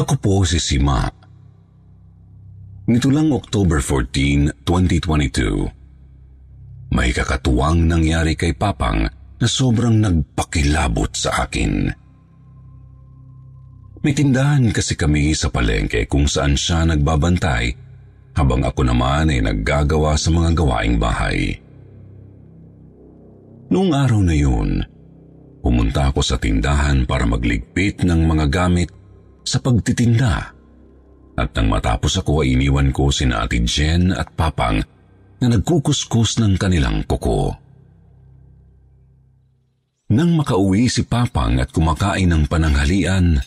Ako po si Sima. Nito lang October 14, 2022, may kakatuwang nangyari kay Papang na sobrang nagpakilabot sa akin. May tindahan kasi kami sa palengke kung saan siya nagbabantay habang ako naman ay naggagawa sa mga gawaing bahay. Noong araw na yun, pumunta ako sa tindahan para magligpit ng mga gamit sa pagtitinda. At nang matapos ako ay iniwan ko si Ate Jen at Papang na nagkukuskus ng kanilang kuko. Nang makauwi si Papang at kumakain ng pananghalian,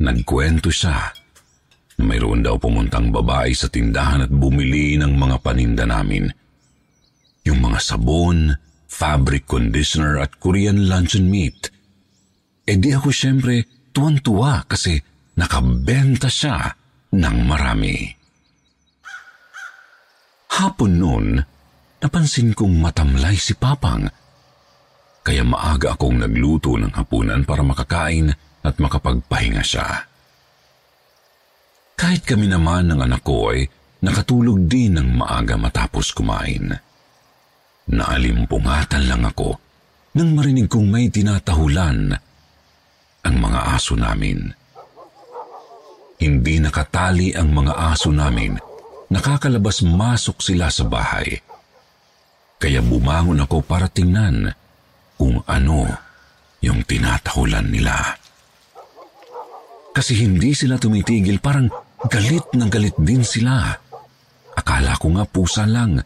nagkwento siya na mayroon daw pumuntang babae sa tindahan at bumili ng mga paninda namin. Yung mga sabon, fabric conditioner at Korean luncheon meat. E di ako syempre tuwan-tuwa kasi nakabenta siya ng marami. Hapon noon, napansin kong matamlay si Papang. Kaya maaga akong nagluto ng hapunan para makakain at makapagpahinga siya. Kahit kami naman ng anak ko ay nakatulog din ng maaga matapos kumain. Naalimpungatan lang ako nang marinig kong may tinatahulan ang mga aso namin. Hindi nakatali ang mga aso namin. Nakakalabas-masok sila sa bahay. Kaya bumangon ako para tingnan kung ano yung tinatahulan nila. Kasi hindi sila tumitigil, parang galit na galit din sila. Akala ko nga pusa lang.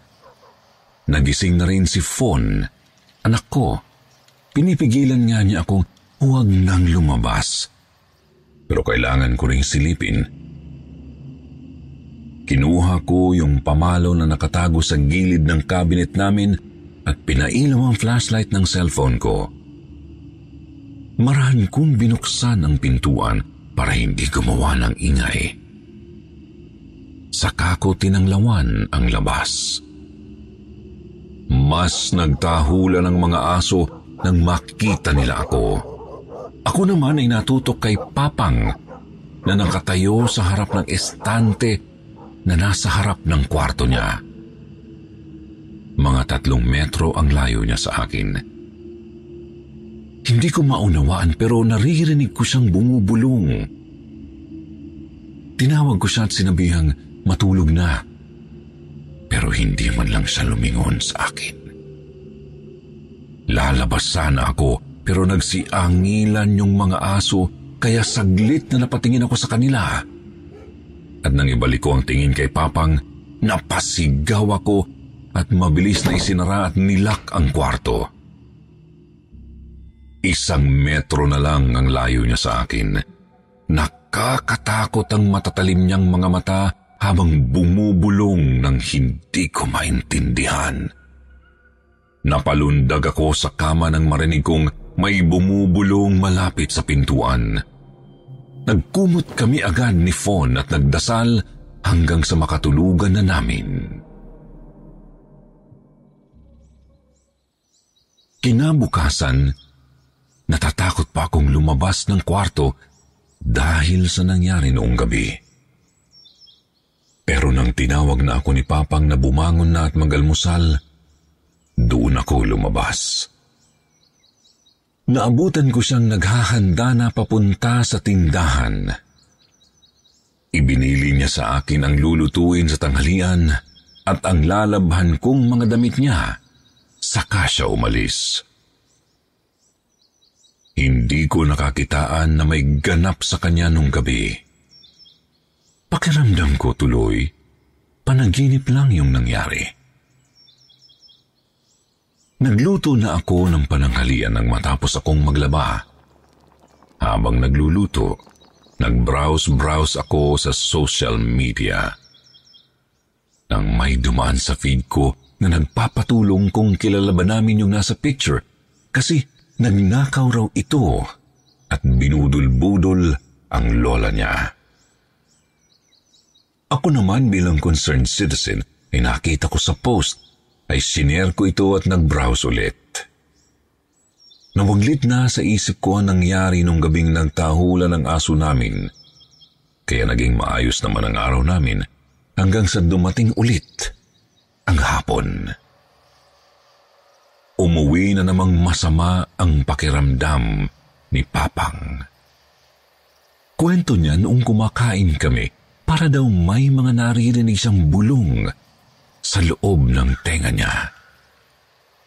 Nagising na rin si Fon, anak ko. Pinipigilan nga niya akong huwag nang lumabas. Pero kailangan ko ring silipin. Kinuha ko yung pamalo na nakatago sa gilid ng cabinet namin at pinailaw ang flashlight ng cellphone ko. Marahan kong binuksan ang pintuan para hindi gumawa ng ingay. Saka ko tinanglawan ang labas. Mas nagtahula ng mga aso nang makita nila ako. Ako naman ay natutok kay Papang na nakatayo sa harap ng estante na nasa harap ng kwarto niya. Mga tatlong metro ang layo niya sa akin. Hindi ko maunawaan pero naririnig ko siyang bumubulong. Tinawag ko siya at sinabihang matulog na. Pero hindi man lang siya lumingon sa akin. Lalabas sana ako pero nagsiangilan yung mga aso kaya saglit na napatingin ako sa kanila. At nang ibalik ko ang tingin kay Papang, napasigaw ako at mabilis na isinara at nilak ang kwarto. Isang metro na lang ang layo niya sa akin. Nakakatakot ang matatalim niyang mga mata habang bumubulong ng hindi ko maintindihan. Napalundag ako sa kama nang marinig kong may bumubulong malapit sa pintuan. Nagkumot kami agad ni Fon at nagdasal hanggang sa makatulugan na namin. Kinabukasan, natatakot pa akong lumabas ng kwarto dahil sa nangyari noong gabi. Pero nang tinawag na ako ni Papang na bumangon na at magalmusal, doon ako lumabas. Naabutan ko siyang naghahanda na papunta sa tindahan. Ibinili niya sa akin ang lulutuin sa tanghalian at ang lalabhan kong mga damit niya, saka siya umalis. Hindi ko nakakitaan na may ganap sa kanya nung gabi. Pakiramdam ko tuloy, panaginip lang yung nangyari. Nagluto na ako ng pananghalian nang matapos akong maglaba. Habang nagluluto, Nag-browse-browse ako sa social media. Nang may dumaan sa feed ko na nagpapatulong kung kilala ba namin yung nasa picture kasi nagnakaw raw ito at binudol-budol ang lola niya. Ako naman bilang concerned citizen ay nakita ko sa post ay sinare ko ito at nag-browse ulit. Nawaglit na sa isip ko ang nangyari nung gabing nagtahulan ng aso namin. Kaya naging maayos naman ang araw namin hanggang sa dumating ulit ang hapon. Umuwi na namang masama ang pakiramdam ni Papang. Kwento niya noong kumakain kami para daw may mga naririnig siyang bulong sa loob ng tenga niya.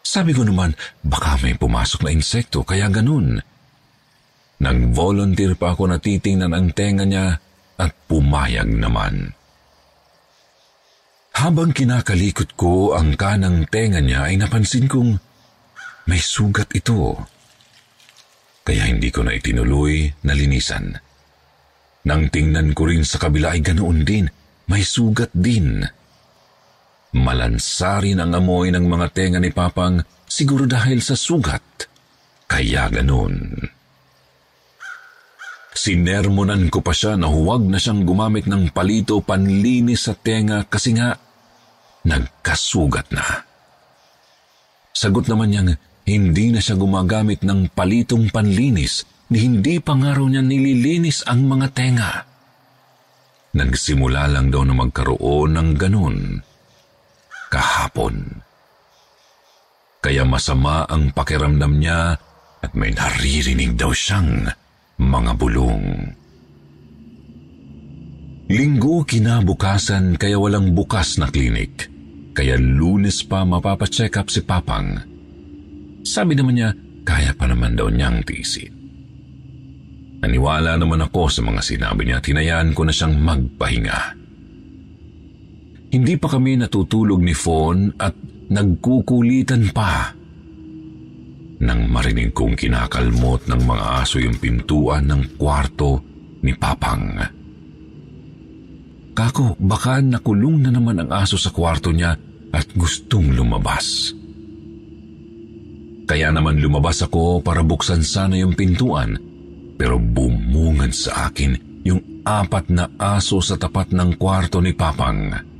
Sabi ko naman, baka may pumasok na insekto, kaya ganun. Nag-volunteer pa ako na titingnan ang tenga niya at pumayag naman. Habang kinakalikot ko ang kanang tenga niya ay napansin kong may sugat ito. Kaya hindi ko na itinuloy na linisan. Nang tingnan ko rin sa kabila ay ganoon din, may sugat din. Malansarin ang amoy ng mga tenga ni Papang siguro dahil sa sugat. Kaya ganun. Sinermonan ko pa siya na huwag na siyang gumamit ng palito panlinis sa tenga kasi nga nagkasugat na. Sagot naman niyang hindi na siya gumagamit ng palitong panlinis ni hindi pa nga raw niya nililinis ang mga tenga. Nagsimula lang daw na magkaroon ng ganun kahapon. Kaya masama ang pakiramdam niya at may naririnig daw siyang mga bulong. Linggo kinabukasan kaya walang bukas na klinik. Kaya lunes pa mapapacheck up si Papang. Sabi naman niya, kaya pa naman daw niyang tiisin. Naniwala naman ako sa mga sinabi niya, tinayaan ko na siyang magpahinga. Hindi pa kami natutulog ni Fawn at nagkukulitan pa. Nang marinig kong kinakalmot ng mga aso yung pintuan ng kwarto ni Papang. Kako, baka nakulong na naman ang aso sa kwarto niya at gustong lumabas. Kaya naman lumabas ako para buksan sana yung pintuan pero bumungad sa akin yung apat na aso sa tapat ng kwarto ni Papang.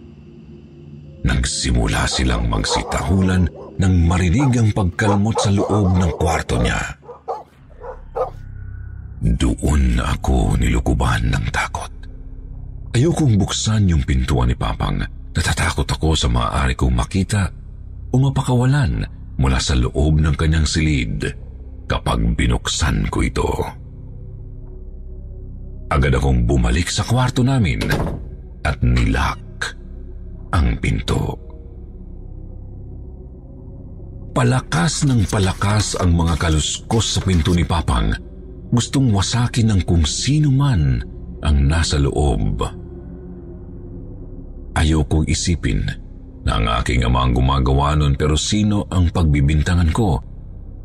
Nagsimula silang magsitahulan nang marinig ang pagkalmot sa loob ng kwarto niya. Doon na ako nilukuban ng takot. Ayokong buksan yung pintuan ni Papang. Natatakot ako sa maaari kong makita o mapakawalan mula sa loob ng kanyang silid kapag binuksan ko ito. Agad akong bumalik sa kwarto namin at nilak ang pinto. Palakas ng palakas ang mga kaluskos sa pinto ni Papang. Gustong wasakin ng kung sino man ang nasa loob. Ayokong isipin na ang aking ama ang gumagawa nun pero sino ang pagbibintangan ko?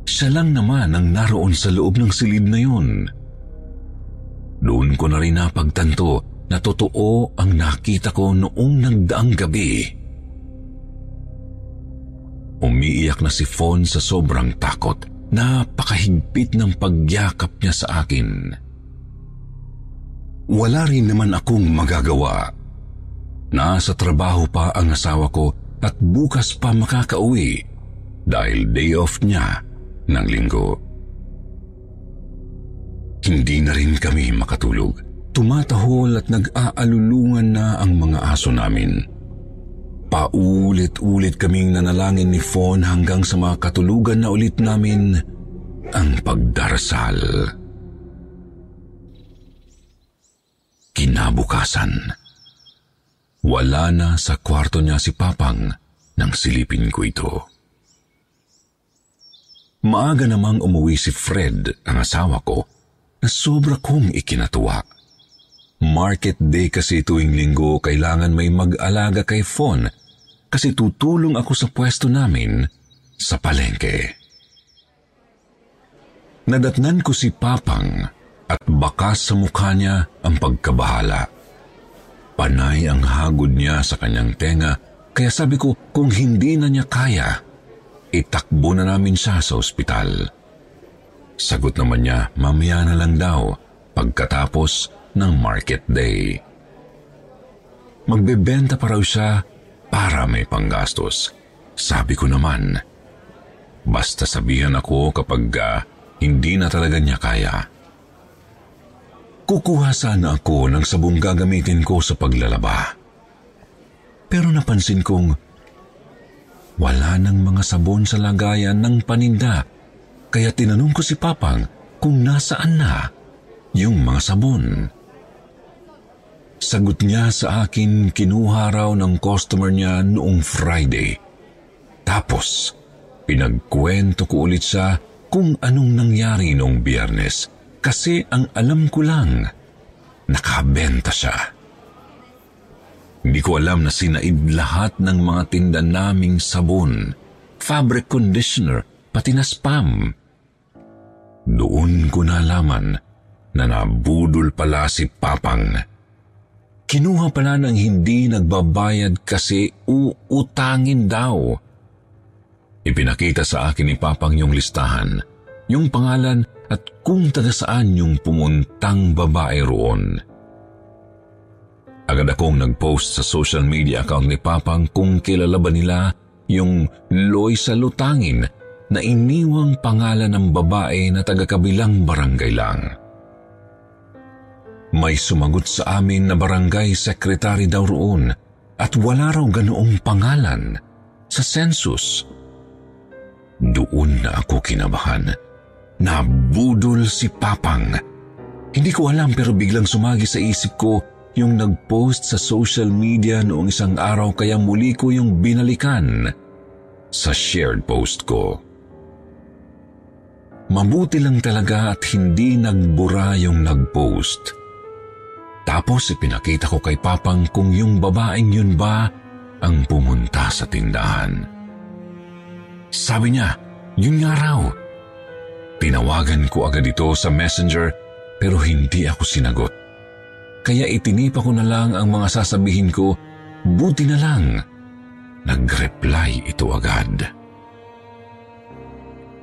Siya lang naman ang naroon sa loob ng silid na yun. Doon ko na rin napagtanto na totoo ang nakita ko noong nagdaang gabi. Umiiyak na si Fon sa sobrang takot. Napakahigpit ng pagyakap niya sa akin. Wala rin naman akong magagawa. Nasa trabaho pa ang asawa ko at bukas pa makakauwi dahil day off niya ng linggo. Hindi na rin kami makatulog Tumatahol at nag-aalulungan na ang mga aso namin. Paulit-ulit kaming nanalangin ni Fawn hanggang sa makatulugan na ulit namin ang pagdarasal. Kinabukasan. Wala na sa kwarto niya si Papang nang silipin ko ito. Maaga namang umuwi si Fred, ang asawa ko, na sobra kong ikinatuwa. Market day kasi tuwing linggo kailangan may mag-alaga kay Fon kasi tutulong ako sa pwesto namin sa palengke. Nadatnan ko si Papang at bakas sa mukha niya ang pagkabahala. Panay ang hagod niya sa kanyang tenga kaya sabi ko kung hindi na niya kaya, itakbo na namin siya sa ospital. Sagot naman niya, mamaya na lang daw pagkatapos ng market day. Magbebenta pa raw siya para may panggastos. Sabi ko naman, basta sabihan ako kapag uh, hindi na talaga niya kaya. Kukuha sana ako ng sabong gagamitin ko sa paglalaba. Pero napansin kong wala nang mga sabon sa lagayan ng paninda, kaya tinanong ko si Papang kung nasaan na yung mga sabon. Sagot niya sa akin kinuha raw ng customer niya noong Friday. Tapos, pinagkwento ko ulit sa kung anong nangyari noong biyernes kasi ang alam ko lang, nakabenta siya. Hindi ko alam na sinaid lahat ng mga tinda naming sabon, fabric conditioner, pati na spam. Doon ko nalaman na nabudol pala si Papang. Kinuha pala ng hindi nagbabayad kasi uutangin daw. Ipinakita sa akin ni Papang yung listahan, yung pangalan at kung taga saan yung pumuntang babae roon. Agad akong nag-post sa social media account ni Papang kung kilala ba nila yung Loy sa Lutangin na iniwang pangalan ng babae na taga-kabilang barangay lang. May sumagot sa amin na barangay secretary daw roon at wala raw ganoong pangalan sa census. Doon na ako kinabahan. Nabudol si Papang. Hindi ko alam pero biglang sumagi sa isip ko yung nag-post sa social media noong isang araw kaya muli ko yung binalikan sa shared post ko. Mabuti lang talaga at hindi nagbura yung nag-post. Tapos ipinakita ko kay Papang kung yung babaeng yun ba ang pumunta sa tindahan. Sabi niya, yun nga raw. Tinawagan ko agad ito sa messenger pero hindi ako sinagot. Kaya itinipa ko na lang ang mga sasabihin ko, buti na lang. Nag-reply ito agad.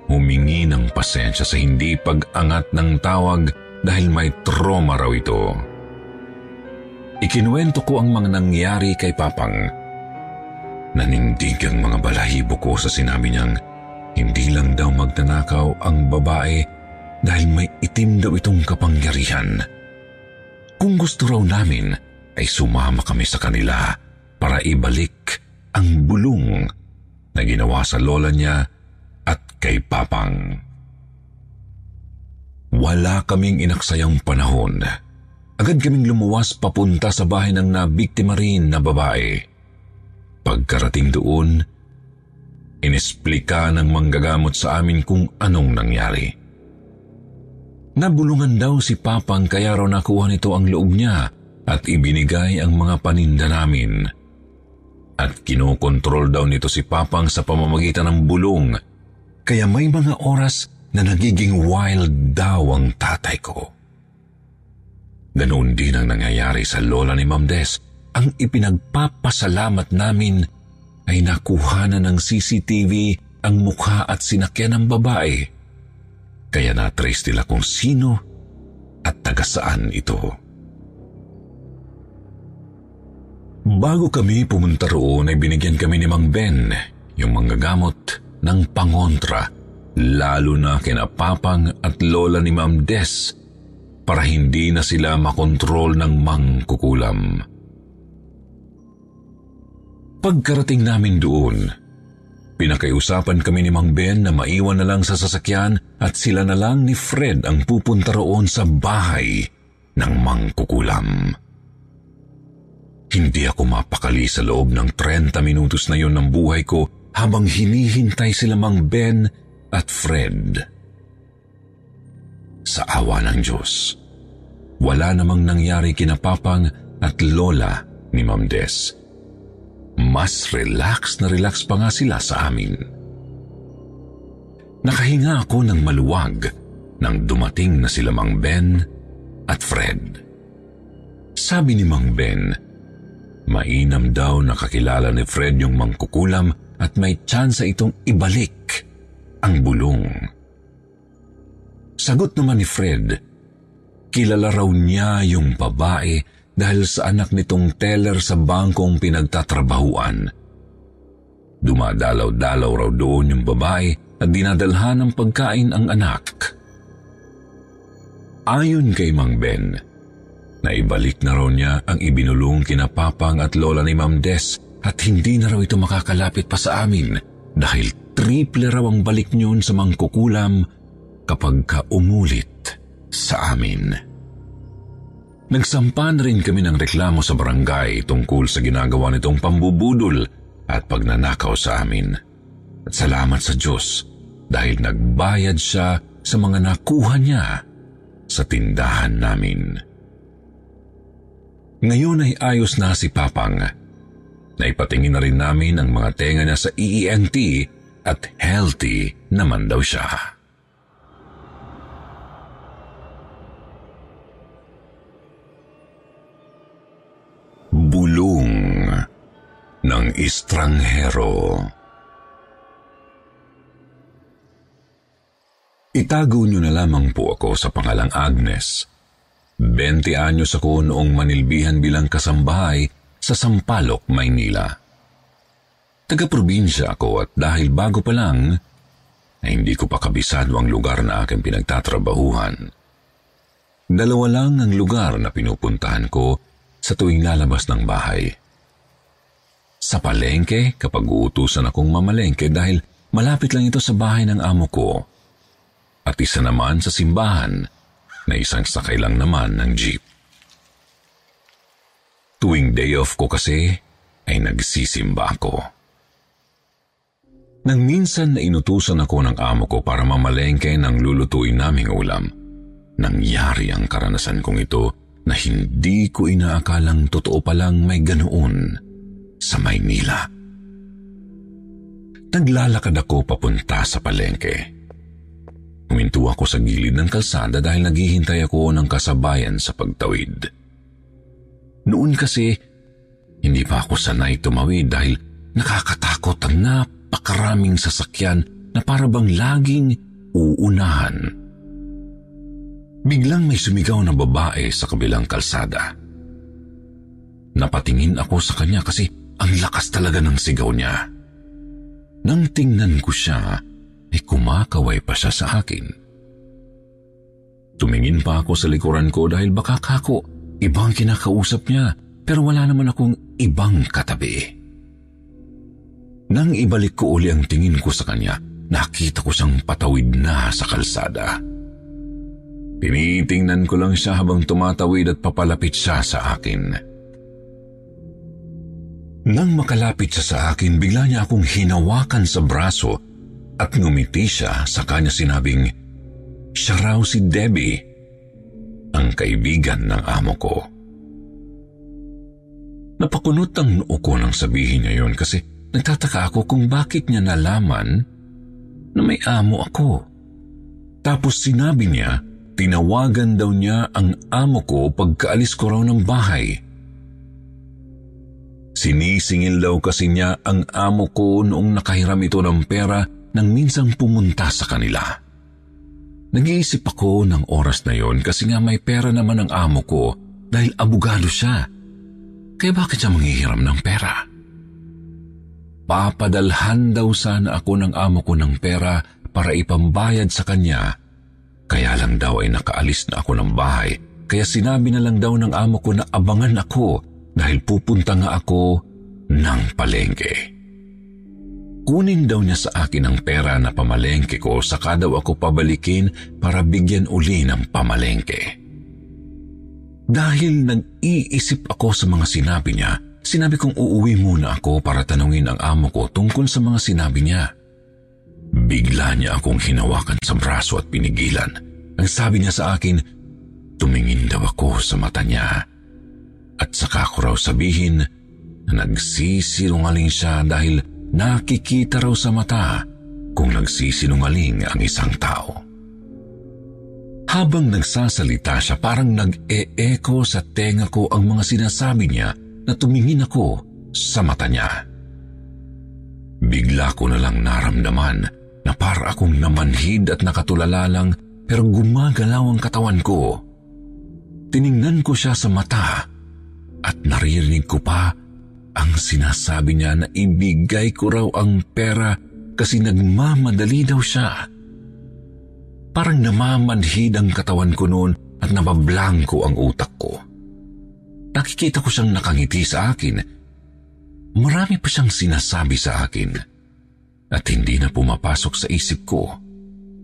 Humingi ng pasensya sa hindi pag-angat ng tawag dahil may trauma raw ito. Ikinuwento ko ang mga nangyari kay Papang. Nanindig ang mga balahibo ko sa sinabi niyang hindi lang daw magnanakaw ang babae dahil may itim daw itong kapangyarihan. Kung gusto raw namin, ay sumama kami sa kanila para ibalik ang bulong na ginawa sa lola niya at kay Papang. Wala kaming inaksayang panahon. Agad kaming lumuwas papunta sa bahay ng nabiktima rin na babae. Pagkarating doon, inesplika ng manggagamot sa amin kung anong nangyari. Nabulungan daw si Papang kaya raw nakuha nito ang loob niya at ibinigay ang mga paninda namin. At kinokontrol daw nito si Papang sa pamamagitan ng bulong kaya may mga oras na nagiging wild daw ang tatay ko. Ganoon din ang nangyayari sa lola ni Ma'am Des. Ang ipinagpapasalamat namin ay nakuha na ng CCTV ang mukha at sinakyan ng babae kaya na-trace nila kung sino at taga saan ito. Bago kami pumunta roon ay binigyan kami ni Mang Ben yung mga gamot ng pangontra lalo na kina Papang at Lola ni Ma'am Des para hindi na sila makontrol ng mangkukulam. Pagkarating namin doon, Pinakiusapan kami ni Mang Ben na maiwan na lang sa sasakyan at sila na lang ni Fred ang pupunta roon sa bahay ng mangkukulam. Hindi ako mapakali sa loob ng 30 minutos na yon ng buhay ko habang hinihintay sila Mang Ben at Fred. Sa awa ng Diyos, wala namang nangyari kinapapang at lola ni Ma'am Des. Mas relax na relax pa nga sila sa amin. Nakahinga ako ng maluwag nang dumating na sila Mang Ben at Fred. Sabi ni Mang Ben, Mainam daw nakakilala ni Fred yung mangkukulam at may tsansa itong ibalik ang bulong. Sagot naman ni Fred, kilala raw niya yung babae dahil sa anak nitong teller sa bangkong pinagtatrabahuan. Dumadalaw-dalaw raw doon yung babae at dinadalhan ng pagkain ang anak. Ayon kay Mang Ben, Naibalik na raw niya ang ibinulong kina Papang at Lola ni Ma'am Des at hindi na raw ito makakalapit pa sa amin dahil triple raw ang balik niyon sa mangkukulam kapag kaumulit sa amin. Nagsampan rin kami ng reklamo sa barangay tungkol sa ginagawa nitong pambubudol at pagnanakaw sa amin. At salamat sa Diyos dahil nagbayad siya sa mga nakuha niya sa tindahan namin. Ngayon ay ayos na si Papang. Naipatingin na rin namin ang mga tenga niya sa EENT at healthy naman daw siya. Bulong ng Estranghero Itago niyo na lamang po ako sa pangalang Agnes 20 anyos ako noong manilbihan bilang kasambahay sa Sampaloc, Maynila. Taga-probinsya ako at dahil bago pa lang, ay hindi ko pa kabisado ang lugar na aking pinagtatrabahuhan. Dalawa lang ang lugar na pinupuntahan ko sa tuwing lalabas ng bahay. Sa palengke kapag uutusan akong mamalengke dahil malapit lang ito sa bahay ng amo ko. At isa naman sa simbahan na isang sakay lang naman ng jeep. Tuwing day off ko kasi ay nagsisimba ako. Nang minsan na inutusan ako ng amo ko para mamalengke ng lulutuin naming ulam, nangyari ang karanasan kong ito na hindi ko inaakalang totoo palang may ganoon sa Maynila. Naglalakad ako papunta sa palengke. Huminto ako sa gilid ng kalsada dahil naghihintay ako ng kasabayan sa pagtawid. Noon kasi, hindi pa ako sanay tumawid dahil nakakatakot ang napakaraming sasakyan na parabang laging uunahan. Biglang may sumigaw na babae sa kabilang kalsada. Napatingin ako sa kanya kasi ang lakas talaga ng sigaw niya. Nang tingnan ko siya, ay kumakaway pa siya sa akin. Tumingin pa ako sa likuran ko dahil baka kako, ibang kinakausap niya pero wala naman akong ibang katabi. Nang ibalik ko uli ang tingin ko sa kanya, nakita ko siyang patawid na sa kalsada. Tinitingnan ko lang siya habang tumatawid at papalapit siya sa akin. Nang makalapit siya sa akin, bigla niya akong hinawakan sa braso at ngumiti siya sa kanya sinabing, siya raw si Debbie, ang kaibigan ng amo ko. Napakunot ang noo ko nang sabihin niya yon kasi nagtataka ako kung bakit niya nalaman na may amo ako. Tapos sinabi niya, tinawagan daw niya ang amo ko pagkaalis ko raw ng bahay. Sinisingil daw kasi niya ang amo ko noong nakahiram ito ng pera nang minsang pumunta sa kanila. Nag-iisip ako ng oras na yon kasi nga may pera naman ang amo ko dahil abogado siya. Kaya bakit siya manghihiram ng pera? Papadalhan daw sana ako ng amo ko ng pera para ipambayad sa kanya. Kaya lang daw ay nakaalis na ako ng bahay. Kaya sinabi na lang daw ng amo ko na abangan ako dahil pupunta nga ako ng palengke. Kunin daw niya sa akin ang pera na pamalengke ko saka daw ako pabalikin para bigyan uli ng pamalengke. Dahil nag-iisip ako sa mga sinabi niya, sinabi kong uuwi muna ako para tanungin ang amo ko tungkol sa mga sinabi niya. Bigla niya akong hinawakan sa braso at pinigilan. Ang sabi niya sa akin, tumingin daw ako sa mata niya. At saka ko raw sabihin na nagsisinungaling siya dahil nakikita raw sa mata kung nagsisinungaling ang isang tao. Habang nagsasalita siya, parang nag-e-echo sa tenga ko ang mga sinasabi niya na tumingin ako sa mata niya. Bigla ko na lang naramdaman na para akong namanhid at nakatulala lang pero gumagalaw ang katawan ko. Tiningnan ko siya sa mata at naririnig ko pa ang sinasabi niya na ibigay ko raw ang pera kasi nagmamadali daw siya. Parang namamanhid ang katawan ko noon at nabablangko ang utak ko. Nakikita ko siyang nakangiti sa akin. Marami pa siyang sinasabi sa akin at hindi na pumapasok sa isip ko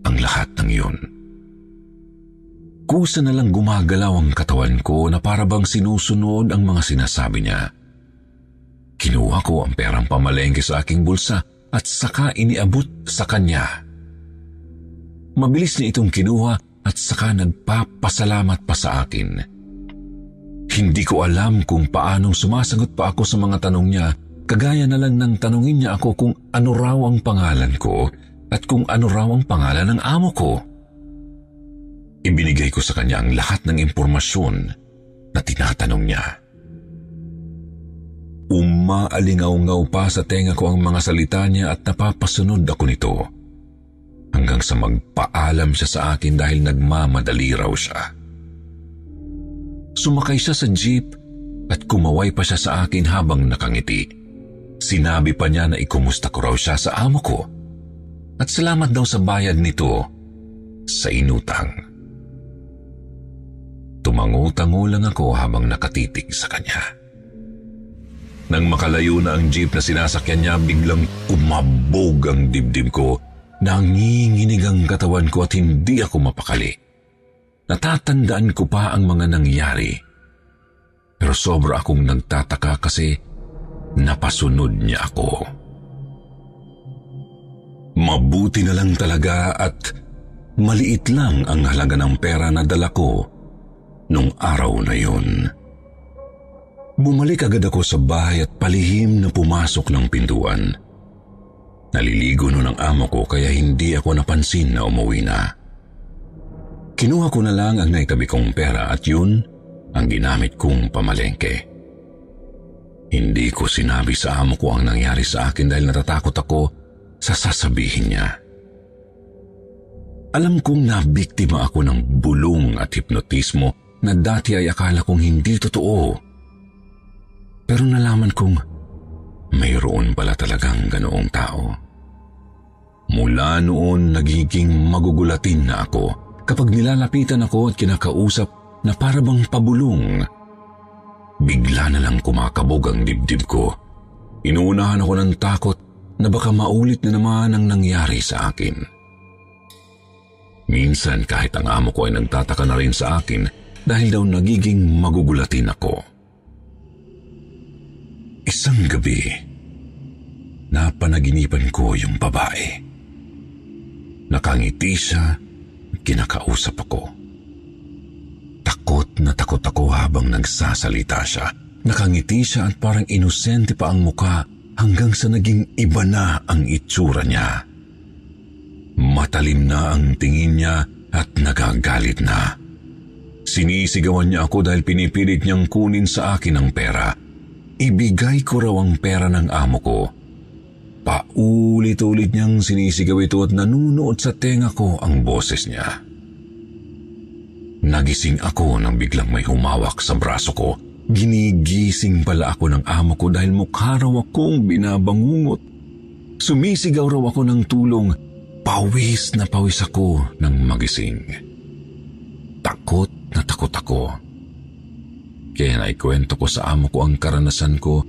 ang lahat ng iyon. Kusa na lang gumagalaw ang katawan ko na para bang sinusunod ang mga sinasabi niya. Kinuha ko ang perang pamalengke sa aking bulsa at saka iniabot sa kanya. Mabilis niya itong kinuha at saka nagpapasalamat pa sa akin. Hindi ko alam kung paanong sumasagot pa ako sa mga tanong niya, kagaya na lang ng tanongin niya ako kung ano raw ang pangalan ko at kung ano raw ang pangalan ng amo ko. Ibinigay ko sa kanya ang lahat ng impormasyon na tinatanong niya. Umaalingaw-ngaw pa sa tenga ko ang mga salita niya at napapasunod ako nito hanggang sa magpaalam siya sa akin dahil nagmamadali raw siya. Sumakay siya sa jeep at kumaway pa siya sa akin habang nakangiti. Sinabi pa niya na ikumusta ko raw siya sa amo ko at salamat daw sa bayad nito sa inutang. Tumango-tango lang ako habang nakatitig sa kanya. Nang makalayo na ang jeep na sinasakyan niya, biglang umabog ang dibdib ko Nanginginig ang katawan ko at hindi ako mapakali. Natatandaan ko pa ang mga nangyari. Pero sobra akong nagtataka kasi napasunod niya ako. Mabuti na lang talaga at maliit lang ang halaga ng pera na dala ko nung araw na yun. Bumalik agad ako sa bahay at palihim na pumasok ng pintuan. Naliligo noon ang amo ko kaya hindi ako napansin na umuwi na. Kinuha ko na lang ang naitabi kong pera at yun ang ginamit kong pamalengke. Hindi ko sinabi sa amo ko ang nangyari sa akin dahil natatakot ako sa sasabihin niya. Alam kong nabiktima ako ng bulong at hipnotismo na dati ay akala kong hindi totoo. Pero nalaman kong mayroon pala talagang ganoong tao. Mula noon nagiging magugulatin na ako kapag nilalapitan ako at kinakausap na parabang pabulong. Bigla na lang kumakabog ang dibdib ko. Inuunahan ako ng takot na baka maulit na naman ang nangyari sa akin. Minsan kahit ang amo ko ay nagtataka na rin sa akin dahil daw nagiging magugulatin ako. Isang gabi, napanaginipan ko yung babae. Nakangiti siya, kinakausap ako. Takot na takot ako habang nagsasalita siya. Nakangiti siya at parang inosente pa ang muka hanggang sa naging iba na ang itsura niya. Matalim na ang tingin niya at nagagalit na. Sinisigawan niya ako dahil pinipilit niyang kunin sa akin ang pera Ibigay ko raw ang pera ng amo ko. Paulit-ulit niyang sinisigaw ito at nanunood sa tenga ko ang boses niya. Nagising ako nang biglang may humawak sa braso ko. Ginigising pala ako ng amo ko dahil mukha raw akong binabangungot. Sumisigaw raw ako ng tulong. Pawis na pawis ako nang magising. Takot na takot ako. Kaya naikwento ko sa amo ko ang karanasan ko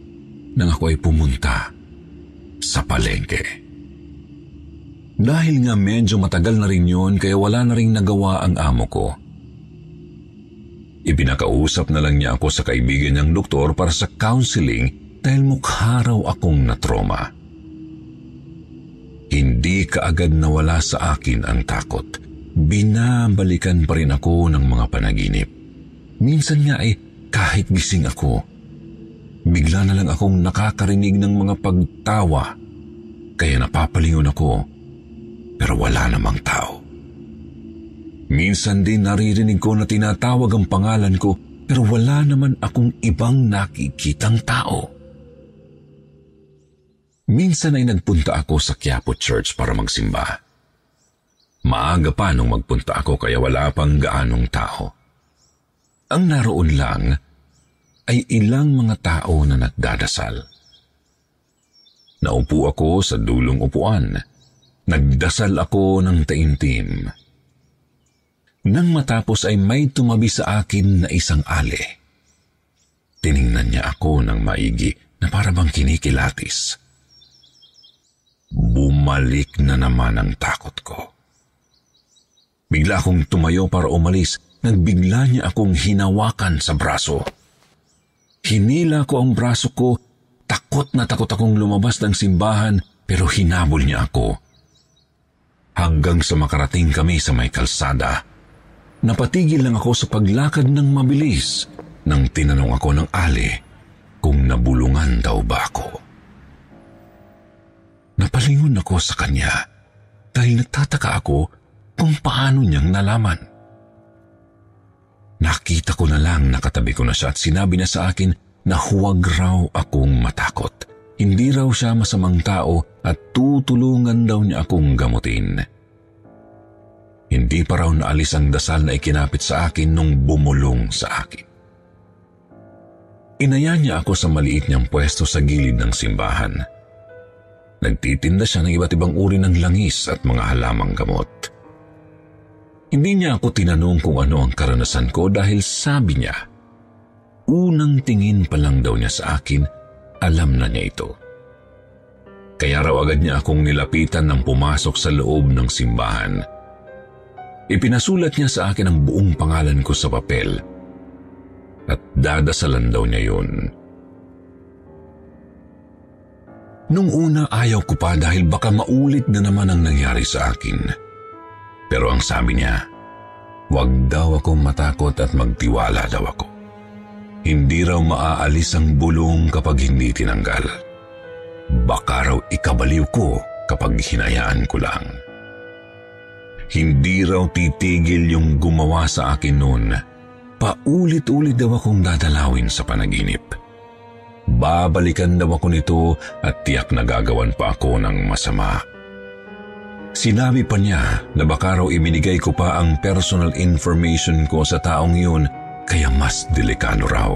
nang ako ay pumunta sa palengke. Dahil nga medyo matagal na rin yun kaya wala na rin nagawa ang amo ko. Ipinakausap na lang niya ako sa kaibigan niyang doktor para sa counseling dahil mukha raw akong natroma. Hindi kaagad nawala sa akin ang takot. Binabalikan pa rin ako ng mga panaginip. Minsan nga ay kahit gising ako, bigla na lang akong nakakarinig ng mga pagtawa kaya napapalingon ako pero wala namang tao. Minsan din naririnig ko na tinatawag ang pangalan ko pero wala naman akong ibang nakikitang tao. Minsan ay nagpunta ako sa Quiapo Church para magsimba. Maaga pa nung magpunta ako kaya wala pang gaanong tao. Ang naroon lang ay ilang mga tao na nagdadasal. Naupo ako sa dulong upuan. Nagdasal ako ng taimtim. Nang matapos ay may tumabi sa akin na isang ale. Tiningnan niya ako ng maigi na para bang kinikilatis. Bumalik na naman ang takot ko. Bigla akong tumayo para umalis, nagbigla niya akong hinawakan sa braso. Hinila ko ang braso ko, takot na takot akong lumabas ng simbahan pero hinabol niya ako. Hanggang sa makarating kami sa may kalsada, napatigil lang ako sa paglakad ng mabilis nang tinanong ako ng ali kung nabulungan daw ba ako. Napalingon ako sa kanya dahil nagtataka ako kung paano niyang nalaman. Nakita ko na lang nakatabi ko na siya at sinabi niya sa akin na huwag raw akong matakot. Hindi raw siya masamang tao at tutulungan daw niya akong gamutin. Hindi pa raw naalis ang dasal na ikinapit sa akin nung bumulong sa akin. Inaya niya ako sa maliit niyang pwesto sa gilid ng simbahan. Nagtitinda siya ng iba't ibang uri ng langis at mga halamang gamot. Hindi niya ako tinanong kung ano ang karanasan ko dahil sabi niya, unang tingin pa lang daw niya sa akin, alam na niya ito. Kaya raw agad niya akong nilapitan nang pumasok sa loob ng simbahan. Ipinasulat niya sa akin ang buong pangalan ko sa papel at dadasalan daw niya yun. Nung una ayaw ko pa dahil baka maulit na naman ang nangyari sa akin. Pero ang sabi niya, wag daw akong matakot at magtiwala daw ako. Hindi raw maaalis ang bulong kapag hindi tinanggal. Baka raw ikabaliw ko kapag hinayaan ko lang. Hindi raw titigil yung gumawa sa akin noon. Paulit-ulit daw akong dadalawin sa panaginip. Babalikan daw ako nito at tiyak na gagawan pa ako ng masama. Sinabi pa niya na baka raw ibinigay ko pa ang personal information ko sa taong yun kaya mas delikado raw.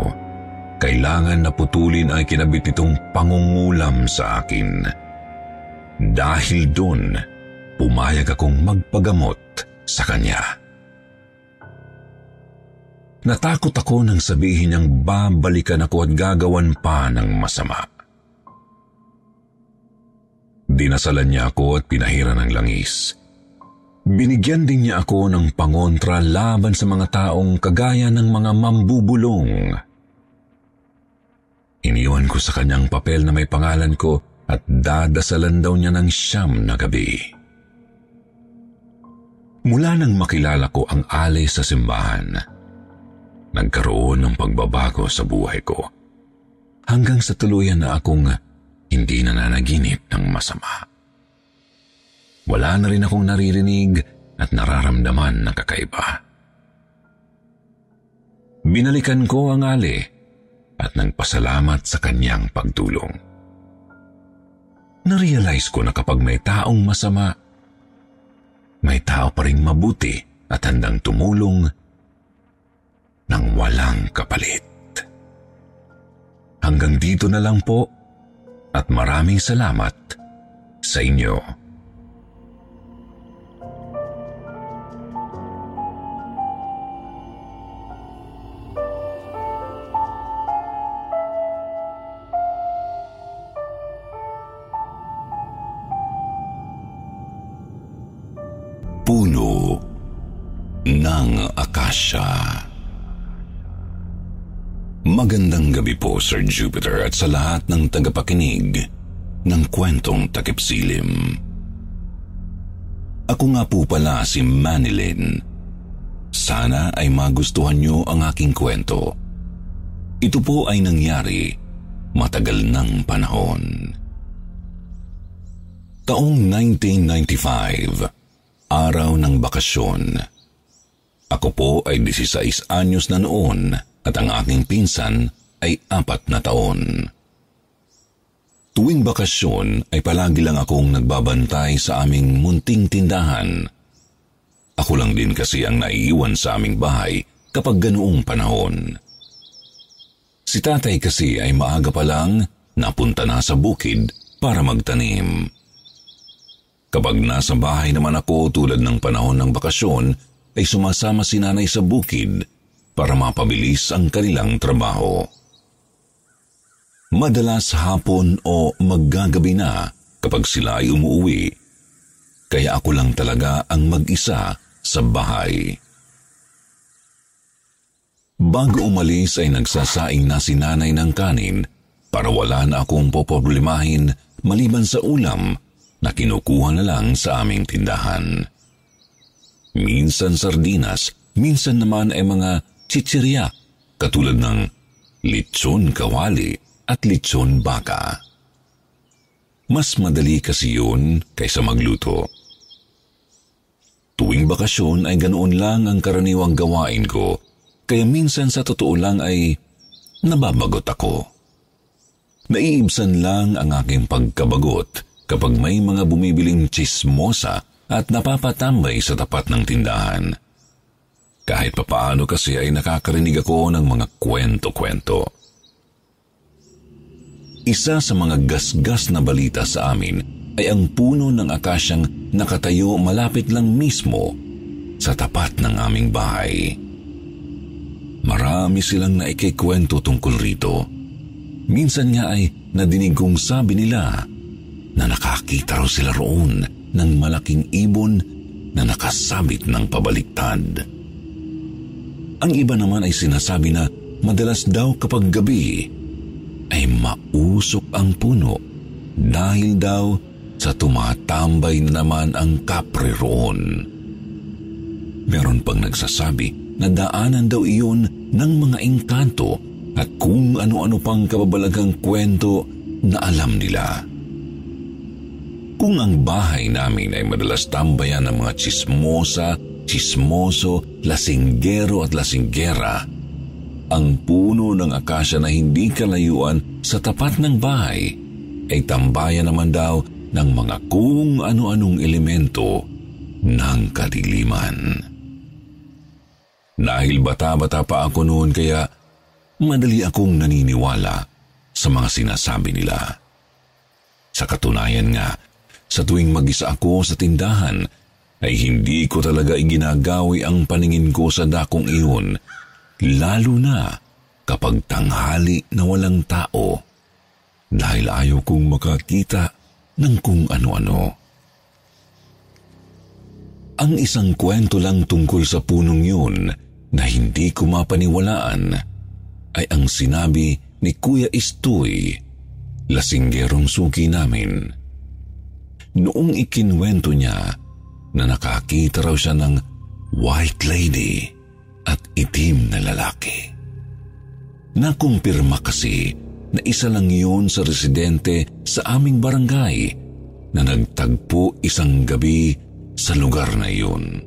Kailangan na putulin ay kinabit nitong pangungulam sa akin. Dahil doon, pumayag akong magpagamot sa kanya. Natakot ako nang sabihin niyang babalikan ako at gagawan pa ng masama. Dinasalan niya ako at pinahira ng langis. Binigyan din niya ako ng pangontra laban sa mga taong kagaya ng mga mambubulong. Iniwan ko sa kanyang papel na may pangalan ko at dadasalan daw niya ng siyam na gabi. Mula nang makilala ko ang alay sa simbahan, nagkaroon ng pagbabago sa buhay ko. Hanggang sa tuluyan na akong hindi na nanaginip ng masama. Wala na rin akong naririnig at nararamdaman ng kakaiba. Binalikan ko ang ali at nagpasalamat sa kanyang pagtulong. Narealize ko na kapag may taong masama, may tao pa rin mabuti at handang tumulong ng walang kapalit. Hanggang dito na lang po at maraming salamat sa inyo. Akasya Magandang gabi po, Sir Jupiter, at sa lahat ng tagapakinig ng kwentong takipsilim. Ako nga po pala si Manilyn. Sana ay magustuhan niyo ang aking kwento. Ito po ay nangyari matagal ng panahon. Taong 1995, araw ng bakasyon. Ako po ay 16 anyos na noon at ang aking pinsan ay apat na taon. Tuwing bakasyon ay palagi lang akong nagbabantay sa aming munting tindahan. Ako lang din kasi ang naiiwan sa aming bahay kapag ganoong panahon. Si tatay kasi ay maaga pa lang napunta na sa bukid para magtanim. Kapag nasa bahay naman ako tulad ng panahon ng bakasyon, ay sumasama si nanay sa bukid para mapabilis ang kanilang trabaho. Madalas hapon o maggagabi na kapag sila ay umuwi, kaya ako lang talaga ang mag-isa sa bahay. Bago umalis ay nagsasaing na si nanay ng kanin para wala na akong poproblemahin maliban sa ulam na kinukuha na lang sa aming tindahan. Minsan sardinas, minsan naman ay mga chichirya katulad ng lechon kawali at lechon baka. Mas madali kasi yun kaysa magluto. Tuwing bakasyon ay ganoon lang ang karaniwang gawain ko, kaya minsan sa totoo lang ay nababagot ako. Naiibsan lang ang aking pagkabagot kapag may mga bumibiling chismosa at napapatambay sa tapat ng tindahan. Kahit papaano kasi ay nakakarinig ako ng mga kwento-kwento. Isa sa mga gasgas na balita sa amin ay ang puno ng akasyang nakatayo malapit lang mismo sa tapat ng aming bahay. Marami silang naikikwento tungkol rito. Minsan nga ay nadinig kong sabi nila na nakakita raw sila roon ng malaking ibon na nakasabit ng pabaliktad. Ang iba naman ay sinasabi na madalas daw kapag gabi ay mausok ang puno dahil daw sa tumatambay na naman ang kapre roon. Meron pang nagsasabi na daanan daw iyon ng mga engkanto at kung ano-ano pang kababalagang kwento na alam nila. Kung ang bahay namin ay madalas tambayan ng mga chismosa chismoso, lasinggero at lasinggera. Ang puno ng akasya na hindi kalayuan sa tapat ng bahay ay tambayan naman daw ng mga kung ano-anong elemento ng kadiliman. Dahil bata-bata pa ako noon kaya madali akong naniniwala sa mga sinasabi nila. Sa katunayan nga, sa tuwing mag-isa ako sa tindahan, ay hindi ko talaga iginagawi ang paningin ko sa dakong iyon, lalo na kapag tanghali na walang tao, dahil ayaw kong makakita ng kung ano-ano. Ang isang kwento lang tungkol sa punong yun na hindi ko mapaniwalaan ay ang sinabi ni Kuya Istoy, lasinggerong suki namin. Noong ikinwento niya na nakakita raw siya ng white lady at itim na lalaki. Nakumpirma kasi na isa lang yun sa residente sa aming barangay na nagtagpo isang gabi sa lugar na yun.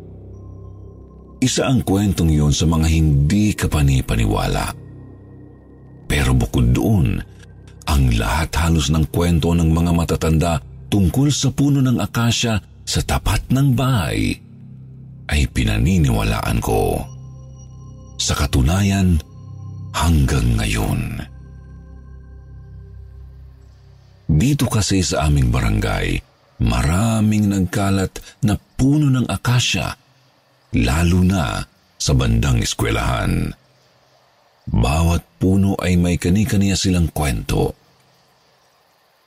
Isa ang kwentong yun sa mga hindi kapanipaniwala. Pero bukod doon, ang lahat halos ng kwento ng mga matatanda tungkol sa puno ng akasya sa tapat ng bahay ay pinaniniwalaan ko. Sa katunayan, hanggang ngayon. Dito kasi sa aming barangay, maraming nagkalat na puno ng akasya, lalo na sa bandang eskwelahan. Bawat puno ay may kani-kaniya silang kwento.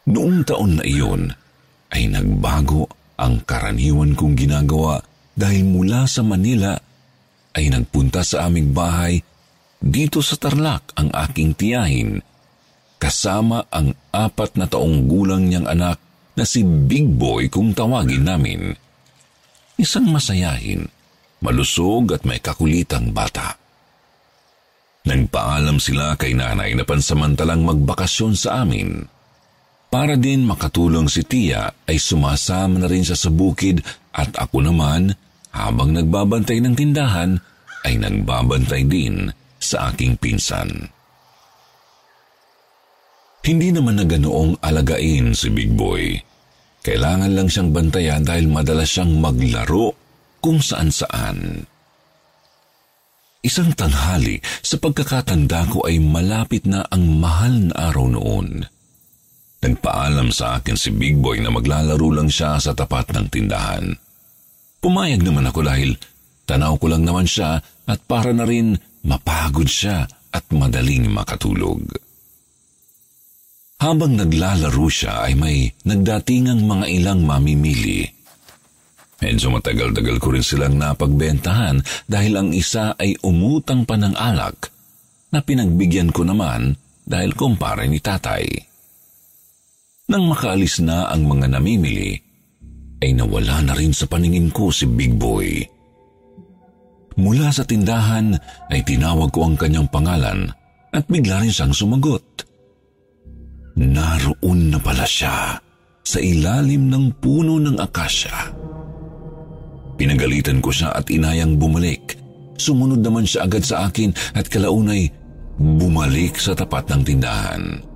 Noong taon na iyon, ay nagbago ang karaniwan kong ginagawa dahil mula sa Manila ay nagpunta sa aming bahay dito sa Tarlac ang aking tiyahin, kasama ang apat na taong gulang niyang anak na si Big Boy kung tawagin namin. Isang masayahin, malusog at may kakulitang bata. Nagpaalam sila kay nanay na pansamantalang magbakasyon sa amin. Para din makatulong si Tia ay sumasama na rin siya sa bukid at ako naman habang nagbabantay ng tindahan ay nagbabantay din sa aking pinsan. Hindi naman na ganoong alagain si Big Boy. Kailangan lang siyang bantayan dahil madalas siyang maglaro kung saan-saan. Isang tanghali sa pagkakatanda ko ay malapit na ang mahal na araw noon. Nagpaalam sa akin si Big Boy na maglalaro lang siya sa tapat ng tindahan. Pumayag naman ako dahil tanaw ko lang naman siya at para na rin mapagod siya at madaling makatulog. Habang naglalaro siya ay may nagdatingang mga ilang mamimili. Medyo matagal-tagal ko rin silang napagbentahan dahil ang isa ay umutang pa ng alak na pinagbigyan ko naman dahil kumpare ni tatay. Nang makaalis na ang mga namimili, ay nawala na rin sa paningin ko si Big Boy. Mula sa tindahan ay tinawag ko ang kanyang pangalan at bigla rin siyang sumagot. Naroon na pala siya sa ilalim ng puno ng akasya. Pinagalitan ko siya at inayang bumalik. Sumunod naman siya agad sa akin at kalaunay bumalik sa tapat ng tindahan.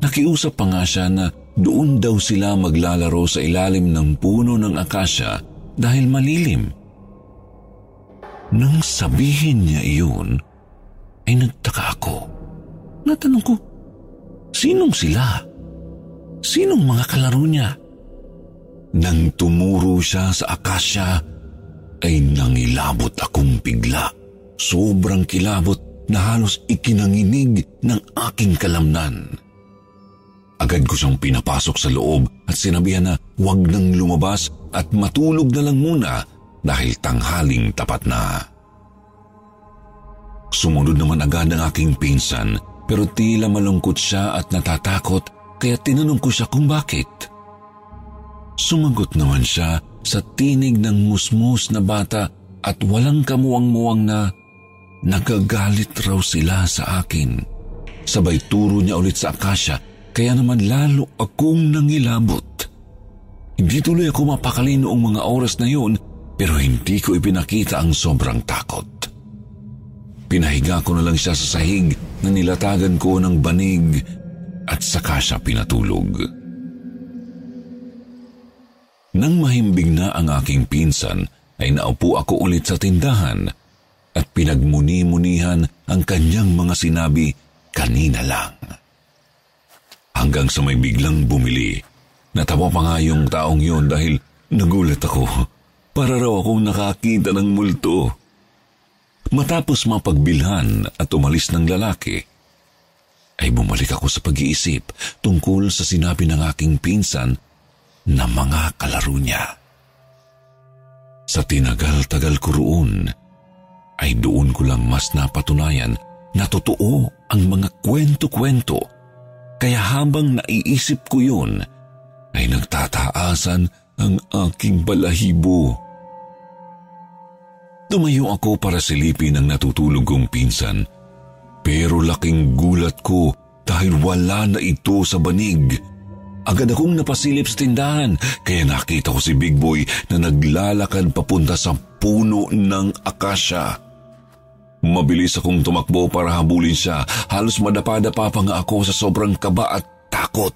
Nakiusap pa nga siya na doon daw sila maglalaro sa ilalim ng puno ng akasya dahil malilim. Nang sabihin niya iyon, ay nagtaka ako. Natanong ko, sinong sila? Sinong mga kalaro niya? Nang tumuro siya sa akasya, ay nangilabot akong bigla. Sobrang kilabot na halos ikinanginig ng aking kalamnan. Agad ko siyang pinapasok sa loob at sinabihan na huwag nang lumabas at matulog na lang muna dahil tanghaling tapat na. Sumunod naman agad ang aking pinsan pero tila malungkot siya at natatakot kaya tinanong ko siya kung bakit. Sumagot naman siya sa tinig ng musmus na bata at walang kamuwang-muwang na nagagalit raw sila sa akin. Sabay turo niya ulit sa akasya kaya naman lalo akong nangilabot. Hindi tuloy ako mapakali noong mga oras na yun pero hindi ko ipinakita ang sobrang takot. Pinahiga ko na lang siya sa sahig na nilatagan ko ng banig at saka siya pinatulog. Nang mahimbing na ang aking pinsan, ay naupo ako ulit sa tindahan at pinagmuni-munihan ang kanyang mga sinabi kanina lang. Hanggang sa may biglang bumili. Natawa pa nga yung taong yon dahil nagulat ako. Para raw akong nakakita ng multo. Matapos mapagbilhan at umalis ng lalaki, ay bumalik ako sa pag-iisip tungkol sa sinabi ng aking pinsan na mga kalaro niya. Sa tinagal-tagal ko roon, ay doon ko lang mas napatunayan na totoo ang mga kwento-kwento. Kaya habang naiisip ko yun, ay nagtataasan ang aking balahibo. Tumayo ako para silipin ang natutulog kong pinsan, pero laking gulat ko dahil wala na ito sa banig. Agad akong napasilip sa tindahan kaya nakita ko si Big Boy na naglalakad papunta sa puno ng akasya. Mabilis akong tumakbo para habulin siya. Halos madapa-dapa pa nga ako sa sobrang kaba at takot.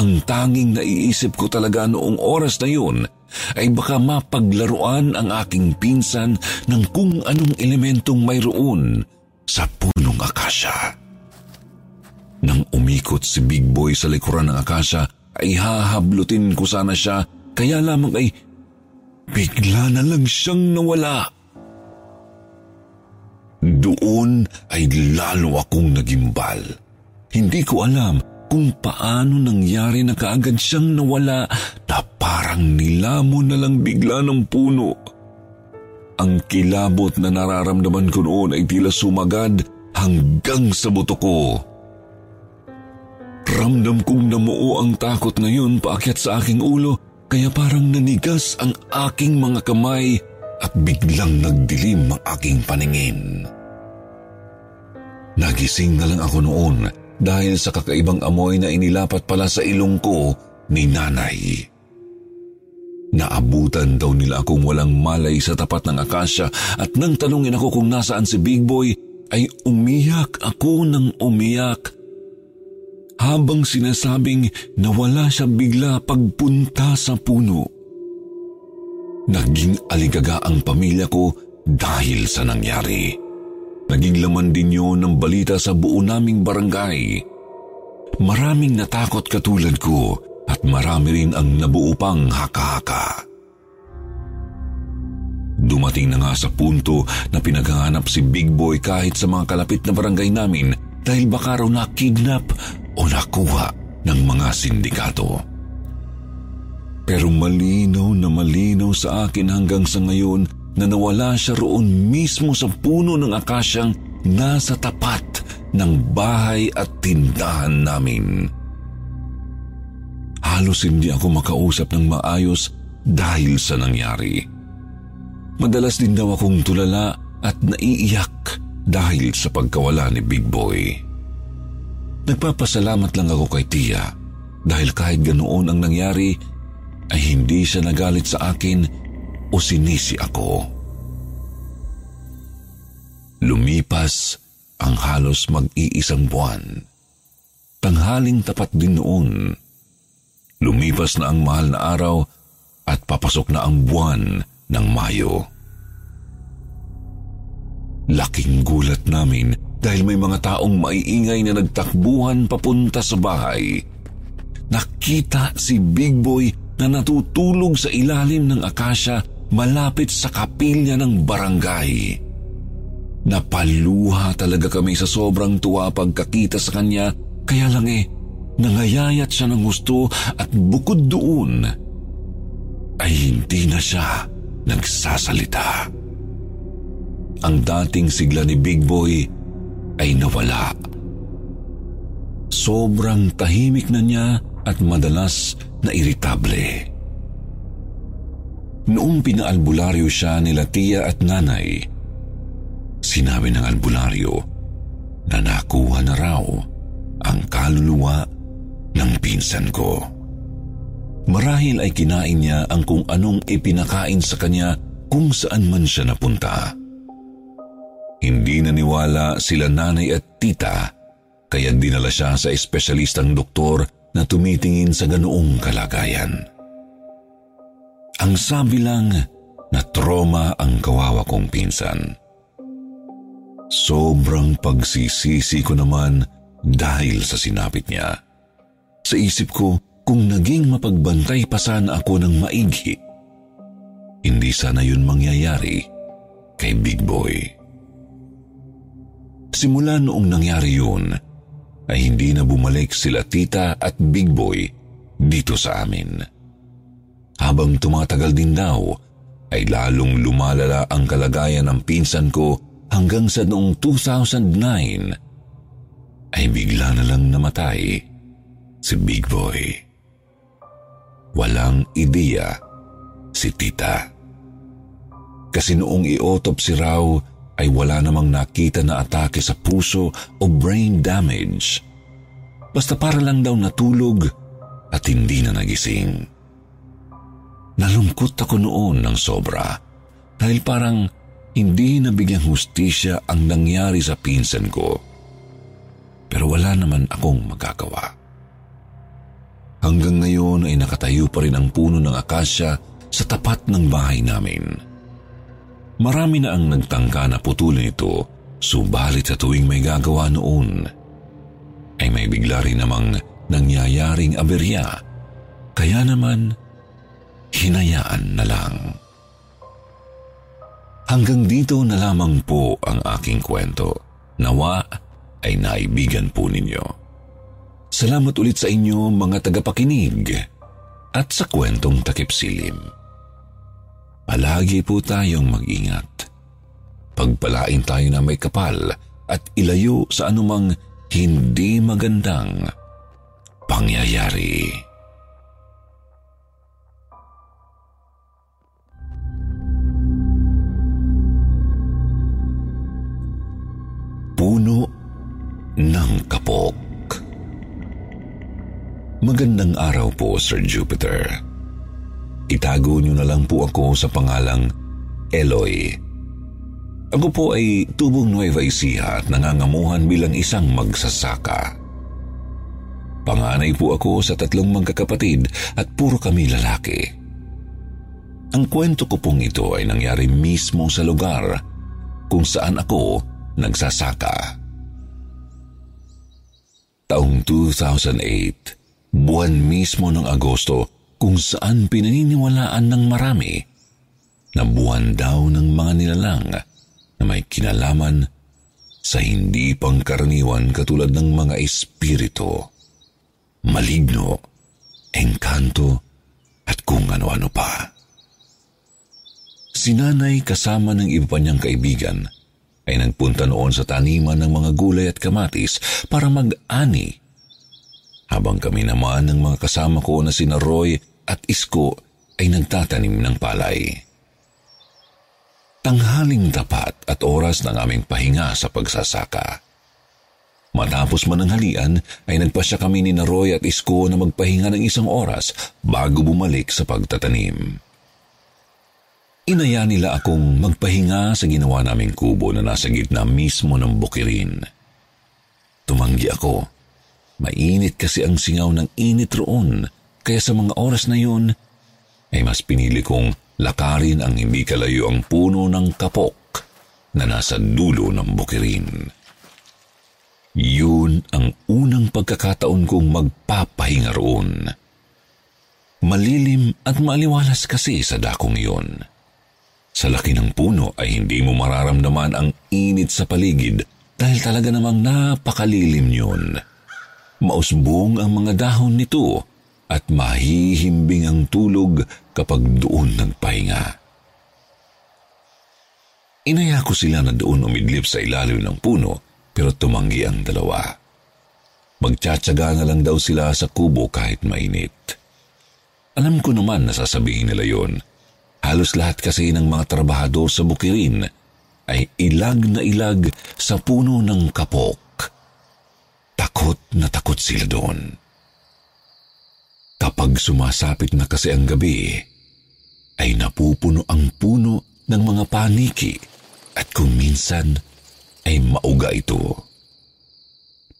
Ang tanging naiisip ko talaga noong oras na yun ay baka mapaglaruan ang aking pinsan ng kung anong elementong mayroon sa punong akasya. Nang umikot si Big Boy sa likuran ng akasya, ay hahablutin ko sana siya, kaya lamang ay bigla na lang siyang nawala. Doon ay lalo akong nagimbal. Hindi ko alam kung paano nangyari na kaagad siyang nawala na parang nilamon na lang bigla ng puno. ang kilabot na nararamdaman ko noon ay tila sumagad hanggang sa buto ko. Ramdam kong namuo ang takot ngayon paakyat sa aking ulo kaya parang nanigas ang aking mga kamay at biglang nagdilim ang aking paningin. Nagising na lang ako noon dahil sa kakaibang amoy na inilapat pala sa ilong ko ni nanay. Naabutan daw nila akong walang malay sa tapat ng akasya at nang tanungin ako kung nasaan si Big Boy, ay umiyak ako ng umiyak. Habang sinasabing nawala siya bigla pagpunta sa puno. Naging aligaga ang pamilya ko dahil sa nangyari. Naging laman din yun ng balita sa buo naming barangay. Maraming natakot katulad ko at marami rin ang nabuo pang haka-haka. Dumating na nga sa punto na pinaghahanap si Big Boy kahit sa mga kalapit na barangay namin dahil baka raw na-kidnap o nakuha ng mga sindikato. Pero malinaw na malinaw sa akin hanggang sa ngayon na nawala siya roon mismo sa puno ng akasyang nasa tapat ng bahay at tindahan namin. Halos hindi ako makausap ng maayos dahil sa nangyari. Madalas din daw akong tulala at naiiyak dahil sa pagkawala ni Big Boy. Nagpapasalamat lang ako kay Tia dahil kahit ganoon ang nangyari ay hindi siya nagalit sa akin o sinisi ako. Lumipas ang halos mag-iisang buwan. Tanghaling tapat din noon Lumipas na ang mahal na araw at papasok na ang buwan ng Mayo. Laking gulat namin dahil may mga taong maiingay na nagtakbuhan papunta sa bahay. Nakita si Big Boy na natutulog sa ilalim ng akasya malapit sa kapilya ng barangay. Napaluha talaga kami sa sobrang tuwa pagkakita sa kanya kaya lang eh Nangayayat siya ng gusto at bukod doon ay hindi na siya nagsasalita. Ang dating sigla ni Big Boy ay nawala. Sobrang tahimik na niya at madalas na iritable. Noong pinaalbularyo siya nila tiya at nanay, sinabi ng albularyo na nakuha na raw ang kaluluwa ng pinsan ko. Marahil ay kinain niya ang kung anong ipinakain sa kanya kung saan man siya napunta. Hindi naniwala sila nanay at tita kaya dinala siya sa espesyalistang doktor na tumitingin sa ganoong kalagayan. Ang sabi lang na trauma ang kawawa kong pinsan. Sobrang pagsisisi ko naman dahil sa sinapit niya. Sa isip ko, kung naging mapagbantay pa sana ako ng maigi, hindi sana yun mangyayari kay Big Boy. Simula noong nangyari yun, ay hindi na bumalik sila tita at Big Boy dito sa amin. Habang tumatagal din daw, ay lalong lumalala ang kalagayan ng pinsan ko hanggang sa noong 2009 ay bigla na lang namatay si Big Boy. Walang ideya si tita. Kasi noong i-autopsy raw ay wala namang nakita na atake sa puso o brain damage. Basta para lang daw natulog at hindi na nagising. Nalungkot ako noon ng sobra dahil parang hindi nabigyang hustisya ang nangyari sa pinsan ko. Pero wala naman akong magagawa. Hanggang ngayon ay nakatayo pa rin ang puno ng akasya sa tapat ng bahay namin. Marami na ang nagtangka na putulin ito, subalit sa tuwing may gagawa noon, ay may bigla rin namang nangyayaring aberya, kaya naman hinayaan na lang. Hanggang dito na lamang po ang aking kwento. Nawa ay naibigan po ninyo. Salamat ulit sa inyo mga tagapakinig at sa kwentong takip silim. Palagi po tayong mag-ingat. Pagpalain tayo na may kapal at ilayo sa anumang hindi magandang pangyayari. Puno ng kapok. Magandang araw po, Sir Jupiter. Itago niyo na lang po ako sa pangalang Eloy. Ako po ay tubong Nueva Ecija at nangangamuhan bilang isang magsasaka. Panganay po ako sa tatlong magkakapatid at puro kami lalaki. Ang kwento ko pong ito ay nangyari mismo sa lugar kung saan ako nagsasaka. Taong 2008, buwan mismo ng Agosto kung saan pinaniniwalaan ng marami na buwan daw ng mga nilalang na may kinalaman sa hindi pangkaraniwan katulad ng mga espiritu, maligno, engkanto at kung ano-ano pa. Sinanay kasama ng iba pa niyang kaibigan ay nagpunta noon sa taniman ng mga gulay at kamatis para mag-ani habang kami naman ng mga kasama ko na sina Roy at Isko ay nagtatanim ng palay. Tanghaling tapat at oras ng aming pahinga sa pagsasaka. Matapos mananghalian ay nagpasya kami ni na Roy at Isko na magpahinga ng isang oras bago bumalik sa pagtatanim. Inaya nila akong magpahinga sa ginawa naming kubo na nasa gitna mismo ng bukirin. Tumanggi ako Mainit kasi ang singaw ng init roon, kaya sa mga oras na yun, ay mas pinili kong lakarin ang hindi kalayo ang puno ng kapok na nasa dulo ng bukirin. Yun ang unang pagkakataon kong magpapahinga roon. Malilim at maliwalas kasi sa dakong iyon. Sa laki ng puno ay hindi mo mararamdaman ang init sa paligid dahil talaga namang napakalilim yun. Mausbong ang mga dahon nito at mahihimbing ang tulog kapag doon nagpahinga. Inaya ko sila na doon umidlip sa ilalim ng puno pero tumanggi ang dalawa. Magtsatsaga na lang daw sila sa kubo kahit mainit. Alam ko naman na sasabihin nila yon. Halos lahat kasi ng mga trabahador sa bukirin ay ilag na ilag sa puno ng kapok. Takot na takot sila doon. Kapag sumasapit na kasi ang gabi, ay napupuno ang puno ng mga paniki at kung minsan ay mauga ito.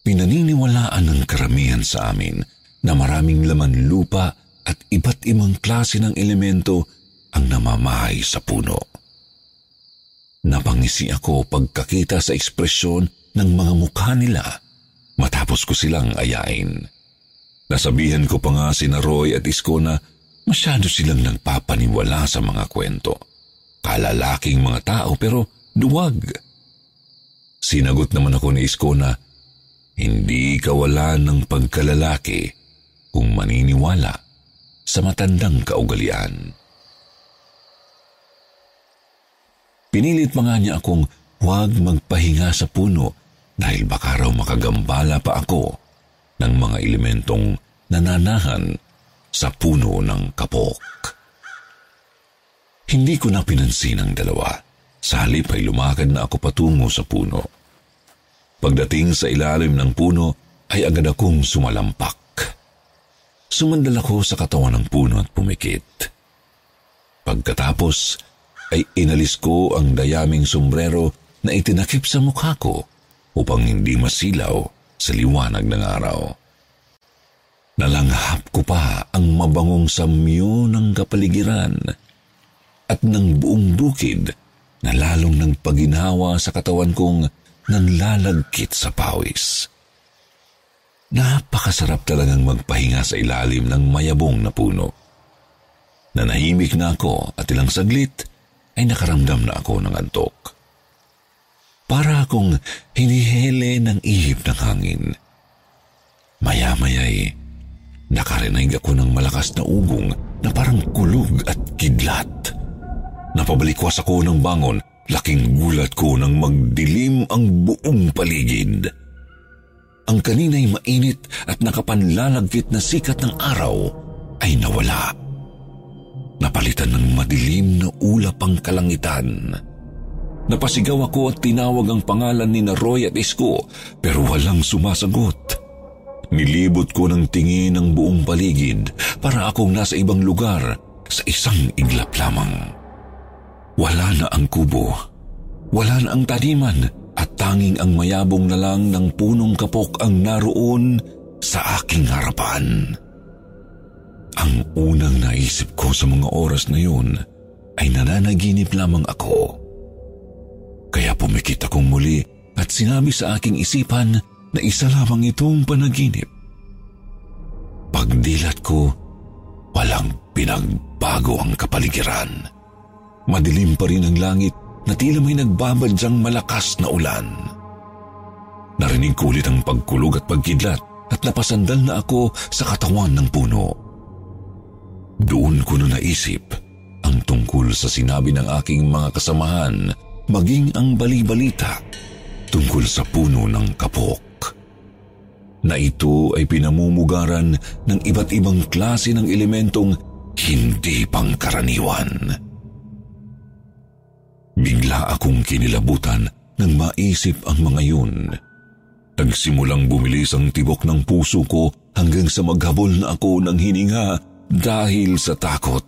Pinaniniwalaan ng karamihan sa amin na maraming laman lupa at iba't ibang klase ng elemento ang namamahay sa puno. Napangisi ako pagkakita sa ekspresyon ng mga mukha nila matapos ko silang ayain. Nasabihan ko pa nga si Roy at Isko na masyado silang nagpapaniwala sa mga kwento. Kalalaking mga tao pero duwag. Sinagot naman ako ni Isko na hindi kawalan ng pagkalalaki kung maniniwala sa matandang kaugalian. Pinilit pa nga niya akong huwag magpahinga sa puno dahil baka raw makagambala pa ako ng mga elementong nananahan sa puno ng kapok. Hindi ko na pinansin ang dalawa. Sa halip ay lumakad na ako patungo sa puno. Pagdating sa ilalim ng puno ay agad akong sumalampak. Sumandal ako sa katawan ng puno at pumikit. Pagkatapos ay inalis ko ang dayaming sombrero na itinakip sa mukha ko upang hindi masilaw sa liwanag ng araw. Nalanghap ko pa ang mabangong samyo ng kapaligiran at ng buong bukid na lalong ng paginawa sa katawan kong nanlalagkit sa pawis. Napakasarap talagang magpahinga sa ilalim ng mayabong na puno. Nanahimik na ako at ilang saglit ay nakaramdam na ako ng antok. Para akong hinihele ng ihip ng hangin. Maya-maya'y nakarinig ako ng malakas na ugong na parang kulog at kidlat. Napabalikwas ako ng bangon, laking gulat ko nang magdilim ang buong paligid. Ang kanina'y mainit at nakapanlalagkit na sikat ng araw ay nawala. Napalitan ng madilim na ulap ang kalangitan. Napasigaw ako at tinawag ang pangalan ni na Roy at Isko pero walang sumasagot. Nilibot ko ng tingin ang buong paligid para akong nasa ibang lugar sa isang iglap lamang. Wala na ang kubo. Wala na ang taniman at tanging ang mayabong na lang ng punong kapok ang naroon sa aking harapan. Ang unang naisip ko sa mga oras na yun ay nananaginip lamang ako. Kaya pumikit akong muli at sinabi sa aking isipan na isa lamang itong panaginip. Pagdilat ko, walang pinagbago ang kapaligiran. Madilim pa rin ang langit na tila may nagbabadyang malakas na ulan. Narinig ko ulit ang pagkulog at pagkidlat at napasandal na ako sa katawan ng puno. Doon ko na naisip ang tungkol sa sinabi ng aking mga kasamahan maging ang balibalita tungkol sa puno ng kapok. Na ito ay pinamumugaran ng iba't ibang klase ng elementong hindi pangkaraniwan. Bigla akong kinilabutan nang maisip ang mga yun. Nagsimulang bumilis ang tibok ng puso ko hanggang sa maghabol na ako ng hininga dahil sa takot.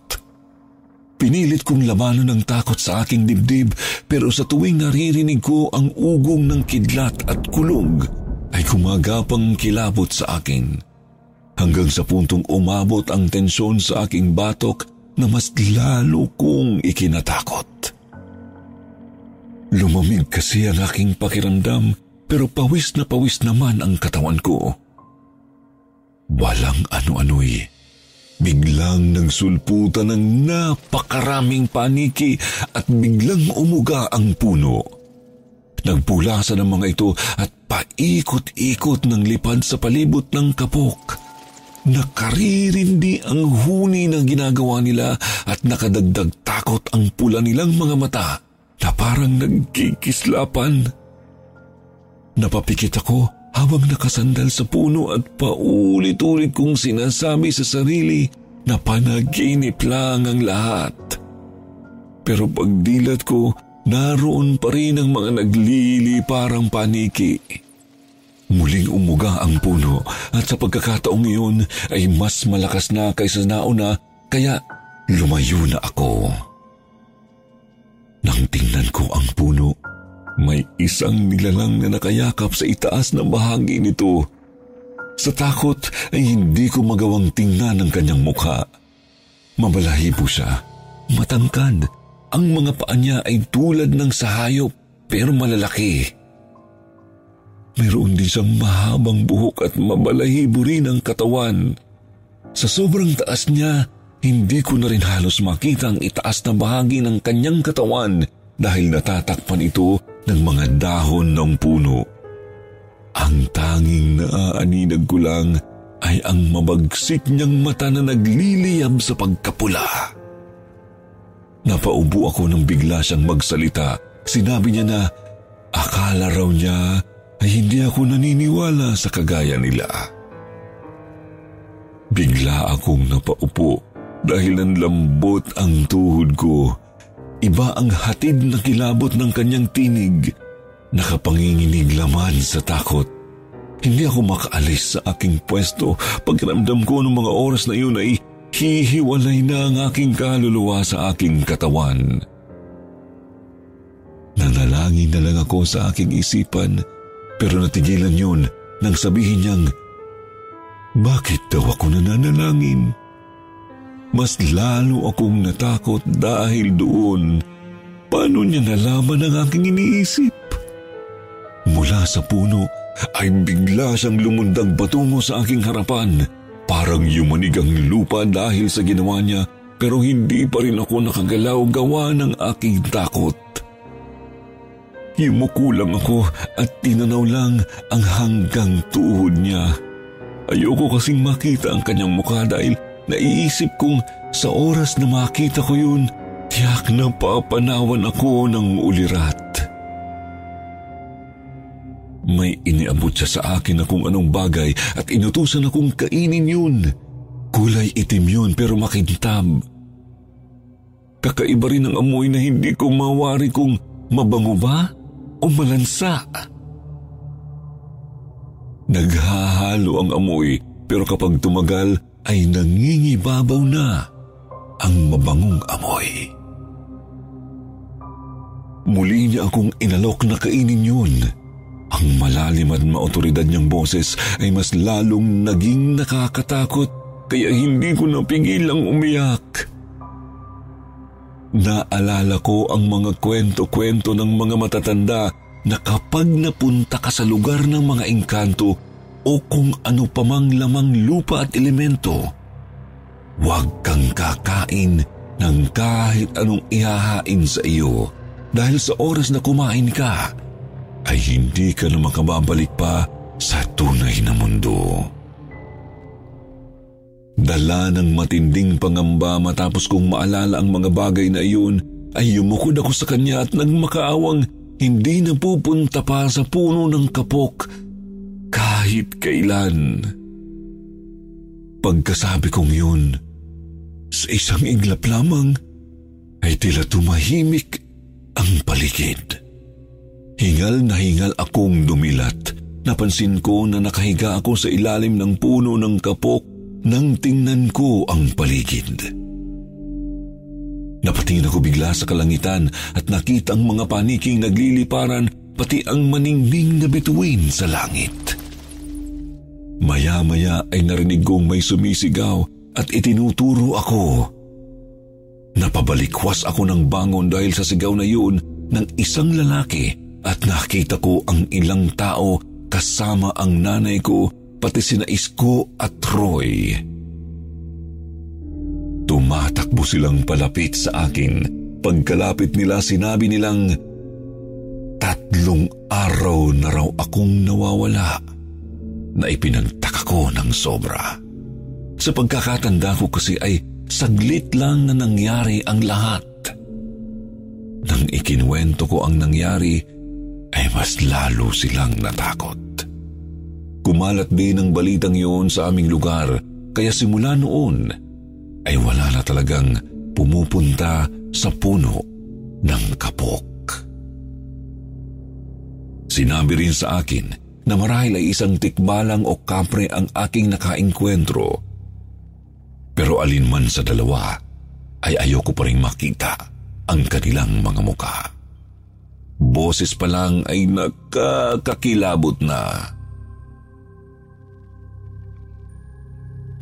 Pinilit kong labanan ng takot sa aking dibdib pero sa tuwing naririnig ko ang ugong ng kidlat at kulog ay kumagapang kilabot sa akin. Hanggang sa puntong umabot ang tensyon sa aking batok na mas lalo kong ikinatakot. Lumamig kasi ang aking pakiramdam pero pawis na pawis naman ang katawan ko. Walang ano-ano'y. Biglang nagsulputan ng napakaraming paniki at biglang umuga ang puno. Nagpulasan ang mga ito at paikot-ikot ng lipad sa palibot ng kapok. Nakaririndi ang huni ng ginagawa nila at nakadagdag takot ang pula nilang mga mata na parang nagkikislapan. Napapikit ako habang nakasandal sa puno at paulit-ulit kong sinasabi sa sarili na panaginip lang ang lahat. Pero pagdilat ko, naroon pa rin ang mga naglili parang paniki. Muling umuga ang puno at sa pagkakataong iyon ay mas malakas na kaysa nauna kaya lumayo na ako. Nang tingnan ko ang puno, may isang nilalang na nakayakap sa itaas na bahagi nito. Sa takot ay hindi ko magawang tingnan ang kanyang mukha. Mabalahibo siya, matangkad. Ang mga paa niya ay tulad ng sahayop pero malalaki. Mayroon din siyang mahabang buhok at mabalahibo rin ang katawan. Sa sobrang taas niya hindi ko na rin halos makita ang itaas na bahagi ng kanyang katawan dahil natatakpan ito ng mga dahon ng puno. Ang tanging naaaninag ko lang ay ang mabagsik niyang mata na nagliliyab sa pagkapula. Napaubo ako nang bigla siyang magsalita. Sinabi niya na akala raw niya ay hindi ako naniniwala sa kagaya nila. Bigla akong napaupo dahil ang lambot ang tuhod ko. Iba ang hatid na kilabot ng kanyang tinig. Nakapanginginig laman sa takot. Hindi ako makaalis sa aking pwesto. Pagramdam ko ng mga oras na iyon ay hihiwalay na ang aking kaluluwa sa aking katawan. Nanalangin na lang ako sa aking isipan pero natigilan yun nang sabihin niyang, Bakit daw ako nananalangin? Mas lalo akong natakot dahil doon. Paano niya nalaman ang aking iniisip? Mula sa puno ay bigla siyang lumundag patungo sa aking harapan. Parang yumanig ang lupa dahil sa ginawa niya pero hindi pa rin ako nakagalaw gawa ng aking takot. Yumuko lang ako at tinanaw lang ang hanggang tuhod niya. Ayoko kasing makita ang kanyang mukha dahil Naiisip kong sa oras na makita ko yun, Tiyak na papanawan ako ng ulirat. May iniabot siya sa akin na kung anong bagay at inutusan akong kainin yun. Kulay itim yun pero makintab. Kakaiba rin ang amoy na hindi ko mawari kung mabango ba o malansa. Naghahalo ang amoy pero kapag tumagal ay nangingibabaw na ang mabangong amoy. Muli niya akong inalok na kainin yun. Ang malalim at maotoridad niyang boses ay mas lalong naging nakakatakot kaya hindi ko napigilang umiyak. Naalala ko ang mga kwento-kwento ng mga matatanda na kapag napunta ka sa lugar ng mga engkanto o kung ano pamang lamang lupa at elemento, huwag kang kakain ng kahit anong ihahain sa iyo dahil sa oras na kumain ka, ay hindi ka na makababalik pa sa tunay na mundo. Dala ng matinding pangamba matapos kong maalala ang mga bagay na iyon, ay yumukod ako sa kanya at nagmakaawang hindi na pupunta pa sa puno ng kapok kahit kailan. Pagkasabi kong yun, sa isang iglap lamang ay tila tumahimik ang paligid. Hingal na hingal akong dumilat. Napansin ko na nakahiga ako sa ilalim ng puno ng kapok nang tingnan ko ang paligid. Napatingin ako bigla sa kalangitan at nakita ang mga paniking nagliliparan pati ang maningning na bituin sa langit. Maya-maya ay narinig kong may sumisigaw at itinuturo ako. Napabalikwas ako ng bangon dahil sa sigaw na yun ng isang lalaki at nakita ko ang ilang tao kasama ang nanay ko pati sina Isko at Roy. Tumatakbo silang palapit sa akin. Pagkalapit nila sinabi nilang, Tatlong araw na raw akong nawawala na ipinagtaka ko ng sobra. Sa pagkakatanda ko kasi ay saglit lang na nangyari ang lahat. Nang ikinwento ko ang nangyari, ay mas lalo silang natakot. Kumalat din ang balitang yun sa aming lugar kaya simula noon ay wala na talagang pumupunta sa puno ng kapok. Sinabi rin sa akin na marahil ay isang tikbalang o kapre ang aking nakainkwentro. Pero alinman sa dalawa ay ayoko pa rin makita ang kanilang mga mukha boses pa lang ay nakakakilabot na.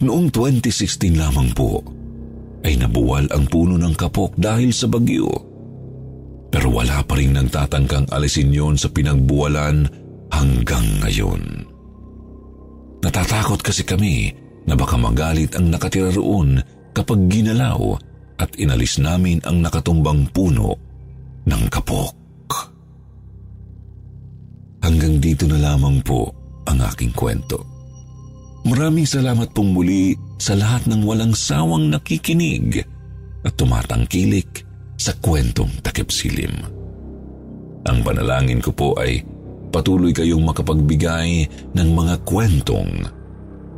Noong 2016 lamang po, ay nabuwal ang puno ng kapok dahil sa bagyo. Pero wala pa rin nagtatangkang alisin yon sa pinagbuwalan hanggang ngayon. Natatakot kasi kami na baka magalit ang nakatira roon kapag ginalaw at inalis namin ang nakatumbang puno ng kapok. Hanggang dito na lamang po ang aking kwento. Maraming salamat pong muli sa lahat ng walang sawang nakikinig at tumatangkilik sa kwentong takip silim. Ang panalangin ko po ay patuloy kayong makapagbigay ng mga kwentong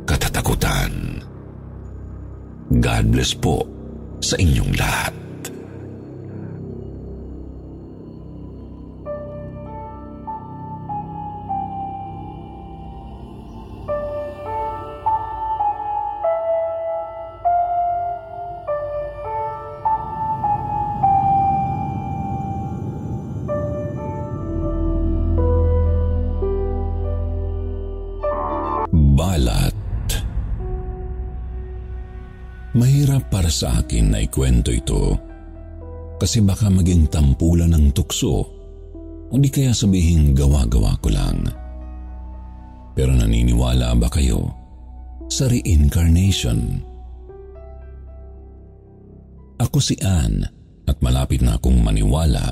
katatakutan. God bless po sa inyong lahat. Sa akin na ikwento ito kasi baka maging tampulan ng tukso o di kaya sabihin gawa-gawa ko lang. Pero naniniwala ba kayo sa reincarnation? Ako si Anne at malapit na akong maniwala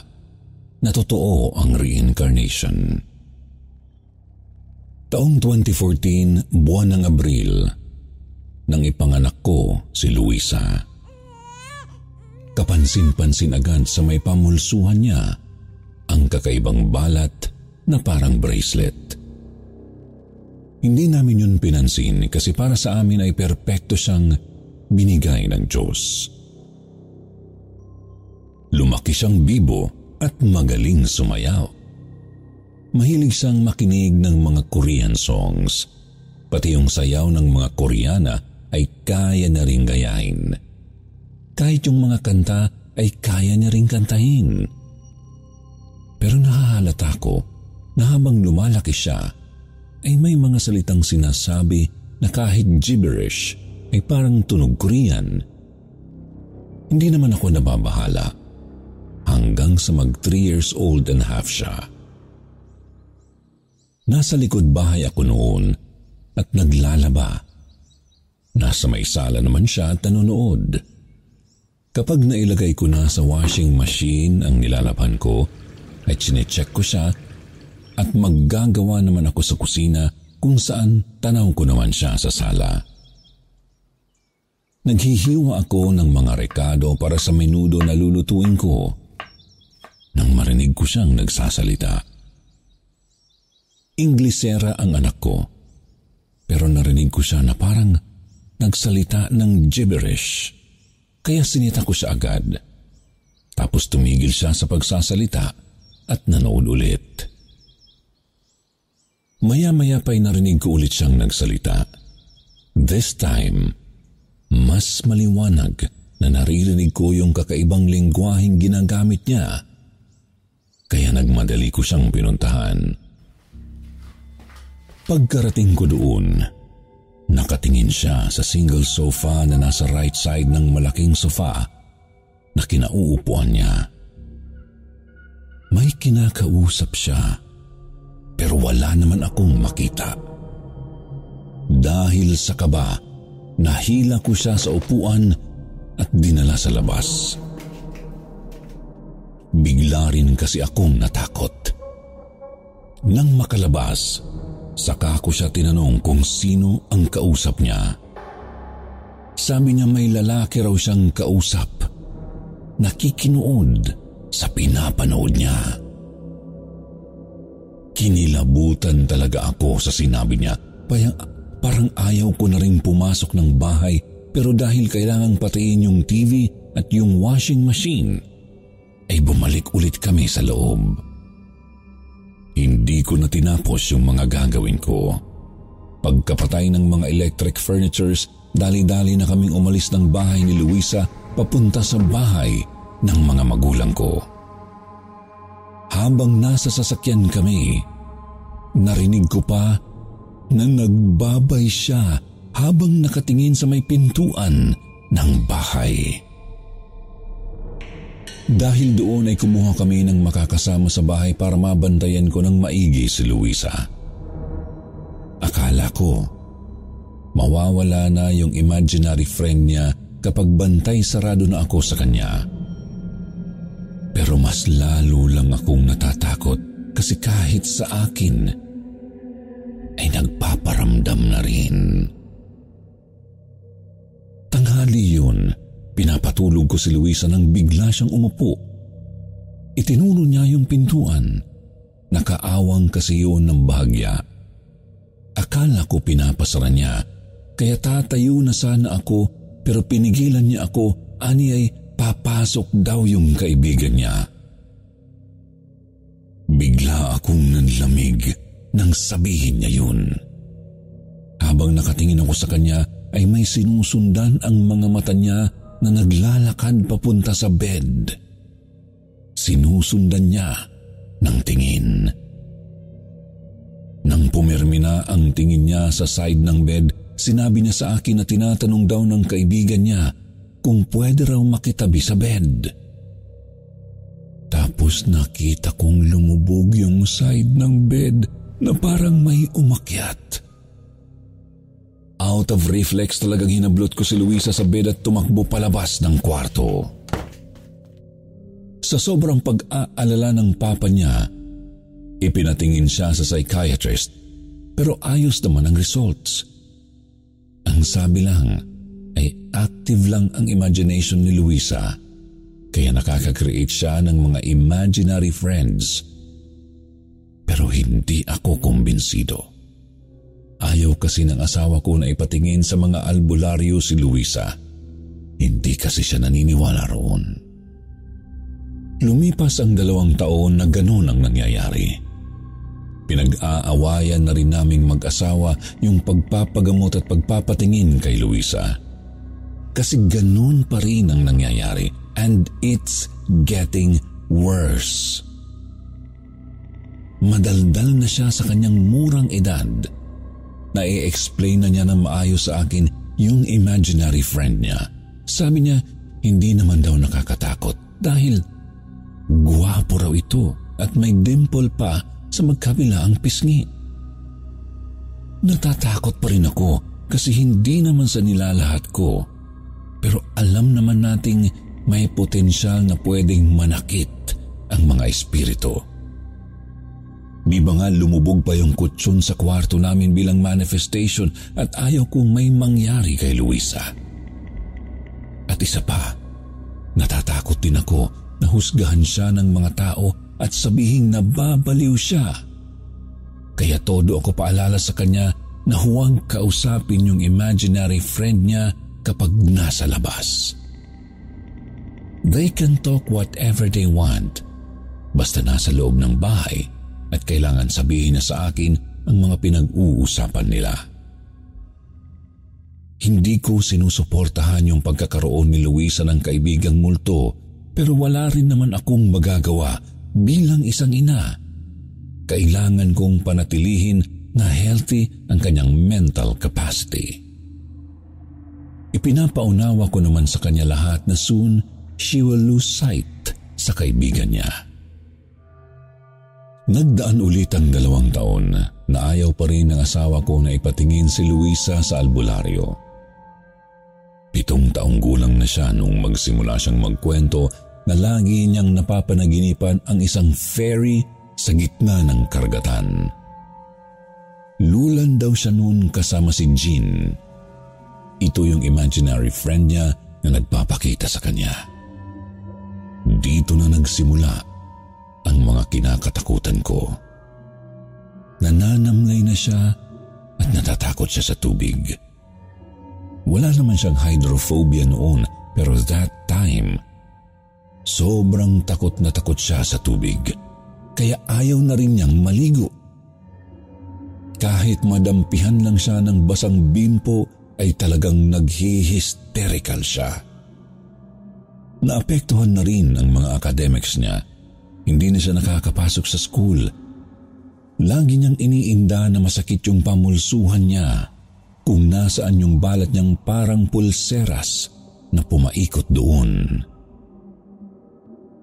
na totoo ang reincarnation. Taong 2014, buwan ng Abril, nang ipanganak ko si Luisa. Kapansin-pansin agad sa may pamulsuhan niya ang kakaibang balat na parang bracelet. Hindi namin yun pinansin kasi para sa amin ay perpekto siyang binigay ng Diyos. Lumaki siyang bibo at magaling sumayaw. Mahilig siyang makinig ng mga Korean songs. Pati yung sayaw ng mga Koreana ay kaya na rin gayahin. Kahit yung mga kanta ay kaya niya rin kantahin. Pero nahahalata ko na habang lumalaki siya, ay may mga salitang sinasabi na kahit gibberish ay parang tunog Korean. Hindi naman ako nababahala hanggang sa mag 3 years old and half siya. Nasa likod bahay ako noon at naglalaba. Nasa may sala naman siya at nanonood. Kapag nailagay ko na sa washing machine ang nilalaban ko, ay chinecheck ko siya at maggagawa naman ako sa kusina kung saan tanaw ko naman siya sa sala. Naghihiwa ako ng mga rekado para sa menudo na lulutuin ko nang marinig ko siyang nagsasalita. Inglesera ang anak ko, pero narinig ko siya na parang nagsalita ng gibberish. Kaya sinita ko siya agad. Tapos tumigil siya sa pagsasalita at nanood ulit. Maya-maya pa'y narinig ko ulit siyang nagsalita. This time, mas maliwanag na naririnig ko yung kakaibang lingwaheng ginagamit niya. Kaya nagmadali ko siyang pinuntahan. Pagkarating ko doon, Nakatingin siya sa single sofa na nasa right side ng malaking sofa na kinauupuan niya. May kinakausap siya pero wala naman akong makita. Dahil sa kaba, nahila ko siya sa upuan at dinala sa labas. Bigla rin kasi akong natakot. Nang makalabas, Saka ko siya tinanong kung sino ang kausap niya. Sabi niya may lalaki raw siyang kausap. Nakikinood sa pinapanood niya. Kinilabutan talaga ako sa sinabi niya. Paya, parang ayaw ko na rin pumasok ng bahay pero dahil kailangang patiin yung TV at yung washing machine, ay bumalik ulit kami sa loob. Hindi ko na tinapos yung mga gagawin ko. Pagkapatay ng mga electric furnitures, dali-dali na kaming umalis ng bahay ni Luisa papunta sa bahay ng mga magulang ko. Habang nasa sasakyan kami, narinig ko pa na nagbabay siya habang nakatingin sa may pintuan ng bahay. Dahil doon ay kumuha kami ng makakasama sa bahay para mabantayan ko ng maigi si Luisa. Akala ko, mawawala na yung imaginary friend niya kapag bantay sarado na ako sa kanya. Pero mas lalo lang akong natatakot kasi kahit sa akin ay nagpaparamdam na rin. Tanghali yun Pinapatulog ko si Luisa nang bigla siyang umupo. Itinuno niya yung pintuan. Nakaawang kasi yun ng bahagya. Akala ko pinapasara niya, kaya tatayo na sana ako pero pinigilan niya ako ani ay papasok daw yung kaibigan niya. Bigla akong nanlamig nang sabihin niya yun. Habang nakatingin ako sa kanya ay may sinusundan ang mga mata niya na naglalakad papunta sa bed. Sinusundan niya ng tingin. Nang pumirmi na ang tingin niya sa side ng bed, sinabi niya sa akin na tinatanong daw ng kaibigan niya kung pwede raw makitabi sa bed. Tapos nakita kong lumubog yung side ng bed na parang may umakyat. Out of reflex talagang hinablot ko si Luisa sa bed at tumakbo palabas ng kwarto. Sa sobrang pag-aalala ng papa niya, ipinatingin siya sa psychiatrist pero ayos naman ang results. Ang sabi lang ay active lang ang imagination ni Luisa Kaya nakaka-create siya ng mga imaginary friends. Pero hindi ako kumbinsido. Ayaw kasi ng asawa ko na ipatingin sa mga albularyo si Luisa. Hindi kasi siya naniniwala roon. Lumipas ang dalawang taon na ganun ang nangyayari. Pinag-aawayan na rin naming mag-asawa yung pagpapagamot at pagpapatingin kay Luisa. Kasi ganun pa rin ang nangyayari and it's getting worse. Madaldal na siya sa kanyang murang edad. Na explain na niya ng maayos sa akin yung imaginary friend niya. Sabi niya, hindi naman daw nakakatakot dahil guwapo raw ito at may dimple pa sa magkabila ang pisngi. Natatakot pa rin ako kasi hindi naman sa nilalahat ko pero alam naman nating may potensyal na pwedeng manakit ang mga espiritu. Di ba nga lumubog pa yung kutsyon sa kwarto namin bilang manifestation at ayaw kong may mangyari kay Luisa. At isa pa, natatakot din ako na husgahan siya ng mga tao at sabihing nababaliw siya. Kaya todo ako paalala sa kanya na huwag kausapin yung imaginary friend niya kapag nasa labas. They can talk whatever they want basta nasa loob ng bahay at kailangan sabihin na sa akin ang mga pinag-uusapan nila. Hindi ko sinusuportahan yung pagkakaroon ni Luisa ng kaibigang multo pero wala rin naman akong magagawa bilang isang ina. Kailangan kong panatilihin na healthy ang kanyang mental capacity. Ipinapaunawa ko naman sa kanya lahat na soon she will lose sight sa kaibigan niya. Nagdaan ulit ang dalawang taon na ayaw pa rin ng asawa ko na ipatingin si Luisa sa albularyo. Pitong taong gulang na siya nung magsimula siyang magkwento na lagi niyang napapanaginipan ang isang ferry sa gitna ng karagatan. Lulan daw siya noon kasama si Jean. Ito yung imaginary friend niya na nagpapakita sa kanya. Dito na nagsimula ang mga kinakatakutan ko. Nananamlay na siya at natatakot siya sa tubig. Wala naman siyang hydrophobia noon pero that time, sobrang takot na takot siya sa tubig. Kaya ayaw na rin niyang maligo. Kahit madampihan lang siya ng basang bimpo ay talagang naghihisterical siya. Naapektuhan na rin ang mga academics niya. Hindi na siya nakakapasok sa school. Lagi niyang iniinda na masakit yung pamulsuhan niya kung nasaan yung balat niyang parang pulseras na pumaikot doon.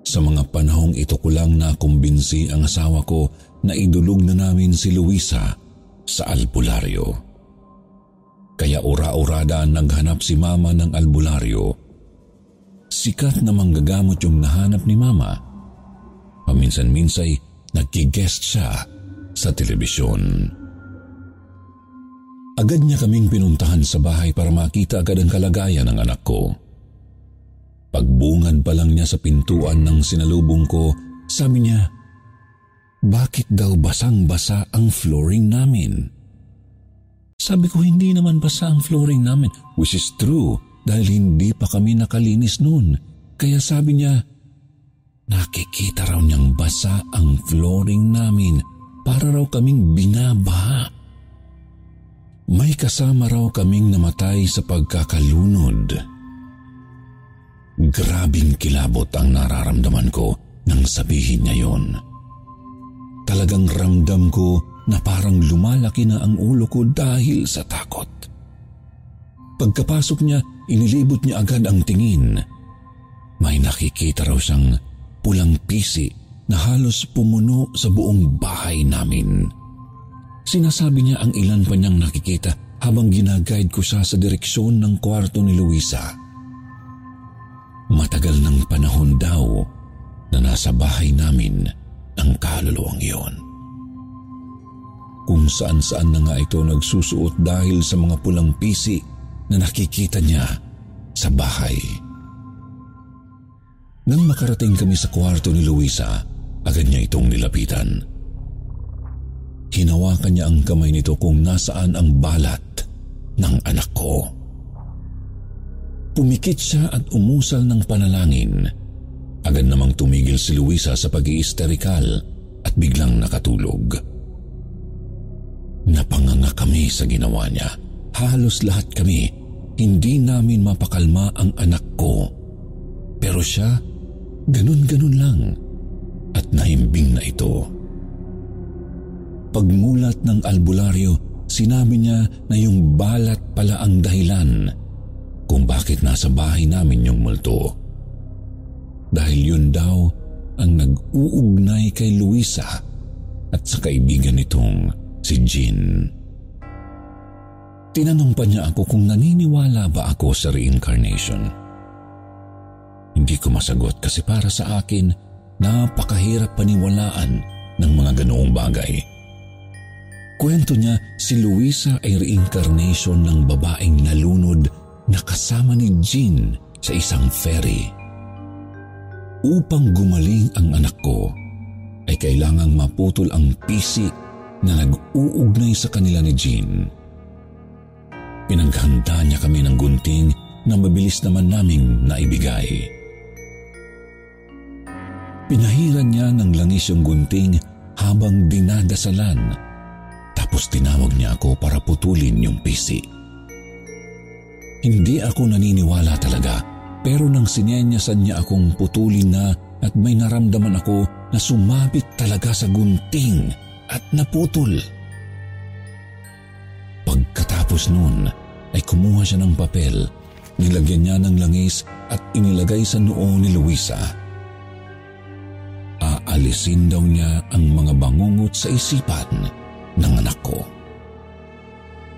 Sa mga panahong ito ko lang nakumbinsi ang asawa ko na idulog na namin si Luisa sa albularyo. Kaya ura-urada naghanap si mama ng albularyo sikat na manggagamot yung nahanap ni Mama. Paminsan-minsay nagkiguest siya sa telebisyon. Agad niya kaming pinuntahan sa bahay para makita agad ang kalagayan ng anak ko. Pagbungad pa lang niya sa pintuan ng sinalubong ko, sabi niya, bakit daw basang-basa ang flooring namin? Sabi ko, hindi naman basa ang flooring namin, which is true dahil hindi pa kami nakalinis noon. Kaya sabi niya, nakikita raw niyang basa ang flooring namin para raw kaming binabaha. May kasama raw kaming namatay sa pagkakalunod. Grabing kilabot ang nararamdaman ko nang sabihin niya yon. Talagang ramdam ko na parang lumalaki na ang ulo ko dahil sa takot. Pagkapasok niya, Inilibot niya agad ang tingin. May nakikita raw siyang pulang pisi na halos pumuno sa buong bahay namin. Sinasabi niya ang ilan pa niyang nakikita habang ginaguide ko siya sa direksyon ng kwarto ni Luisa. Matagal ng panahon daw na nasa bahay namin ang kaluluwang iyon. Kung saan-saan na nga ito nagsusuot dahil sa mga pulang pisi na nakikita niya sa bahay. Nang makarating kami sa kwarto ni Luisa, agad niya itong nilapitan. Hinawakan niya ang kamay nito kung nasaan ang balat ng anak ko. Pumikit siya at umusal ng panalangin. Agad namang tumigil si Luisa sa pag-iisterikal at biglang nakatulog. Napanganga kami sa ginawa niya. Halos lahat kami, hindi namin mapakalma ang anak ko. Pero siya, ganun-ganun lang at nahimbing na ito. Pagmulat ng albularyo, sinabi niya na yung balat pala ang dahilan kung bakit nasa bahay namin yung multo. Dahil yun daw ang nag-uugnay kay Luisa at sa kaibigan nitong si Jean. Tinanong pa niya ako kung naniniwala ba ako sa reincarnation. Hindi ko masagot kasi para sa akin, napakahirap paniwalaan ng mga ganoong bagay. Kwento niya, si Luisa ay reincarnation ng babaeng nalunod na kasama ni Jean sa isang ferry. Upang gumaling ang anak ko, ay kailangang maputol ang pisi na nag-uugnay sa kanila ni Jean. Pinaghanda niya kami ng gunting na mabilis naman naming naibigay. Pinahiran niya ng langis yung gunting habang dinadasalan tapos tinawag niya ako para putulin yung pisi. Hindi ako naniniwala talaga pero nang sinyenyasan niya akong putulin na at may naramdaman ako na sumabit talaga sa gunting at naputol. Pagkatapos nun ay kumuha siya ng papel, nilagyan niya ng langis at inilagay sa noo ni Luisa. Aalisin daw niya ang mga bangungot sa isipan ng anak ko.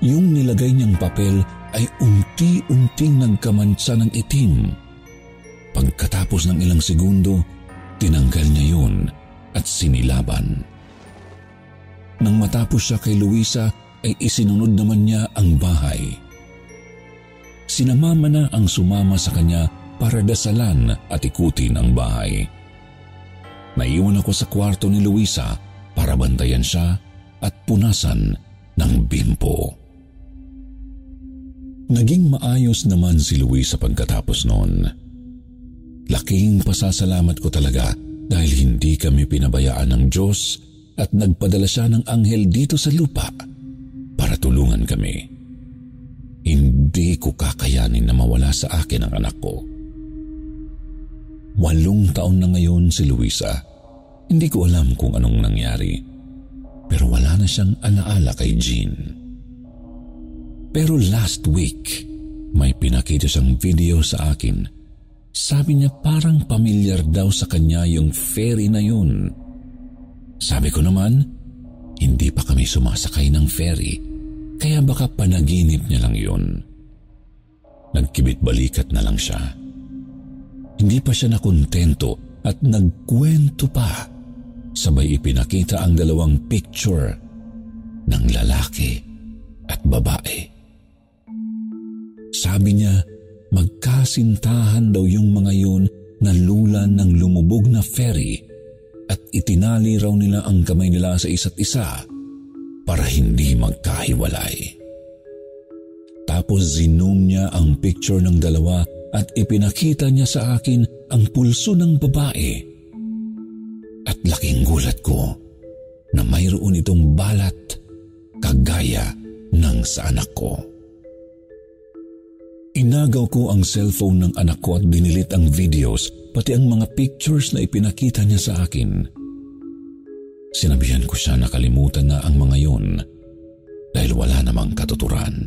Yung nilagay niyang papel ay unti-unting nagkamansa ng itim. Pagkatapos ng ilang segundo, tinanggal niya yun at sinilaban. Nang matapos siya kay Luisa, ay isinunod naman niya ang bahay. Sinamama na ang sumama sa kanya para dasalan at ikutin ang bahay. Naiwan ako sa kwarto ni Luisa para bantayan siya at punasan ng bimpo. Naging maayos naman si Luis sa pagkatapos noon. Laking pasasalamat ko talaga dahil hindi kami pinabayaan ng Diyos at nagpadala siya ng anghel dito sa lupa para tulungan kami. Hindi ko kakayanin na mawala sa akin ang anak ko. Walong taon na ngayon si Luisa. Hindi ko alam kung anong nangyari pero wala na siyang alaala kay Jean. Pero last week, may pinakita siyang video sa akin. Sabi niya parang pamilyar daw sa kanya yung ferry na yun. Sabi ko naman, hindi pa kami sumasakay ng ferry, kaya baka panaginip niya lang yun. Nagkibit balikat na lang siya. Hindi pa siya nakontento at nagkwento pa Sabay ipinakita ang dalawang picture ng lalaki at babae. Sabi niya, magkasintahan daw yung mga yun na lulan ng lumubog na ferry at itinali raw nila ang kamay nila sa isa't isa para hindi magkahiwalay. Tapos zinom niya ang picture ng dalawa at ipinakita niya sa akin ang pulso ng babae at laking gulat ko na mayroon itong balat kagaya ng sa anak ko. Inagaw ko ang cellphone ng anak ko at binilit ang videos pati ang mga pictures na ipinakita niya sa akin. Sinabihan ko siya na kalimutan na ang mga yon dahil wala namang katuturan.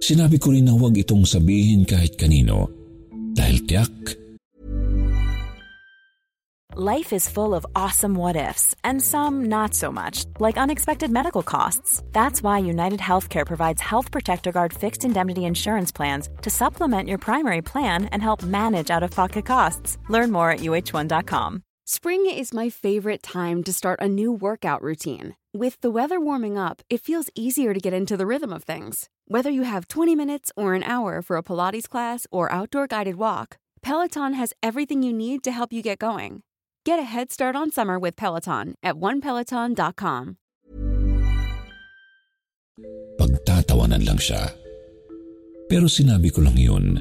Sinabi ko rin na huwag itong sabihin kahit kanino dahil tiyak Life is full of awesome what ifs, and some not so much, like unexpected medical costs. That's why United Healthcare provides Health Protector Guard fixed indemnity insurance plans to supplement your primary plan and help manage out of pocket costs. Learn more at uh1.com. Spring is my favorite time to start a new workout routine. With the weather warming up, it feels easier to get into the rhythm of things. Whether you have 20 minutes or an hour for a Pilates class or outdoor guided walk, Peloton has everything you need to help you get going. Get a head start on summer with Peloton at onepeloton.com. Pagtatawanan lang siya. Pero sinabi ko lang yun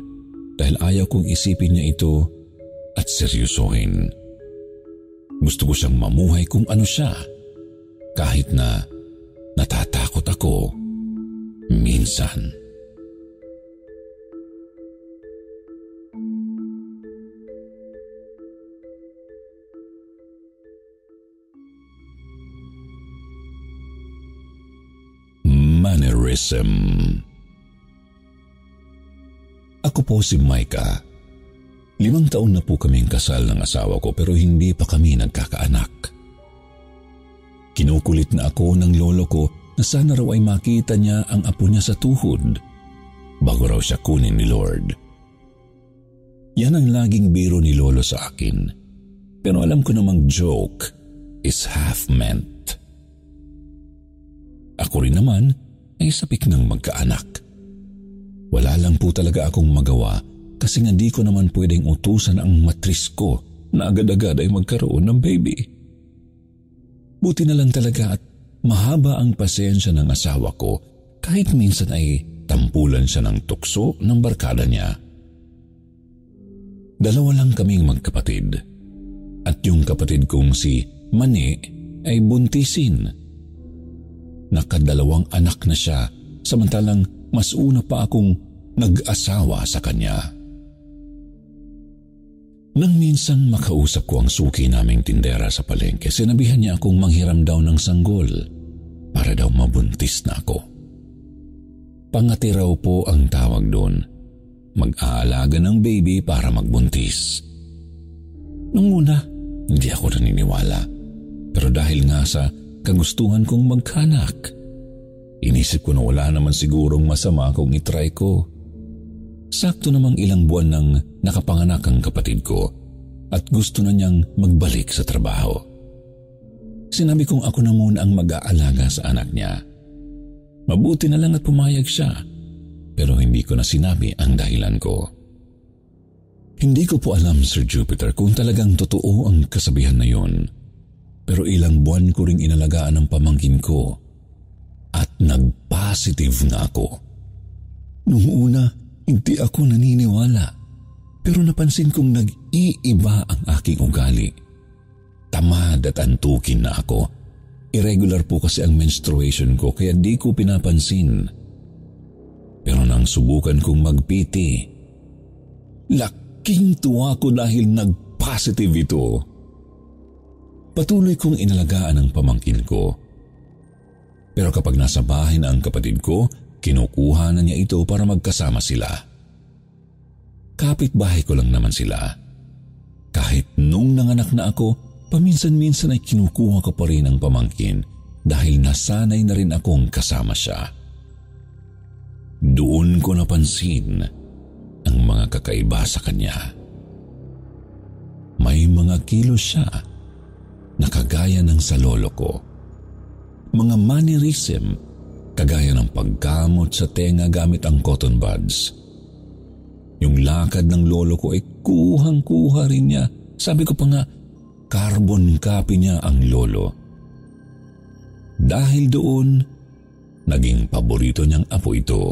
dahil ayaw kong isipin niya ito at seryosohin. Gusto ko siyang mamuhay kung ano siya kahit na natatakot ako minsan. Mannerism Ako po si Micah. Limang taon na po kaming kasal ng asawa ko pero hindi pa kami nagkakaanak. Kinukulit na ako ng lolo ko na sana raw ay makita niya ang apo niya sa tuhod bago raw siya kunin ni Lord. Yan ang laging biro ni lolo sa akin. Pero alam ko namang joke is half meant. Ako rin naman ay sapik ng magkaanak. Wala lang po talaga akong magawa kasi nga di ko naman pwedeng utusan ang matris ko na agad-agad ay magkaroon ng baby. Buti na lang talaga at mahaba ang pasensya ng asawa ko kahit minsan ay tampulan siya ng tukso ng barkada niya. Dalawa lang kaming magkapatid at yung kapatid kong si Mani ay buntisin nakadalawang anak na siya samantalang mas una pa akong nag-asawa sa kanya. Nang minsan makausap ko ang suki naming tindera sa palengke, sinabihan niya akong manghiram daw ng sanggol para daw mabuntis na ako. Pangati raw po ang tawag doon. Mag-aalaga ng baby para magbuntis. Nung una, hindi ako naniniwala. Pero dahil nga sa kagustuhan kong magkanak. Inisip ko na wala naman sigurong masama kung itry ko. Sakto namang ilang buwan nang nakapanganak ang kapatid ko at gusto na niyang magbalik sa trabaho. Sinabi kong ako na muna ang mag-aalaga sa anak niya. Mabuti na lang at pumayag siya pero hindi ko na sinabi ang dahilan ko. Hindi ko po alam, Sir Jupiter, kung talagang totoo ang kasabihan na yon. Pero ilang buwan ko ring inalagaan ang pamangkin ko at nag-positive na ako. Nung una, hindi ako naniniwala. Pero napansin kong nag-iiba ang aking ugali. Tamad at antukin na ako. Irregular po kasi ang menstruation ko kaya di ko pinapansin. Pero nang subukan kong magpiti, laking tuwa ko dahil nag-positive ito. Patuloy kong inalagaan ang pamangkin ko. Pero kapag nasa bahay na ang kapatid ko, kinukuha na niya ito para magkasama sila. Kapit-bahay ko lang naman sila. Kahit nung nanganak na ako, paminsan-minsan ay kinukuha ko pa rin ang pamangkin dahil nasanay na rin akong kasama siya. Doon ko napansin ang mga kakaiba sa kanya. May mga kilos siya na kagaya ng sa lolo ko. Mga mannerism kagaya ng pagkamot sa tenga gamit ang cotton buds. Yung lakad ng lolo ko ay kuhang-kuha rin niya. Sabi ko pa nga, carbon copy niya ang lolo. Dahil doon, naging paborito niyang apo ito.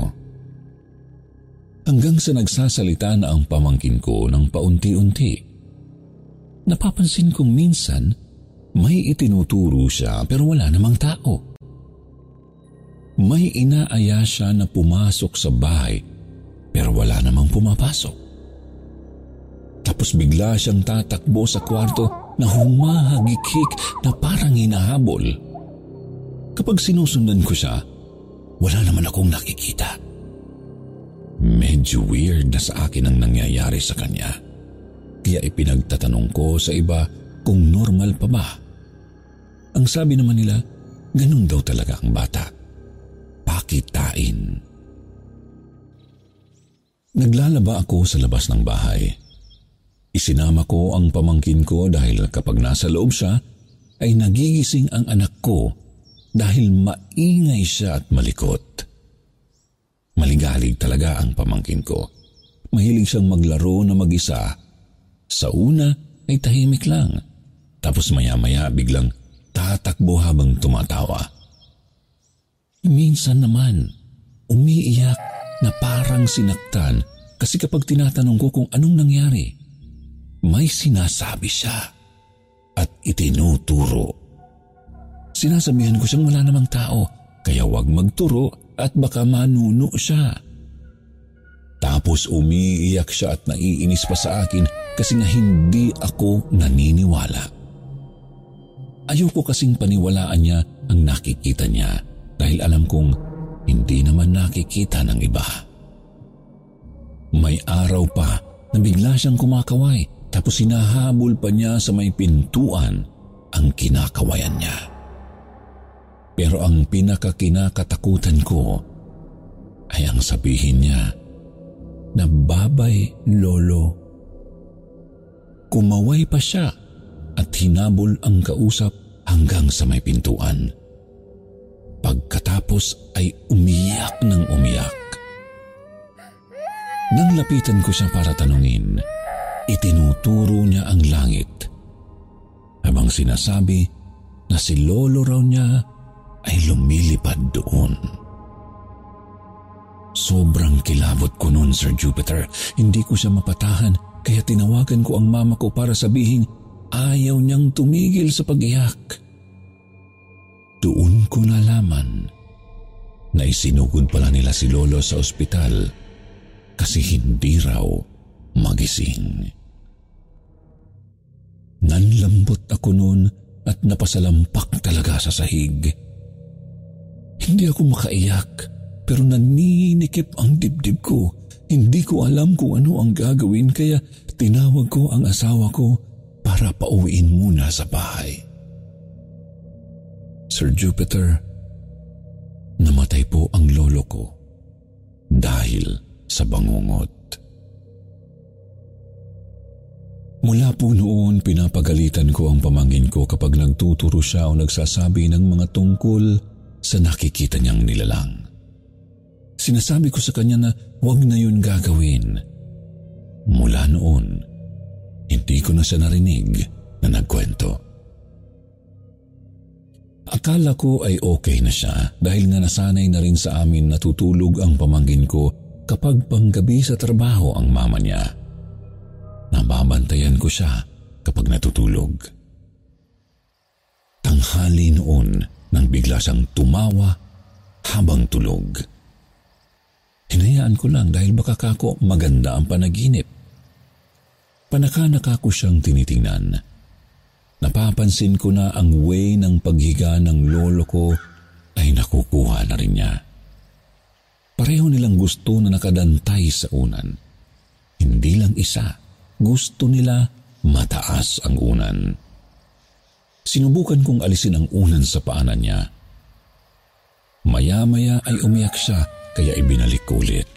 Hanggang sa nagsasalita na ang pamangkin ko ng paunti-unti. Napapansin kong minsan may itinuturo siya pero wala namang tao. May inaaya siya na pumasok sa bahay pero wala namang pumapasok. Tapos bigla siyang tatakbo sa kwarto na humahagikik na parang hinahabol. Kapag sinusundan ko siya, wala naman akong nakikita. Medyo weird na sa akin ang nangyayari sa kanya. Kaya ipinagtatanong ko sa iba kung normal pa ba ang sabi naman nila, ganun daw talaga ang bata. Pakitain. Naglalaba ako sa labas ng bahay. Isinama ko ang pamangkin ko dahil kapag nasa loob siya, ay nagigising ang anak ko dahil maingay siya at malikot. Maligalig talaga ang pamangkin ko. Mahilig siyang maglaro na mag-isa Sa una ay tahimik lang. Tapos maya-maya biglang tatakbo habang tumatawa. Minsan naman, umiiyak na parang sinaktan kasi kapag tinatanong ko kung anong nangyari, may sinasabi siya at itinuturo. Sinasabihan ko siyang wala namang tao, kaya wag magturo at baka manuno siya. Tapos umiiyak siya at naiinis pa sa akin kasi nga hindi ako naniniwala. Ayoko kasing paniwalaan niya ang nakikita niya dahil alam kong hindi naman nakikita ng iba. May araw pa na bigla siyang kumakaway tapos hinahabol pa niya sa may pintuan ang kinakawayan niya. Pero ang pinakakinakatakutan ko ay ang sabihin niya na babay lolo. Kumaway pa siya at hinabol ang kausap hanggang sa may pintuan. Pagkatapos ay umiyak ng umiyak. Nang lapitan ko siya para tanungin, itinuturo niya ang langit. Habang sinasabi na si lolo raw niya ay lumilipad doon. Sobrang kilabot ko noon, Sir Jupiter. Hindi ko siya mapatahan kaya tinawagan ko ang mama ko para sabihin ayaw niyang tumigil sa pag-iyak. Doon ko nalaman na isinugod pala nila si Lolo sa ospital kasi hindi raw magising. Nanlambot ako noon at napasalampak talaga sa sahig. Hindi ako makaiyak pero naninikip ang dibdib ko. Hindi ko alam kung ano ang gagawin kaya tinawag ko ang asawa ko para pauwiin muna sa bahay. Sir Jupiter, namatay po ang lolo ko dahil sa bangungot. Mula po noon, pinapagalitan ko ang pamangin ko kapag nagtuturo siya o nagsasabi ng mga tungkol sa nakikita niyang nilalang. Sinasabi ko sa kanya na huwag na yun gagawin. Mula noon, hindi ko na siya narinig na nagkwento. Akala ko ay okay na siya dahil nga nasanay na rin sa amin natutulog ang pamangkin ko kapag panggabi sa trabaho ang mama niya. Nababantayan ko siya kapag natutulog. Tanghali noon nang bigla siyang tumawa habang tulog. Hinayaan ko lang dahil baka kako maganda ang panaginip. Panaka-naka ko siyang tinitingnan. Napapansin ko na ang way ng paghiga ng lolo ko ay nakukuha na rin niya. Pareho nilang gusto na nakadantay sa unan. Hindi lang isa, gusto nila mataas ang unan. Sinubukan kong alisin ang unan sa paanan niya. Maya-maya ay umiyak siya kaya ibinalik ko ulit.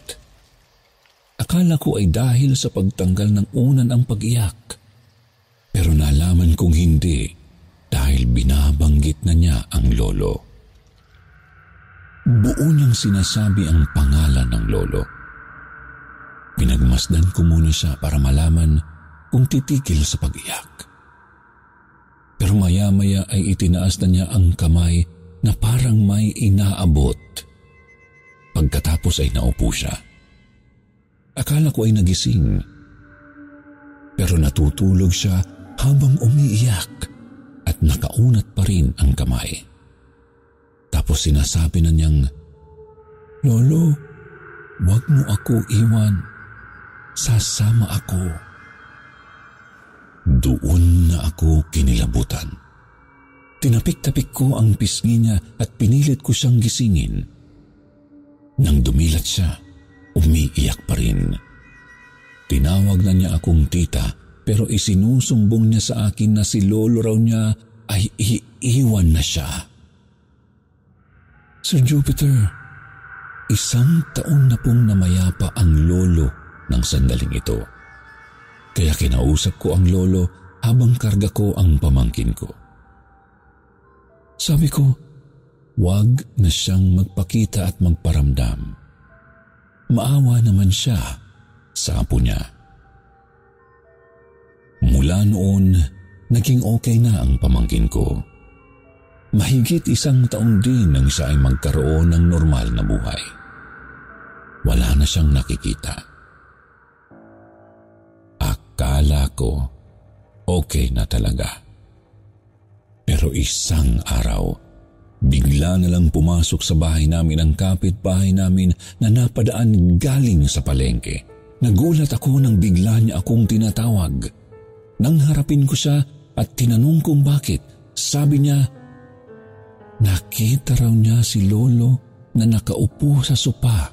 Akala ko ay dahil sa pagtanggal ng unan ang pag-iyak. Pero nalaman kong hindi dahil binabanggit na niya ang lolo. Buo niyang sinasabi ang pangalan ng lolo. Pinagmasdan ko muna siya para malaman kung titikil sa pag-iyak. Pero maya-maya ay itinaas na niya ang kamay na parang may inaabot. Pagkatapos ay naupo siya. Akala ko ay nagising. Pero natutulog siya habang umiiyak at nakaunat pa rin ang kamay. Tapos sinasabi na niyang, Lolo, wag mo ako iwan. Sasama ako. Doon na ako kinilabutan. Tinapik-tapik ko ang pisngi niya at pinilit ko siyang gisingin. Nang dumilat siya, umiiyak pa rin. Tinawag na niya akong tita pero isinusumbong niya sa akin na si lolo raw niya ay iiwan na siya. Sir Jupiter, isang taon na pong namayapa ang lolo ng sandaling ito. Kaya kinausap ko ang lolo habang karga ko ang pamangkin ko. Sabi ko, wag na siyang magpakita at magparamdam. Maawa naman siya sa apo niya. Mula noon, naging okay na ang pamangkin ko. Mahigit isang taon din nang siya ay magkaroon ng normal na buhay. Wala na siyang nakikita. Akala ko okay na talaga. Pero isang araw, bigla na lang pumasok sa bahay namin ang kapitbahay namin na napadaan galing sa palengke. Nagulat ako nang bigla niya akong tinatawag. Nang harapin ko siya at tinanong kung bakit, sabi niya, Nakita raw niya si Lolo na nakaupo sa sopa.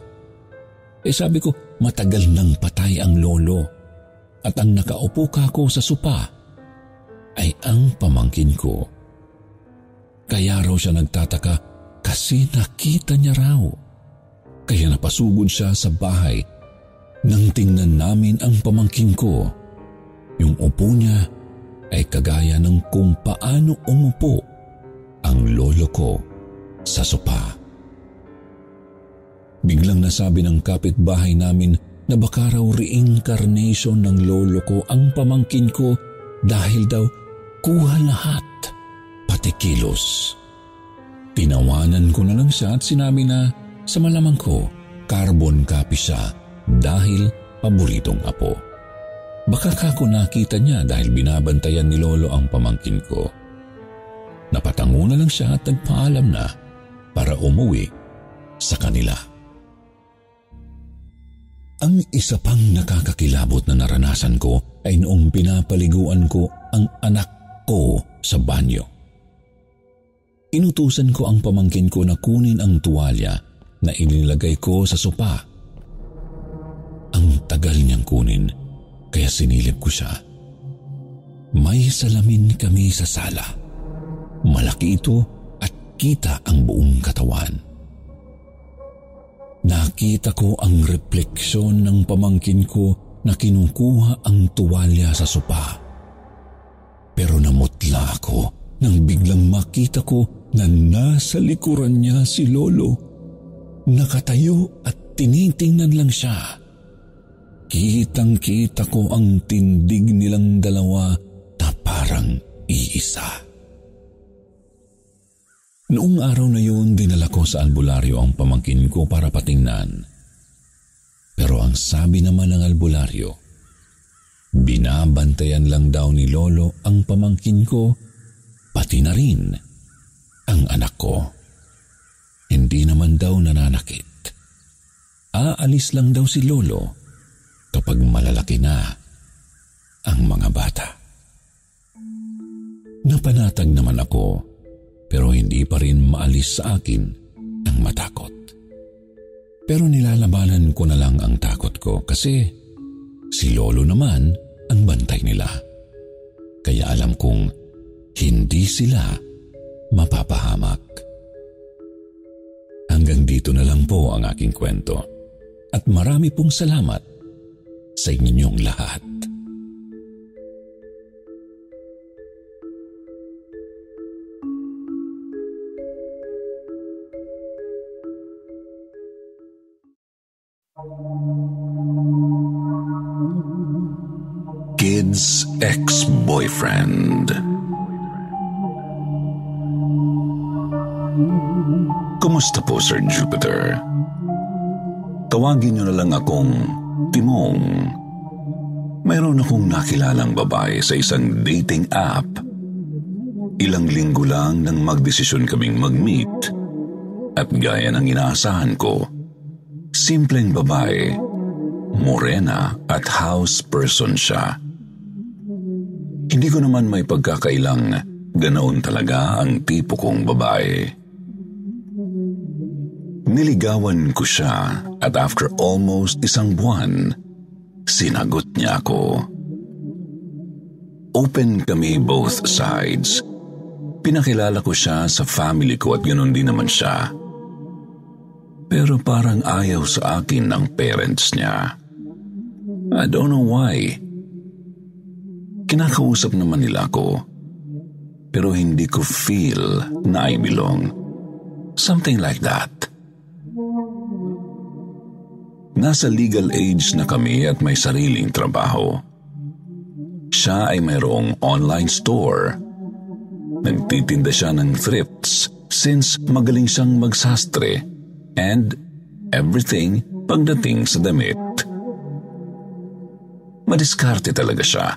Eh sabi ko, matagal nang patay ang Lolo. At ang nakaupo ka ko sa sopa ay ang pamangkin ko. Kaya raw siya nagtataka kasi nakita niya raw. Kaya napasugod siya sa bahay nang tingnan namin ang pamangkin ko. Yung upo niya ay kagaya ng kung paano umupo ang lolo ko sa sopa. Biglang nasabi ng kapitbahay namin na baka raw reincarnation ng lolo ko ang pamangkin ko dahil daw kuha lahat, pati kilos. Tinawanan ko na lang siya at sinabi na sa malamang ko, carbon copy siya dahil paboritong apo. Baka kako nakita niya dahil binabantayan ni Lolo ang pamangkin ko. Napatango na lang siya at nagpaalam na para umuwi sa kanila. Ang isa pang nakakakilabot na naranasan ko ay noong pinapaliguan ko ang anak ko sa banyo. Inutusan ko ang pamangkin ko na kunin ang tuwalya na inilagay ko sa sopa. Ang tagal niyang kunin kaya sinilip ko siya. May salamin kami sa sala. Malaki ito at kita ang buong katawan. Nakita ko ang refleksyon ng pamangkin ko na kinukuha ang tuwalya sa sopa. Pero namutla ako nang biglang makita ko na nasa likuran niya si Lolo. Nakatayo at tinitingnan lang siya. Kitang-kita ko ang tindig nilang dalawa na parang iisa. Noong araw na yun, dinala ko sa albularyo ang pamangkin ko para patingnan. Pero ang sabi naman ng albularyo, binabantayan lang daw ni Lolo ang pamangkin ko, pati na rin ang anak ko. Hindi naman daw nananakit. Aalis lang daw si Lolo kapag malalaki na ang mga bata. Napanatag naman ako pero hindi pa rin maalis sa akin ang matakot. Pero nilalabanan ko na lang ang takot ko kasi si Lolo naman ang bantay nila. Kaya alam kong hindi sila mapapahamak. Hanggang dito na lang po ang aking kwento. At marami pong salamat sa inyong lahat. kid's ex-boyfriend. Kumusta po, Sir Jupiter? Tawagin niyo na lang akong Timong. Mayroon akong nakilalang babae sa isang dating app. Ilang linggo lang nang magdesisyon kaming mag-meet. At gaya ng inaasahan ko, simpleng babae, morena at house person siya. Hindi ko naman may pagkakailang ganoon talaga ang tipo kong babae. Niligawan ko siya at after almost isang buwan, sinagot niya ako. Open kami both sides. Pinakilala ko siya sa family ko at ganoon din naman siya. Pero parang ayaw sa akin ng parents niya. I don't know why. Kinakausap naman nila ako. Pero hindi ko feel na I belong. Something like that. Nasa legal age na kami at may sariling trabaho. siya ay mayroong online store. Nagtitinda siya ng thrifts since magaling siyang magsastre and everything pagdating sa damit. Madiskarte talaga siya.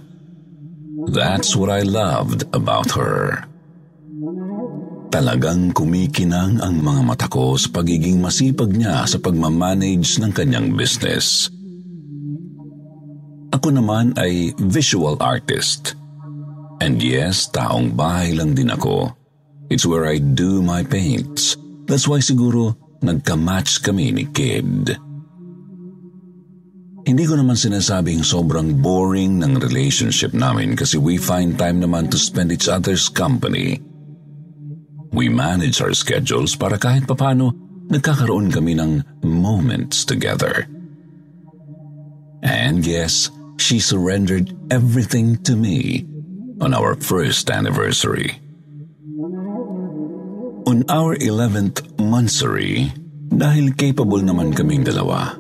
That's what I loved about her. Talagang kumikinang ang mga mata ko sa pagiging masipag niya sa pagmamanage ng kanyang business. Ako naman ay visual artist. And yes, taong bahay lang din ako. It's where I do my paints. That's why siguro nagka-match kami ni Kid. Hindi ko naman sinasabing sobrang boring ng relationship namin kasi we find time naman to spend each other's company. We manage our schedules para kahit papano nagkakaroon kami ng moments together. And yes, she surrendered everything to me on our first anniversary. On our 11th monthsary, dahil capable naman kaming dalawa,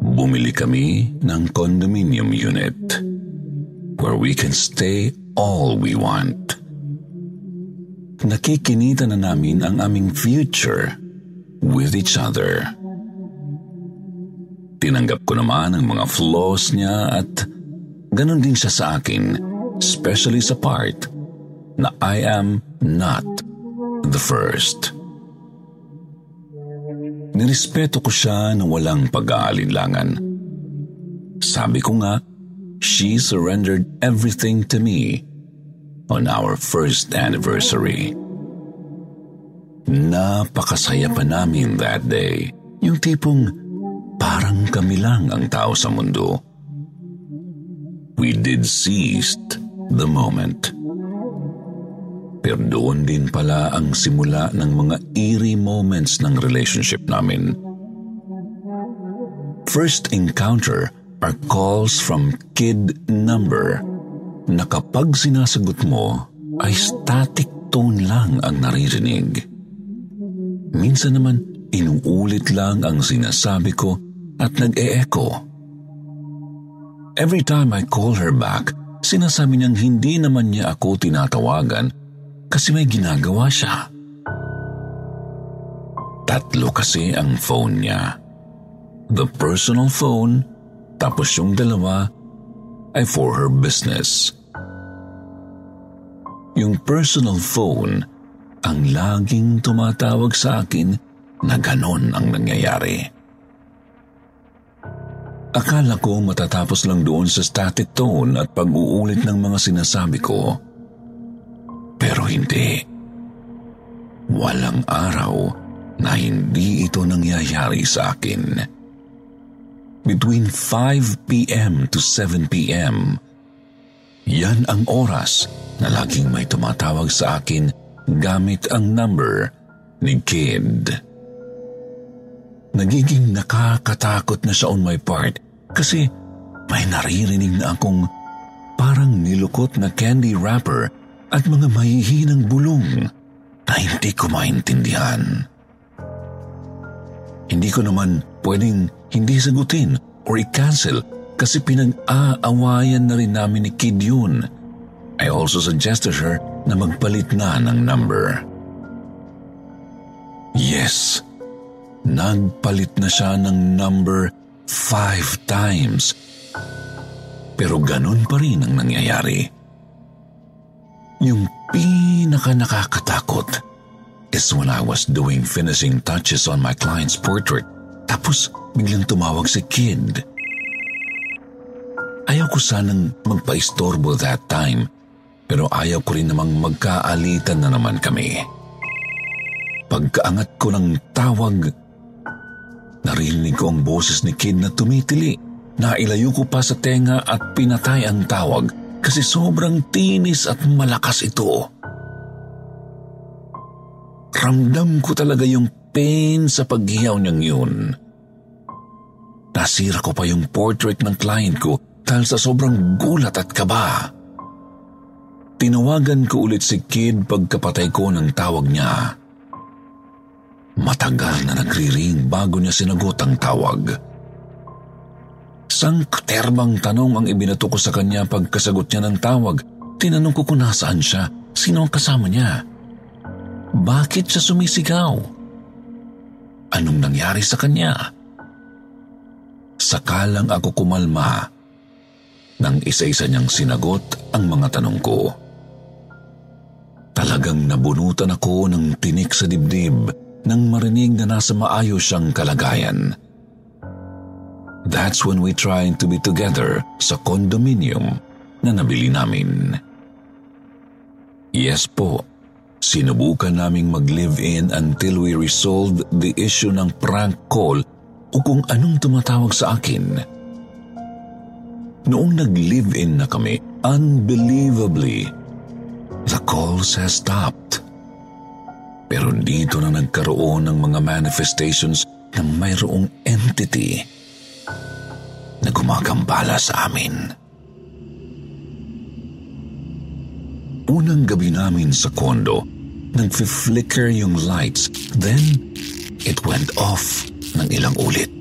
bumili kami ng condominium unit where we can stay all we want. Nakikinita na namin ang aming future with each other. Tinanggap ko naman ang mga flaws niya at ganon din siya sa akin, especially sa part na I am not the first. Nirespeto ko siya na walang pag-aalinlangan. Sabi ko nga, she surrendered everything to me on our first anniversary. Napakasaya pa namin that day. Yung tipong parang kami lang ang tao sa mundo. We did seize the moment. Pero doon din pala ang simula ng mga eerie moments ng relationship namin. First encounter are calls from kid number na kapag sinasagot mo ay static tone lang ang naririnig. Minsan naman inuulit lang ang sinasabi ko at nag-e-echo. Every time I call her back, sinasabi niyang hindi naman niya ako tinatawagan kasi may ginagawa siya. Tatlo kasi ang phone niya. The personal phone, tapos yung dalawa ay for her business. Yung personal phone ang laging tumatawag sa akin na ganon ang nangyayari. Akala ko matatapos lang doon sa static tone at pag-uulit ng mga sinasabi ko. Pero hindi. Walang araw na hindi ito nangyayari sa akin. Between 5 p.m. to 7 p.m., yan ang oras na laging may tumatawag sa akin gamit ang number ni Kid. Nagiging nakakatakot na siya on my part kasi may naririnig na akong parang nilukot na candy wrapper at mga mahihinang bulong na hindi ko maintindihan. Hindi ko naman pwedeng hindi sagutin or i-cancel kasi pinag-aawayan na rin namin ni Kid yun. I also suggested her na magpalit na ng number. Yes, nagpalit na siya ng number five times. Pero ganun pa rin ang nangyayari. Yung pinaka nakakatakot is when I was doing finishing touches on my client's portrait tapos biglang tumawag si Kid. Ayaw ko sanang magpa-istorbo that time pero ayaw ko rin namang magkaalitan na naman kami. Pagkaangat ko ng tawag, narinig ko ang boses ni Kid na tumitili. Nailayo ko pa sa tenga at pinatay ang tawag kasi sobrang tinis at malakas ito. Ramdam ko talaga yung pain sa paghiyaw niyang yun. Nasira ko pa yung portrait ng client ko dahil sa sobrang gulat at kaba. Tinawagan ko ulit si Kid pagkapatay ko ng tawag niya. Matagal na nagriring bago niya sinagot ang tawag. Sangkaterbang tanong ang ibinato ko sa kanya pagkasagot niya ng tawag. Tinanong ko kung nasaan siya, sino ang kasama niya. Bakit siya sumisigaw? Anong nangyari sa kanya? Sakalang ako kumalma nang isa-isa niyang sinagot ang mga tanong ko. Talagang nabunutan ako ng tinik sa dibdib nang marinig na nasa maayos siyang kalagayan. That's when we tried to be together sa condominium na nabili namin. Yes po, sinubukan naming mag-live-in until we resolved the issue ng prank call o kung anong tumatawag sa akin. Noong nag-live-in na kami, unbelievably, the calls has stopped. Pero dito na nagkaroon ng mga manifestations na mayroong entity na gumagambala sa amin. Unang gabi namin sa kondo, nag-flicker yung lights, then it went off ng ilang ulit.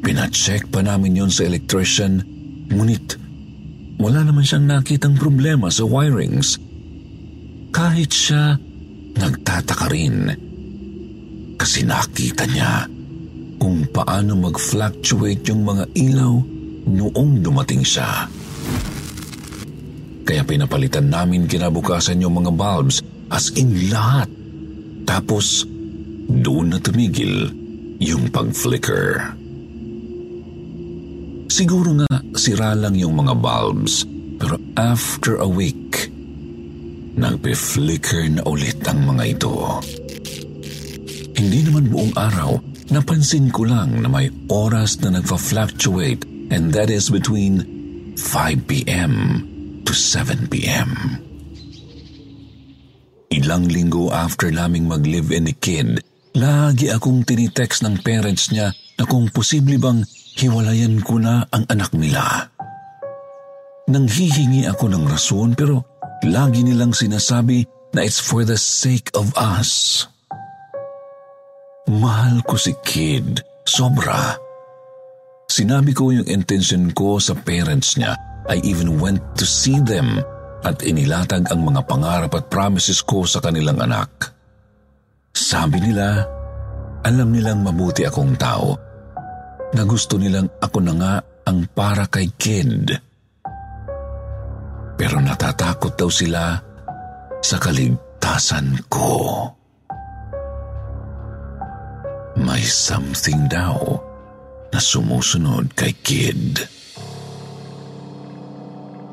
Pinacheck pa namin yon sa electrician, ngunit wala naman siyang nakitang problema sa wirings. Kahit siya, nagtataka rin. Kasi nakita niya kung paano mag-fluctuate yung mga ilaw noong dumating siya. Kaya pinapalitan namin kinabukasan yung mga bulbs as in lahat. Tapos, doon na tumigil yung pag-flicker. Siguro nga sira lang yung mga bulbs, pero after a week, nagpe-flicker na ulit ang mga ito. Hindi naman buong araw, napansin ko lang na may oras na nagfa-fluctuate and that is between 5 p.m. to 7 p.m. Ilang linggo after naming mag-live-in ni Kid, lagi akong tinitext ng parents niya na kung posible bang hiwalayan ko na ang anak nila. Nanghihingi ako ng rason pero lagi nilang sinasabi na it's for the sake of us. Mahal ko si Kid. Sobra. Sinabi ko yung intention ko sa parents niya. I even went to see them at inilatag ang mga pangarap at promises ko sa kanilang anak. Sabi nila, alam nilang mabuti akong tao na gusto nilang ako na nga ang para kay Kid. Pero natatakot daw sila sa kaligtasan ko. May something daw na sumusunod kay Kid.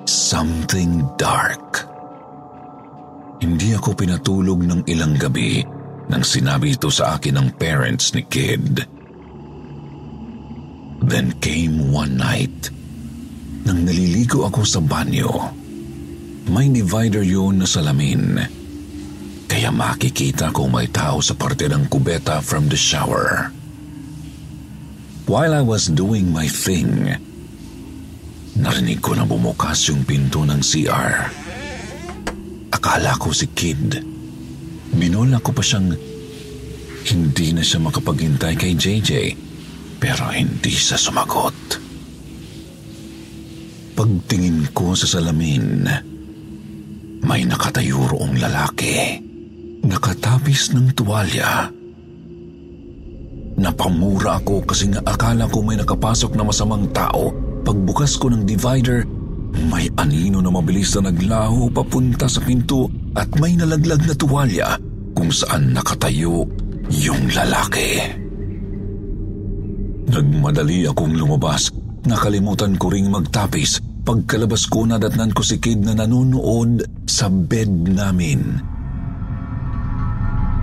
Something dark. Hindi ako pinatulog ng ilang gabi nang sinabi ito sa akin ng parents ni Kid. Then came one night nang naliligo ako sa banyo. May divider yun na salamin. Kaya makikita kung may tao sa parte ng kubeta from the shower. While I was doing my thing, narinig ko na bumukas yung pinto ng CR. Akala ko si Kid. Binola ko pa siyang hindi na siya makapaghintay kay JJ pero hindi siya sumagot. Pagtingin ko sa salamin, may nakatayo roong lalaki. Nakatapis ng tuwalya. Napamura ako kasi nga akala ko may nakapasok na masamang tao. Pagbukas ko ng divider, may anino na mabilis na naglaho papunta sa pinto at may nalaglag na tuwalya kung saan nakatayo yung lalaki. Nagmadali akong lumabas. Nakalimutan ko ring magtapis. Pagkalabas ko nadatnan ko si Kid na nanonood sa bed namin.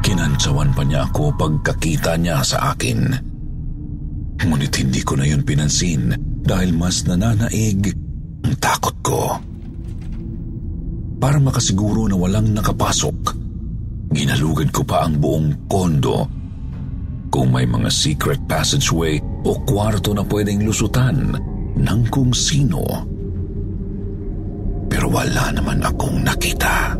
Kinantsawan pa niya ako pagkakita niya sa akin. Ngunit hindi ko na yun pinansin dahil mas nananaig ang takot ko. Para makasiguro na walang nakapasok, ginalugad ko pa ang buong kondo kung may mga secret passageway o kwarto na pwedeng lusutan ng kung sino. Pero wala naman akong nakita.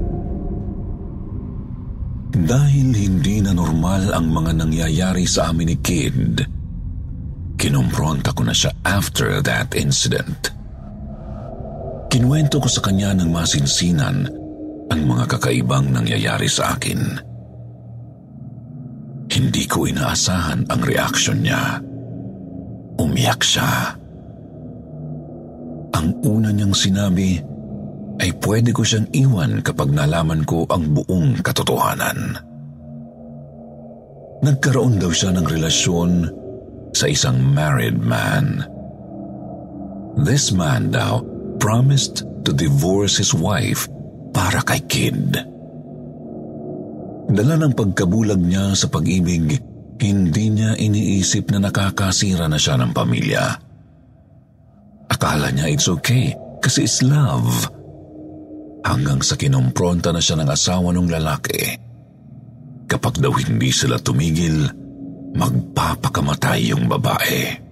Dahil hindi na normal ang mga nangyayari sa amin ni Kid, Kinumpronta ko na siya after that incident. Kinuwento ko sa kanya ng masinsinan ang mga kakaibang nangyayari sa akin. Hindi ko inaasahan ang reaksyon niya. Umiyak siya. Ang una niyang sinabi ay pwede ko siyang iwan kapag nalaman ko ang buong katotohanan. Nagkaroon daw siya ng relasyon sa isang married man. This man daw promised to divorce his wife para kay Kid. Dala ng pagkabulag niya sa pag-ibig, hindi niya iniisip na nakakasira na siya ng pamilya. Akala niya it's okay kasi it's love. Hanggang sa kinumpronta na siya ng asawa ng lalaki. Kapag daw hindi sila tumigil, magpapakamatay yung babae.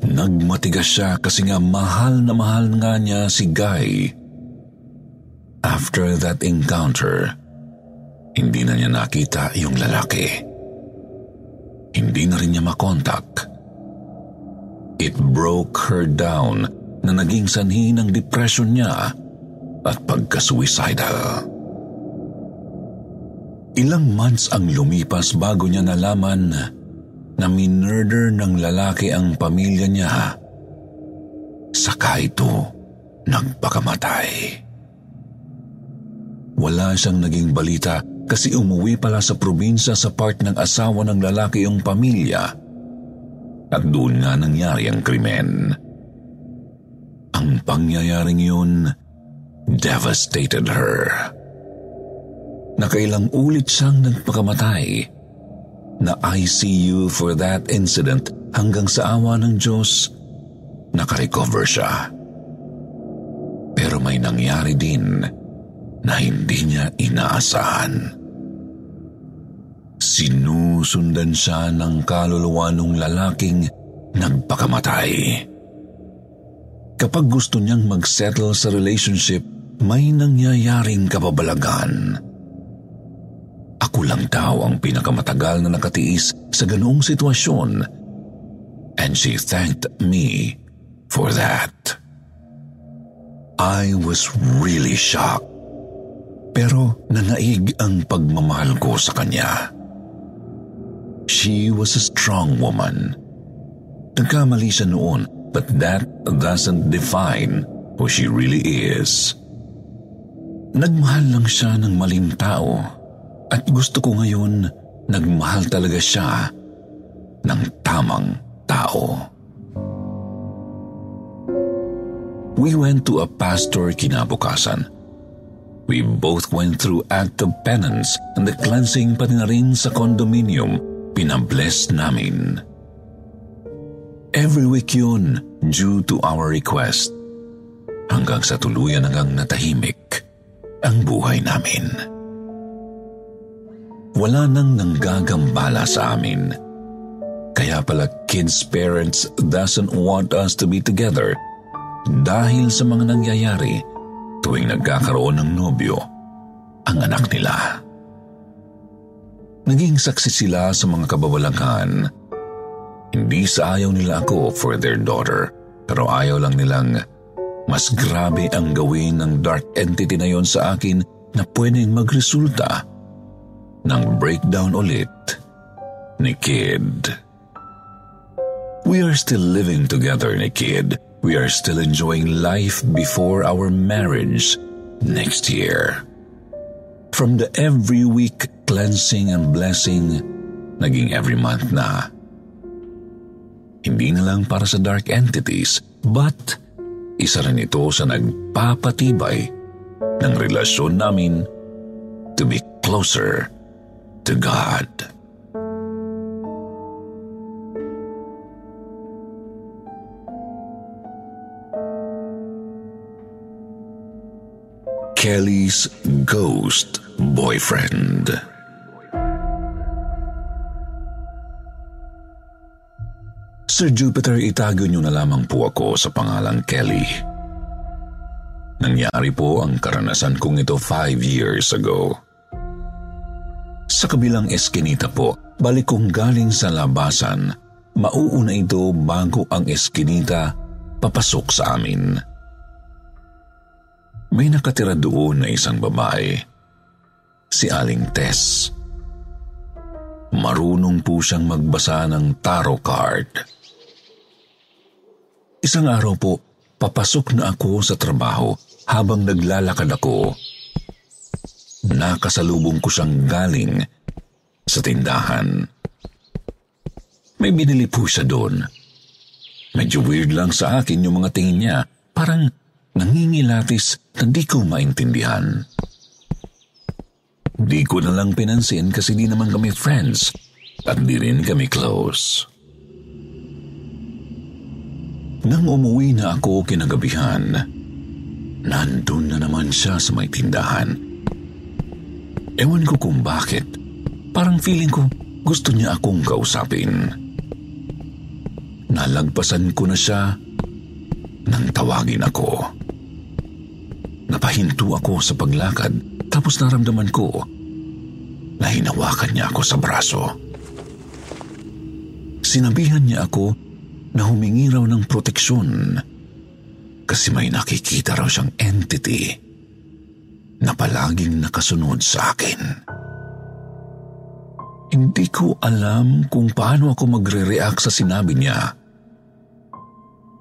Nagmatigas siya kasi nga mahal na mahal nga niya si Guy. After that encounter, hindi na niya nakita yung lalaki. Hindi na rin niya makontak. It broke her down na naging sanhi ng depression niya at pagka-suicidal. Ilang months ang lumipas bago niya nalaman na minurder ng lalaki ang pamilya niya. Saka ito nagpakamatay. Wala siyang naging balita kasi umuwi pala sa probinsya sa part ng asawa ng lalaki yung pamilya at doon nga nangyari ang krimen. Ang pangyayaring yun devastated her. Nakailang ulit siyang nagpakamatay na ICU for that incident hanggang sa awa ng Diyos, nakarecover siya. Pero may nangyari din na hindi niya inaasahan. Sinusundan siya ng kaluluwa ng lalaking nagpakamatay. Kapag gusto niyang mag-settle sa relationship, may nangyayaring kababalagan. Ako lang daw ang pinakamatagal na nakatiis sa ganoong sitwasyon and she thanked me for that. I was really shocked. Pero nanaig ang pagmamahal ko sa kanya. She was a strong woman. Nagkamali siya noon, but that doesn't define who she really is. Nagmahal lang siya ng maling tao at gusto ko ngayon nagmahal talaga siya ng tamang tao. We went to a pastor kinabukasan. We both went through act of penance and the cleansing pati na rin sa condominium pinabless namin. Every week yun due to our request hanggang sa tuluyan hanggang natahimik ang buhay namin. Wala nang nanggagambala sa amin. Kaya pala kids' parents doesn't want us to be together dahil sa mga nangyayari tuwing nagkakaroon ng nobyo ang anak nila. Naging saksi sila sa mga kababalaghan. Hindi sa ayaw nila ako for their daughter, pero ayaw lang nilang mas grabe ang gawin ng dark entity na yon sa akin na pwedeng magresulta ng breakdown ulit ni Kid. We are still living together ni Kid We are still enjoying life before our marriage next year. From the every week cleansing and blessing, naging every month na. Hindi na lang para sa dark entities, but isa rin ito sa nagpapatibay ng relasyon namin to be closer to God. Kelly's Ghost Boyfriend. Sir Jupiter, itago niyo na lamang po ako sa pangalang Kelly. Nangyari po ang karanasan kong ito five years ago. Sa kabilang eskinita po, balik kong galing sa labasan, mauuna ito bago ang eskinita papasok sa amin. May nakatira doon na isang babae. Si Aling Tess. Marunong po siyang magbasa ng tarot card. Isang araw po, papasok na ako sa trabaho habang naglalakad ako. Nakasalubong ko siyang galing sa tindahan. May binili po siya doon. Medyo weird lang sa akin yung mga tingin niya. Parang nangingilatis na di ko maintindihan. Di ko na lang pinansin kasi di naman kami friends at di rin kami close. Nang umuwi na ako kinagabihan, nandun na naman siya sa may tindahan. Ewan ko kung bakit. Parang feeling ko gusto niya akong kausapin. Nalagpasan ko na siya nang tawagin ako. Napahinto ako sa paglakad tapos naramdaman ko na hinawakan niya ako sa braso. Sinabihan niya ako na humingi raw ng proteksyon kasi may nakikita raw siyang entity na palaging nakasunod sa akin. Hindi ko alam kung paano ako magre-react sa sinabi niya.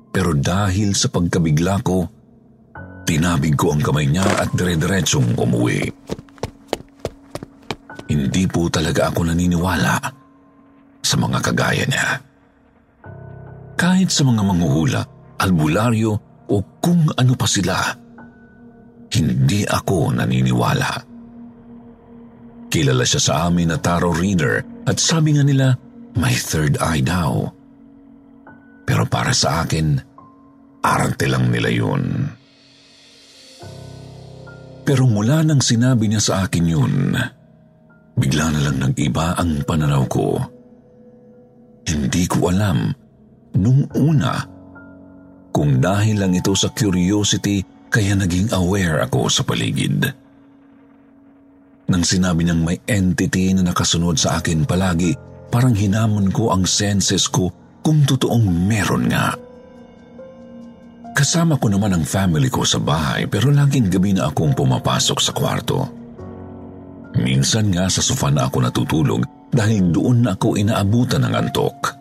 Pero dahil sa pagkabigla ko, tinabig ko ang kamay niya at dire-diretsong umuwi. Hindi po talaga ako naniniwala sa mga kagaya niya. Kahit sa mga manghuhula, albularyo o kung ano pa sila, hindi ako naniniwala. Kilala siya sa amin na tarot reader at sabi nga nila may third eye daw. Pero para sa akin, arante lang nila yun. Pero mula nang sinabi niya sa akin yun, bigla na lang nag-iba ang pananaw ko. Hindi ko alam nung una kung dahil lang ito sa curiosity kaya naging aware ako sa paligid. Nang sinabi niyang may entity na nakasunod sa akin palagi, parang hinamon ko ang senses ko kung totoong meron nga. Kasama ko naman ang family ko sa bahay pero laging gabi na akong pumapasok sa kwarto. Minsan nga sa sofa na ako natutulog dahil doon na ako inaabutan ng antok.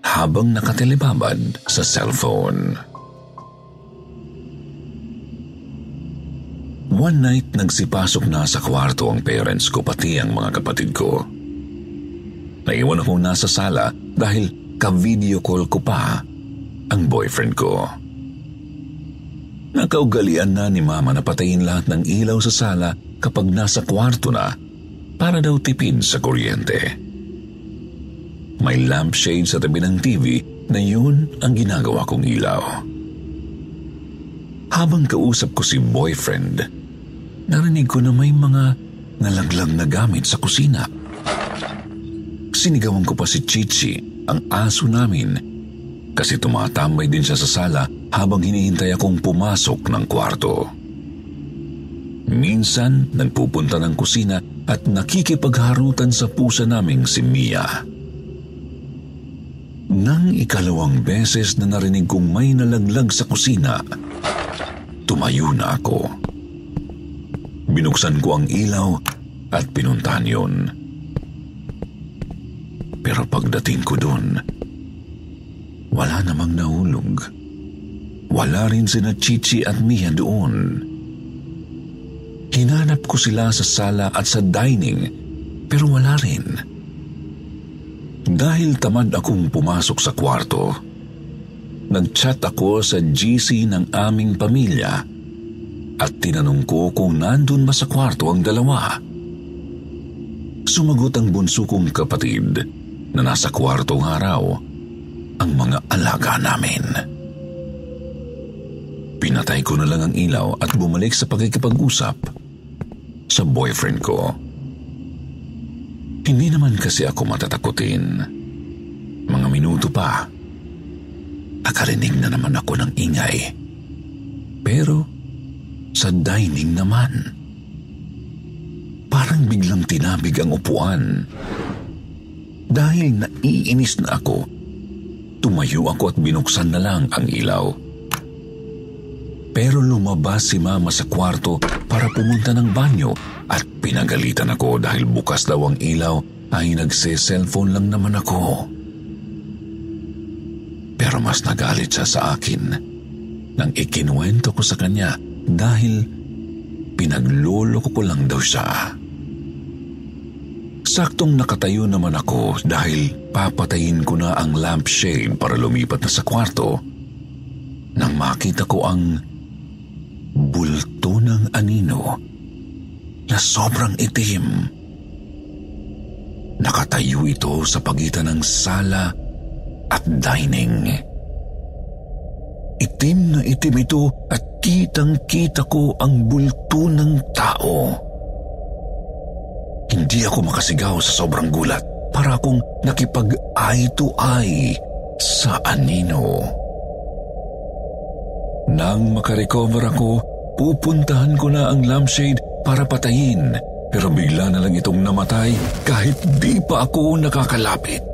Habang nakatelebabad sa cellphone. One night nagsipasok na sa kwarto ang parents ko pati ang mga kapatid ko. Naiwan ako nasa sala dahil ka-video call ko pa ang boyfriend ko. Nakaugalian na ni mama na patayin lahat ng ilaw sa sala kapag nasa kwarto na para daw tipid sa kuryente. May lampshade sa tabi ng TV na yun ang ginagawa kong ilaw. Habang kausap ko si boyfriend, narinig ko na may mga nalaglag na gamit sa kusina. Sinigawan ko pa si Chichi, ang aso namin, kasi tumatambay din siya sa sala habang hinihintay akong pumasok ng kwarto. Minsan, nagpupunta ng kusina at nakikipagharutan sa pusa naming si Mia. Nang ikalawang beses na narinig kong may nalaglag sa kusina, tumayo na ako. Binuksan ko ang ilaw at pinuntahan yun. Pero pagdating ko doon, wala namang nahulog. Wala rin sina Chichi at Mia doon. Hinanap ko sila sa sala at sa dining pero wala rin. Dahil tamad akong pumasok sa kwarto, nag-chat ako sa GC ng aming pamilya at tinanong ko kung nandun ba sa kwarto ang dalawa. Sumagot ang bunso kong kapatid na nasa kwarto ng araw ang mga alaga namin. Pinatay ko na lang ang ilaw at bumalik sa pagkikipag-usap sa boyfriend ko. Hindi naman kasi ako matatakutin. Mga minuto pa, nakarinig na naman ako ng ingay. Pero sa dining naman, parang biglang tinabig ang upuan. Dahil naiinis na ako, tumayo ako at binuksan na lang ang ilaw. Pero lumabas si mama sa kwarto para pumunta ng banyo at pinagalitan ako dahil bukas daw ang ilaw ay nagse-cellphone lang naman ako. Pero mas nagalit siya sa akin nang ikinuwento ko sa kanya dahil pinagluloko ko lang daw siya. Saktong nakatayo naman ako dahil papatayin ko na ang lampshade para lumipat na sa kwarto nang makita ko ang bulto ng anino na sobrang itim. Nakatayo ito sa pagitan ng sala at dining. Itim na itim ito at kitang-kita ko ang bulto ng tao. Hindi ako makasigaw sa sobrang gulat para akong nakipag-eye to eye sa anino. Nang makarecover ako, pupuntahan ko na ang lampshade para patayin pero bigla na lang itong namatay kahit di pa ako nakakalapit.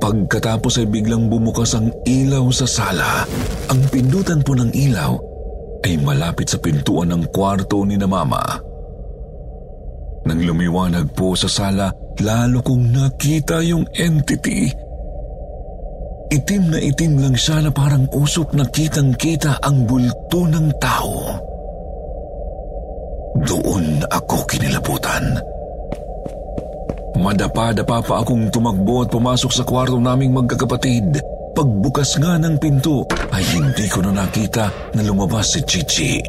Pagkatapos ay biglang bumukas ang ilaw sa sala. Ang pindutan po ng ilaw ay malapit sa pintuan ng kwarto ni na mama. Nang lumiwanag po sa sala, lalo kong nakita yung entity. Itim na itim lang siya na parang usok na kitang-kita ang bulto ng tao. Doon ako kinilabutan. Madapa-dapa pa akong tumakbo at pumasok sa kwarto naming magkakapatid. Pagbukas nga ng pinto ay hindi ko na nakita na lumabas si Chichi.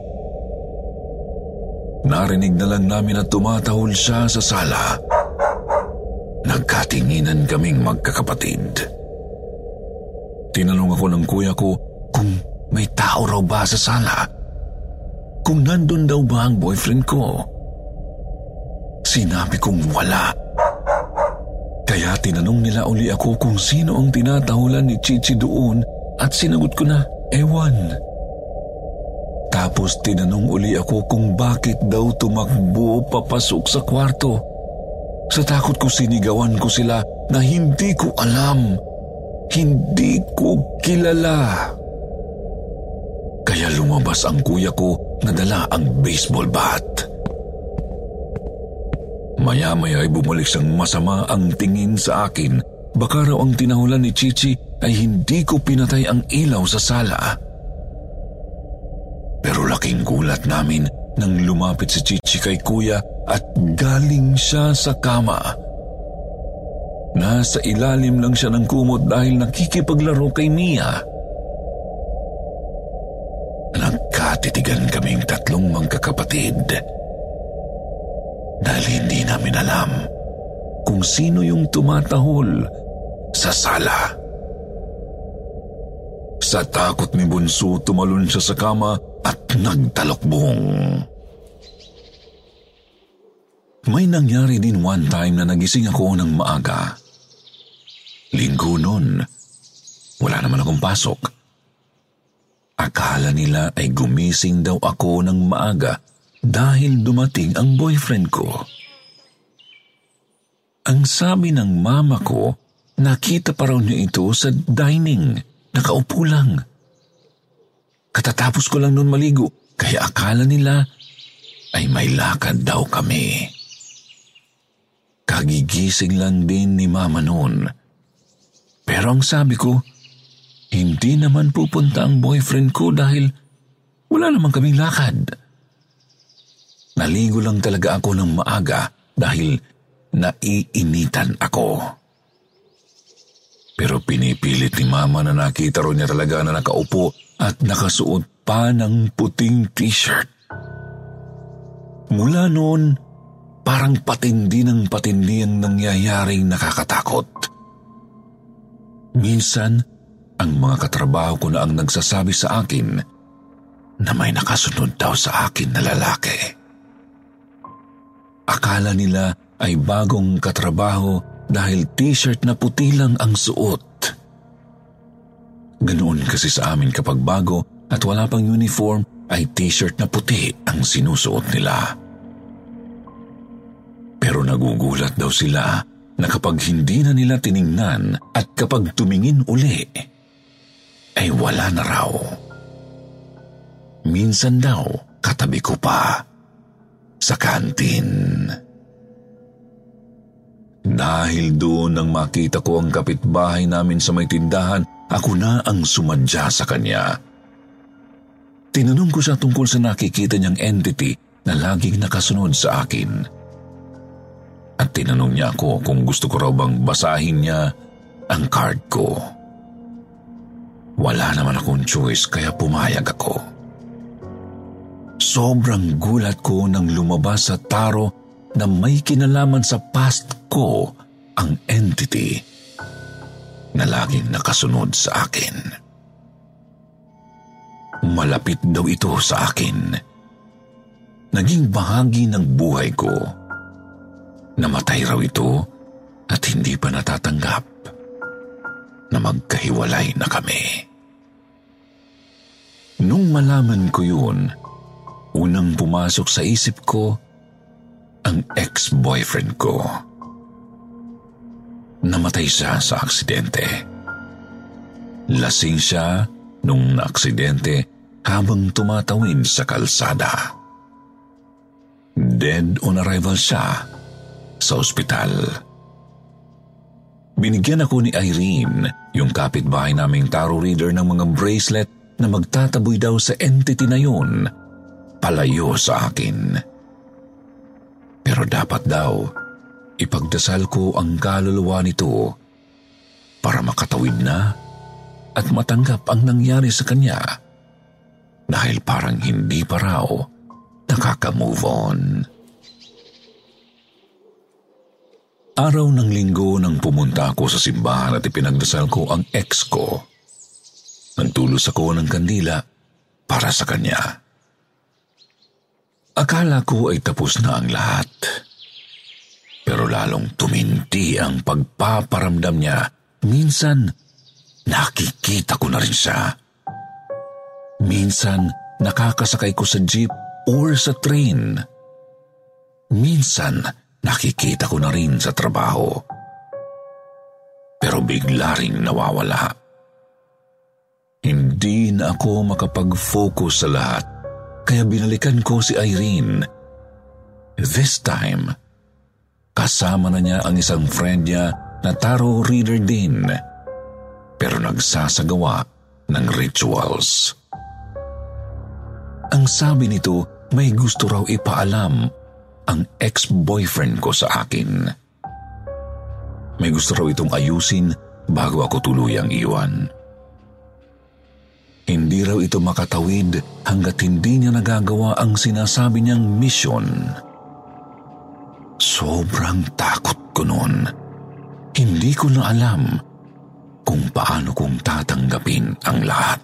Narinig na lang namin at tumatahol siya sa sala. Nagkatinginan kaming magkakapatid. Tinanong ako ng kuya ko kung may tao raw ba sa sala. Kung nandun daw ba ang boyfriend ko. Sinabi kong wala. Kaya tinanong nila uli ako kung sino ang tinatahulan ni Chichi doon at sinagot ko na, ewan. Tapos tinanong uli ako kung bakit daw tumakbo papasok sa kwarto. Sa takot ko sinigawan ko sila na hindi ko alam. Hindi ko kilala. Kaya lumabas ang kuya ko na dala ang baseball bat. Maya-maya ay bumalik siyang masama ang tingin sa akin. Baka raw ang tinahulan ni Chichi ay hindi ko pinatay ang ilaw sa sala. Pero laking gulat namin nang lumapit si Chichi kay kuya at galing siya sa kama. Nasa ilalim lang siya ng kumot dahil nakikipaglaro kay Mia. Nagkatitigan kaming tatlong magkakapatid. Dahil hindi namin alam kung sino yung tumatahol sa sala. Sa takot ni Bunso, tumalon siya sa kama at nagtalokbong. May nangyari din one time na nagising ako ng maaga. Linggo nun, wala naman akong pasok. Akala nila ay gumising daw ako ng maaga dahil dumating ang boyfriend ko. Ang sabi ng mama ko, nakita pa raw niya ito sa dining, nakaupo lang. Katatapos ko lang noon maligo, kaya akala nila ay may lakad daw kami. Kagigising lang din ni mama noon. Pero ang sabi ko, hindi naman pupunta ang boyfriend ko dahil wala naman kaming lakad. Naligo lang talaga ako ng maaga dahil naiinitan ako. Pero pinipilit ni mama na nakita ro niya talaga na nakaupo at nakasuot pa ng puting t-shirt. Mula noon, parang patindi ng patindi ang nangyayaring nakakatakot. Minsan, ang mga katrabaho ko na ang nagsasabi sa akin na may nakasunod daw sa akin na lalaki. Akala nila ay bagong katrabaho dahil t-shirt na puti lang ang suot. Ganoon kasi sa amin kapag bago at wala pang uniform ay t-shirt na puti ang sinusuot nila. Pero nagugulat daw sila na kapag hindi na nila tiningnan at kapag tumingin uli, ay wala na raw. Minsan daw, katabi ko pa sa kantin. Dahil doon nang makita ko ang kapitbahay namin sa may tindahan, ako na ang sumadya sa kanya. Tinanong ko siya tungkol sa nakikita niyang entity na laging nakasunod sa akin. At tinanong niya ako kung gusto ko raw bang basahin niya ang card ko. Wala naman akong choice kaya pumayag ako. Sobrang gulat ko nang lumabas sa taro na may kinalaman sa past ko ang entity na laging nakasunod sa akin. Malapit daw ito sa akin. Naging bahagi ng buhay ko. Namatay raw ito at hindi pa natatanggap na magkahiwalay na kami. Nung malaman ko yun, unang pumasok sa isip ko ang ex-boyfriend ko. Namatay siya sa aksidente. Lasing siya nung naaksidente habang tumatawid sa kalsada. Dead on arrival siya sa ospital. Binigyan ako ni Irene, yung kapitbahay naming tarot reader ng mga bracelet na magtataboy daw sa entity na yun, palayo sa akin. Pero dapat daw, ipagdasal ko ang kaluluwa nito para makatawid na at matanggap ang nangyari sa kanya dahil parang hindi pa raw nakaka-move on. Araw ng linggo nang pumunta ako sa simbahan at ipinagdasal ko ang ex ko Nagtulos ako ng kandila para sa kanya. Akala ko ay tapos na ang lahat. Pero lalong tuminti ang pagpaparamdam niya. Minsan, nakikita ko na rin siya. Minsan, nakakasakay ko sa jeep or sa train. Minsan, nakikita ko na rin sa trabaho. Pero bigla ring nawawala. Hindi na ako makapag-focus sa lahat, kaya binalikan ko si Irene. This time, kasama na niya ang isang friend niya na tarot reader din, pero nagsasagawa ng rituals. Ang sabi nito, may gusto raw ipaalam ang ex-boyfriend ko sa akin. May gusto raw itong ayusin bago ako tuluyang iwan. Hindi raw ito makatawid hanggat hindi niya nagagawa ang sinasabi niyang mission. Sobrang takot ko noon. Hindi ko na alam kung paano kong tatanggapin ang lahat.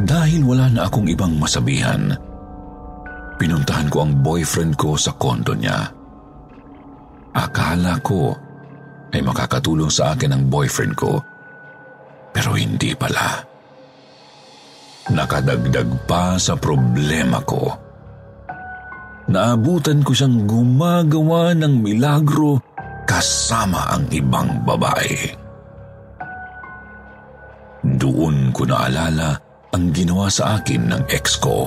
Dahil wala na akong ibang masabihan, pinuntahan ko ang boyfriend ko sa kondo niya. Akala ko ay makakatulong sa akin ang boyfriend ko pero hindi pala. Nakadagdag pa sa problema ko. Naabutan ko siyang gumagawa ng milagro kasama ang ibang babae. Doon ko naalala ang ginawa sa akin ng ex ko.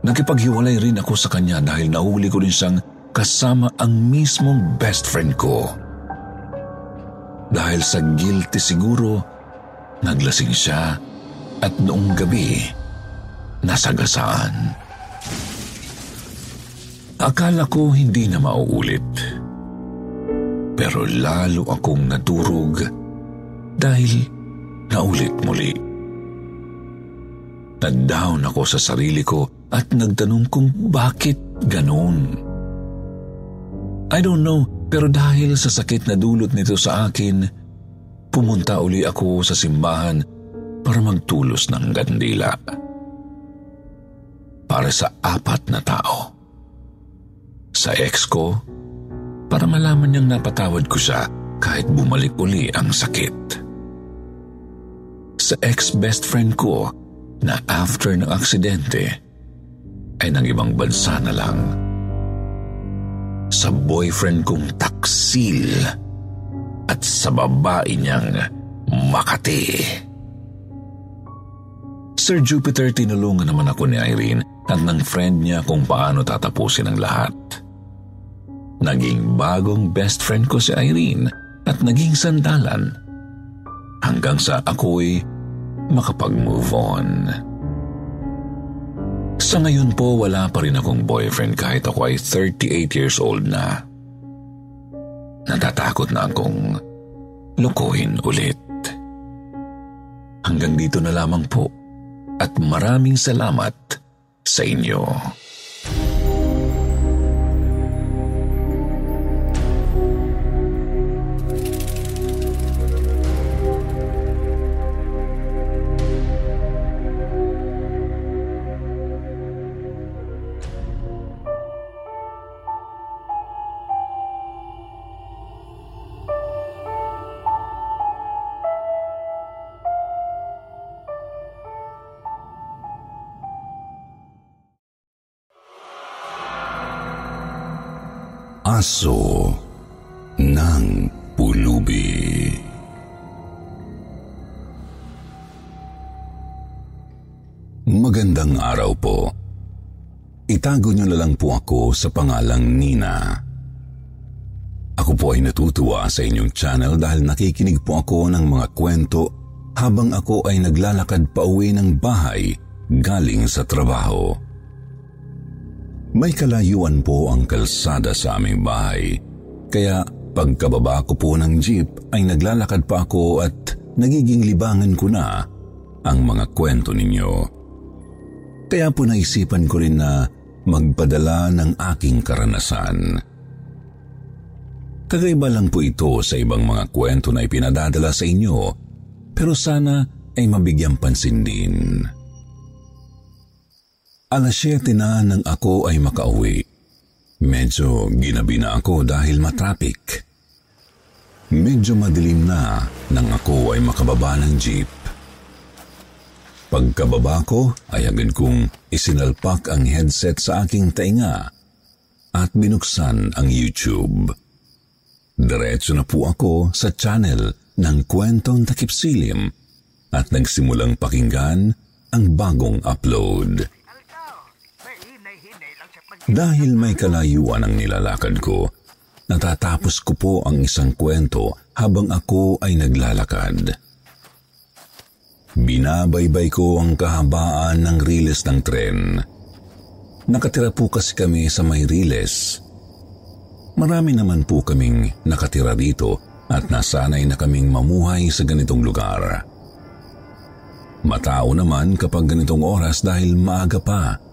Nakipaghiwalay rin ako sa kanya dahil nahuli ko rin siyang kasama ang mismong best friend ko. Dahil sa guilty siguro, naglasing siya at noong gabi, nasagasaan. Akala ko hindi na mauulit. Pero lalo akong naturog dahil naulit muli. Nag-down ako sa sarili ko at nagtanong kung bakit ganoon. I don't know pero dahil sa sakit na dulot nito sa akin, pumunta uli ako sa simbahan para magtulos ng gandila. Para sa apat na tao. Sa ex ko, para malaman niyang napatawad ko siya kahit bumalik uli ang sakit. Sa ex-best friend ko na after ng aksidente ay nang ibang bansa na lang sa boyfriend kong taksil at sa babae niyang Makati. Sir Jupiter, tinulungan naman ako ni Irene at ng friend niya kung paano tatapusin ang lahat. Naging bagong best friend ko si Irene at naging sandalan hanggang sa ako'y makapag-move on. Sa ngayon po, wala pa rin akong boyfriend kahit ako ay 38 years old na. Natatakot na akong lukuhin ulit. Hanggang dito na lamang po at maraming salamat sa inyo. Aso ng Pulubi Magandang araw po. Itago niyo na lang po ako sa pangalang Nina. Ako po ay natutuwa sa inyong channel dahil nakikinig po ako ng mga kwento habang ako ay naglalakad pa uwi ng bahay galing sa trabaho. May kalayuan po ang kalsada sa aming bahay, kaya pagkababa ko po ng jeep ay naglalakad pa ako at nagiging libangan ko na ang mga kwento ninyo. Kaya po naisipan ko rin na magpadala ng aking karanasan. Kakaiba lang po ito sa ibang mga kwento na ipinadadala sa inyo, pero sana ay mabigyang pansin din. Alas 7 na nang ako ay makauwi. Medyo ginabi na ako dahil matrapik. Medyo madilim na nang ako ay makababa ng jeep. Pagkababa ko ay agad kong isinalpak ang headset sa aking tainga at binuksan ang YouTube. Diretso na po ako sa channel ng kwentong takipsilim at nagsimulang pakinggan ang bagong upload. Dahil may kalayuan ang nilalakad ko, natatapos ko po ang isang kwento habang ako ay naglalakad. Binabaybay ko ang kahabaan ng riles ng tren. Nakatira po kasi kami sa may riles. Marami naman po kaming nakatira dito at nasanay na kaming mamuhay sa ganitong lugar. Matao naman kapag ganitong oras dahil maaga pa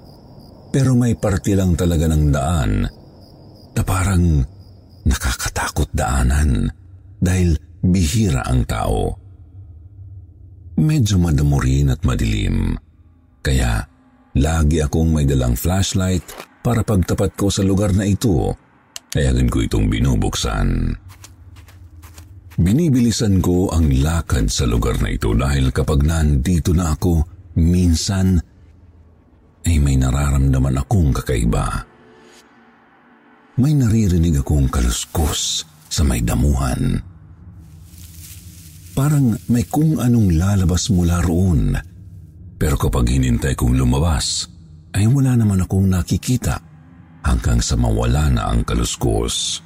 pero may parte lang talaga ng daan na parang nakakatakot daanan dahil bihira ang tao. Medyo madamo at madilim, kaya lagi akong may dalang flashlight para pagtapat ko sa lugar na ito, kaya ko itong binubuksan. Binibilisan ko ang lakad sa lugar na ito dahil kapag nandito na ako, minsan ay may nararamdaman akong kakaiba. May naririnig akong kaluskos sa may damuhan. Parang may kung anong lalabas mula roon. Pero kapag hinintay kong lumabas, ay wala naman akong nakikita hanggang sa mawala na ang kaluskos.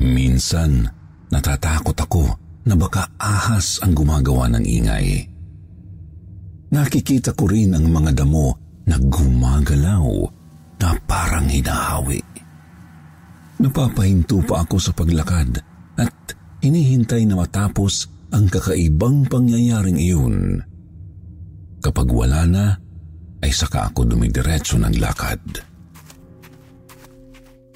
Minsan, natatakot ako na baka ahas ang gumagawa ng ingay. Nakikita ko rin ang mga damo na gumagalaw na parang hinahawi. Napapahinto pa ako sa paglakad at inihintay na matapos ang kakaibang pangyayaring iyon. Kapag wala na, ay saka ako dumidiretso ng lakad.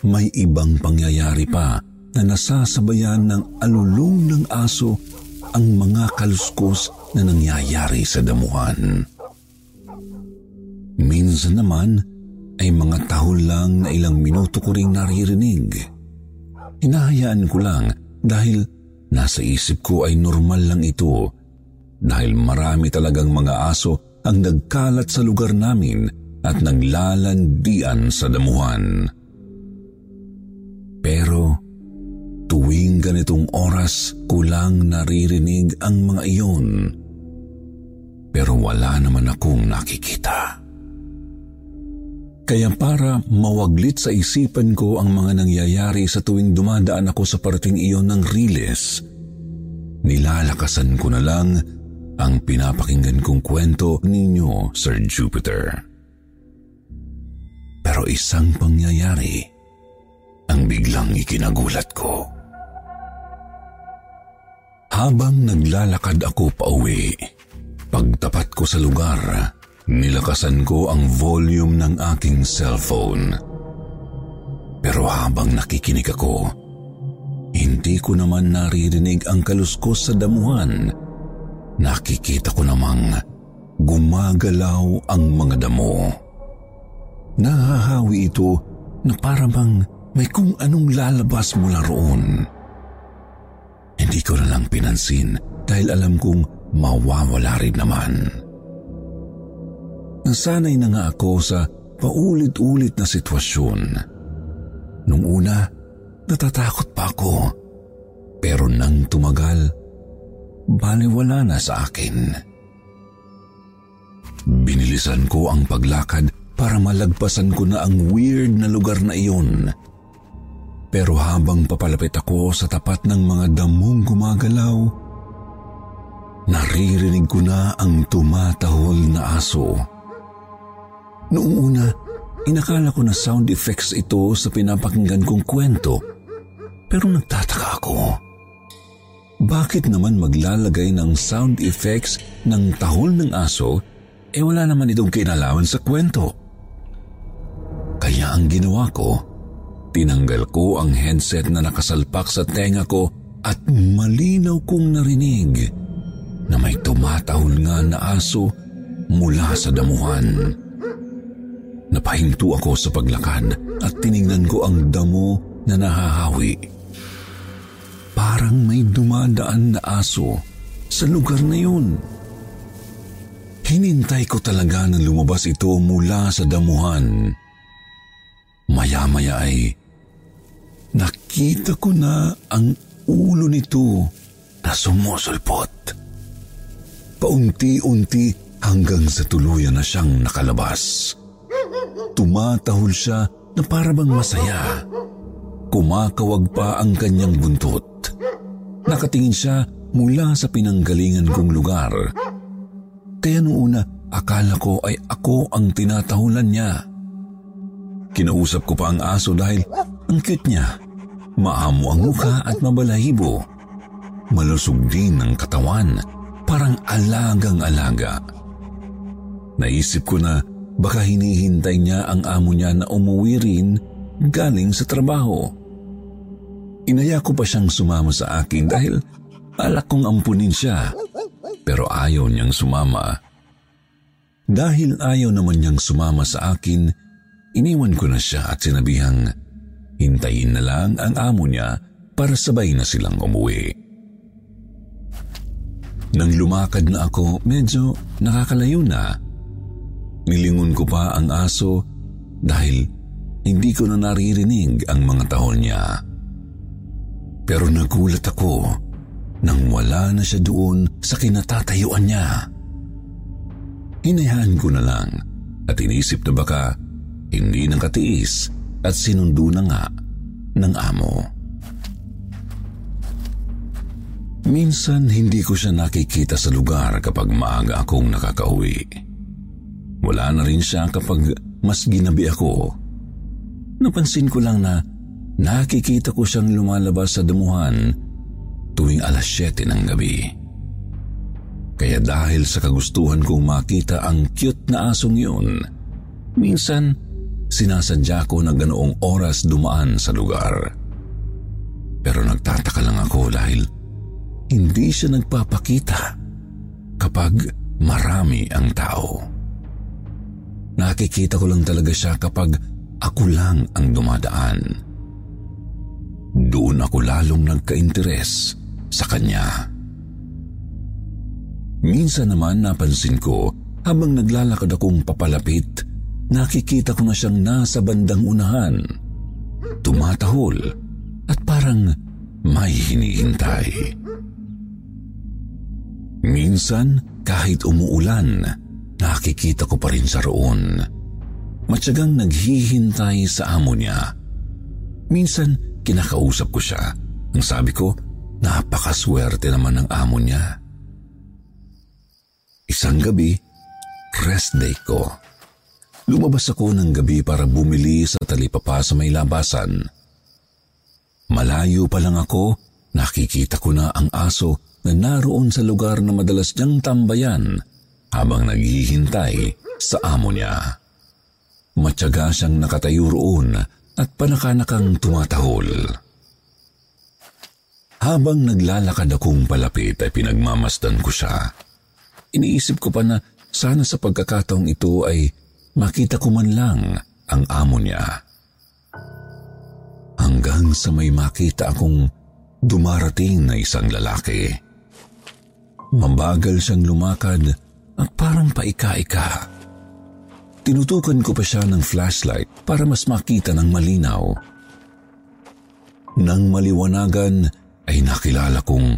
May ibang pangyayari pa na nasasabayan ng alulong ng aso ang mga kaluskos na nangyayari sa damuhan. Minsan naman ay mga tahol lang na ilang minuto ko ring naririnig. Hinahayaan ko lang dahil nasa isip ko ay normal lang ito dahil marami talagang mga aso ang nagkalat sa lugar namin at naglalandian sa damuhan. Pero tuwing ganitong oras ko lang naririnig ang mga iyon. Pero wala naman akong nakikita. Kaya para mawaglit sa isipan ko ang mga nangyayari sa tuwing dumadaan ako sa parating iyon ng riles, nilalakasan ko na lang ang pinapakinggan kong kwento ninyo, Sir Jupiter. Pero isang pangyayari ang biglang ikinagulat ko. Habang naglalakad ako pa uwi, pagtapat ko sa lugar, Nilakasan ko ang volume ng aking cellphone. Pero habang nakikinig ako, hindi ko naman naririnig ang kaluskos sa damuhan. Nakikita ko namang gumagalaw ang mga damo. Nahahawi ito na para bang may kung anong lalabas mula roon. Hindi ko na lang pinansin dahil alam kong mawawala rin naman. Nasanay na nga ako sa paulit-ulit na sitwasyon. Nung una, natatakot pa ako. Pero nang tumagal, baliwala na sa akin. Binilisan ko ang paglakad para malagpasan ko na ang weird na lugar na iyon. Pero habang papalapit ako sa tapat ng mga damong gumagalaw, naririnig ko na ang tumatahol na aso. Noong una, inakala ko na sound effects ito sa pinapakinggan kong kwento. Pero nagtataka ako. Bakit naman maglalagay ng sound effects ng tahol ng aso eh wala naman itong kinalaman sa kwento? Kaya ang ginawa ko, tinanggal ko ang headset na nakasalpak sa tenga ko at malinaw kong narinig na may tumatahol nga na aso mula sa damuhan. Napahinto ako sa paglakad at tiningnan ko ang damo na nahahawi. Parang may dumadaan na aso sa lugar na yun. Hinintay ko talaga na lumabas ito mula sa damuhan. Maya-maya ay nakita ko na ang ulo nito na sumusulpot. Paunti-unti hanggang sa tuluyan na siyang nakalabas. Tumatahol siya na parabang masaya. Kumakawag pa ang kanyang buntot. Nakatingin siya mula sa pinanggalingan kong lugar. Kaya noong una, akala ko ay ako ang tinatahulan niya. Kinausap ko pa ang aso dahil ang cute niya. Maamo ang mukha at mabalahibo. Malusog din ang katawan, parang alagang-alaga. Naisip ko na Baka hinihintay niya ang amo niya na umuwi rin galing sa trabaho. Inaya ko pa siyang sumama sa akin dahil alak kong ampunin siya. Pero ayaw niyang sumama. Dahil ayaw naman niyang sumama sa akin, iniwan ko na siya at sinabihang hintayin na lang ang amo niya para sabay na silang umuwi. Nang lumakad na ako, medyo nakakalayo na Nilingon ko pa ang aso dahil hindi ko na naririnig ang mga tahol niya. Pero nagulat ako nang wala na siya doon sa kinatatayuan niya. Hinayaan ko na lang at inisip na baka hindi nakatiis at sinundo na nga ng amo. Minsan hindi ko siya nakikita sa lugar kapag maaga akong nakakauwi. Wala na rin siya kapag mas ginabi ako. Napansin ko lang na nakikita ko siyang lumalabas sa damuhan tuwing alas 7 ng gabi. Kaya dahil sa kagustuhan kong makita ang cute na asong yun, minsan sinasadya ko na ganoong oras dumaan sa lugar. Pero nagtataka lang ako dahil hindi siya nagpapakita kapag marami ang tao. Nakikita ko lang talaga siya kapag ako lang ang dumadaan. Doon ako lalong nagka-interes sa kanya. Minsan naman napansin ko habang naglalakad akong papalapit, nakikita ko na siyang nasa bandang unahan. Tumatahol at parang may hinihintay. Minsan, kahit umuulan, nakikita ko pa rin sa roon. Matyagang naghihintay sa amo niya. Minsan, kinakausap ko siya. Ang sabi ko, napakaswerte naman ng amo niya. Isang gabi, rest day ko. Lumabas ako ng gabi para bumili sa talipapa sa may labasan. Malayo pa lang ako, nakikita ko na ang aso na naroon sa lugar na madalas niyang tambayan habang naghihintay sa amo niya. Matyaga siyang nakatayo roon at panakanakang tumatahol. Habang naglalakad akong palapit ay pinagmamasdan ko siya. Iniisip ko pa na sana sa pagkakataong ito ay makita ko man lang ang amo niya. Hanggang sa may makita akong dumarating na isang lalaki. Mabagal siyang lumakad at parang paika-ika. Tinutukan ko pa siya ng flashlight para mas makita ng malinaw. Nang maliwanagan ay nakilala kong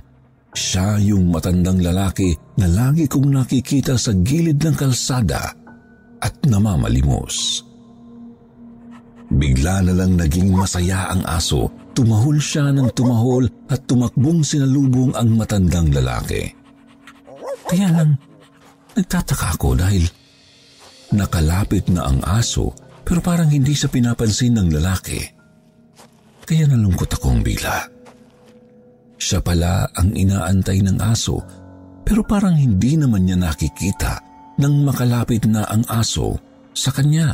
siya yung matandang lalaki na lagi kong nakikita sa gilid ng kalsada at namamalimos. Bigla na lang naging masaya ang aso. Tumahol siya ng tumahol at tumakbong sinalubong ang matandang lalaki. Kaya lang, nagtataka ako dahil nakalapit na ang aso pero parang hindi siya pinapansin ng lalaki. Kaya nalungkot akong bigla. Siya pala ang inaantay ng aso pero parang hindi naman niya nakikita nang makalapit na ang aso sa kanya.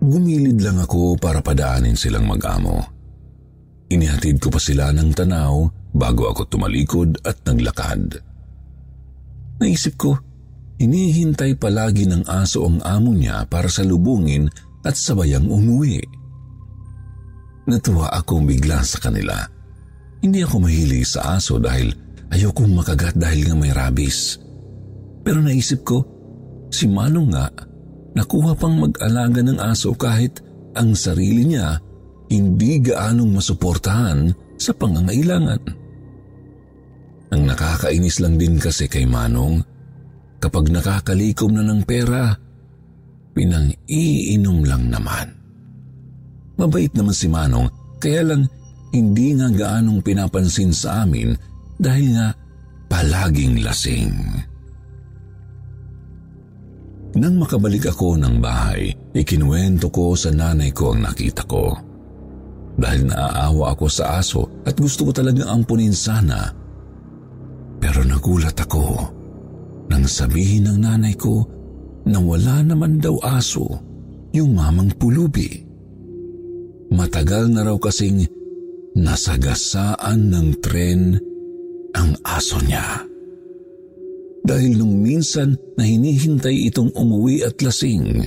Gumilid lang ako para padaanin silang mag-amo. Inihatid ko pa sila ng tanaw bago ako tumalikod at naglakad. Naisip ko, hinihintay palagi ng aso ang amo niya para salubungin at sabayang umuwi. Natuwa akong bigla sa kanila. Hindi ako mahilig sa aso dahil ayokong makagat dahil nga may rabies. Pero naisip ko, si Manong nga, nakuha pang mag-alaga ng aso kahit ang sarili niya hindi gaanong masuportahan sa pangangailangan. Ang nakakainis lang din kasi kay Manong, kapag nakakalikom na ng pera, pinang-iinom lang naman. Mabait naman si Manong, kaya lang hindi nga gaanong pinapansin sa amin dahil nga palaging lasing. Nang makabalik ako ng bahay, ikinuwento ko sa nanay ko ang nakita ko. Dahil naaawa ako sa aso at gusto ko talagang ampunin sana. Pero nagulat ako nang sabihin ng nanay ko na wala naman daw aso yung mamang pulubi. Matagal na raw kasing nasagasaan ng tren ang aso niya. Dahil nung minsan na hinihintay itong umuwi at lasing,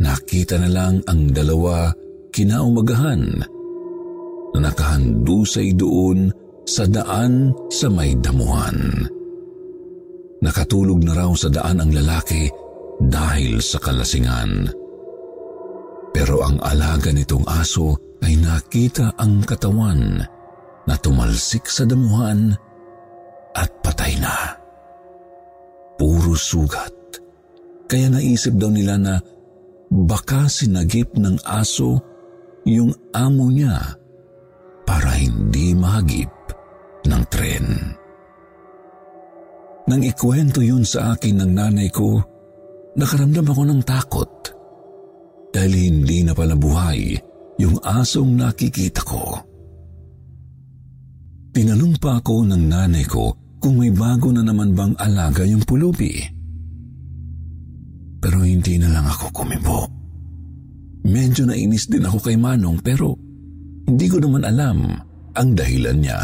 nakita na lang ang dalawa kinaumagahan na nakahandusay doon sa daan sa may damuhan. Nakatulog na raw sa daan ang lalaki dahil sa kalasingan. Pero ang alaga nitong aso ay nakita ang katawan na tumalsik sa damuhan at patay na puro sugat. Kaya naisip daw nila na baka sinagip ng aso yung amo niya para hindi mahagip ng tren. Nang ikwento yun sa akin ng nanay ko, nakaramdam ako ng takot dahil hindi na pala buhay yung asong nakikita ko. Tinanong pa ako ng nanay ko kung may bago na naman bang alaga yung pulubi. Pero hindi na lang ako kumibo. Medyo nainis din ako kay Manong pero hindi ko naman alam ang dahilan niya.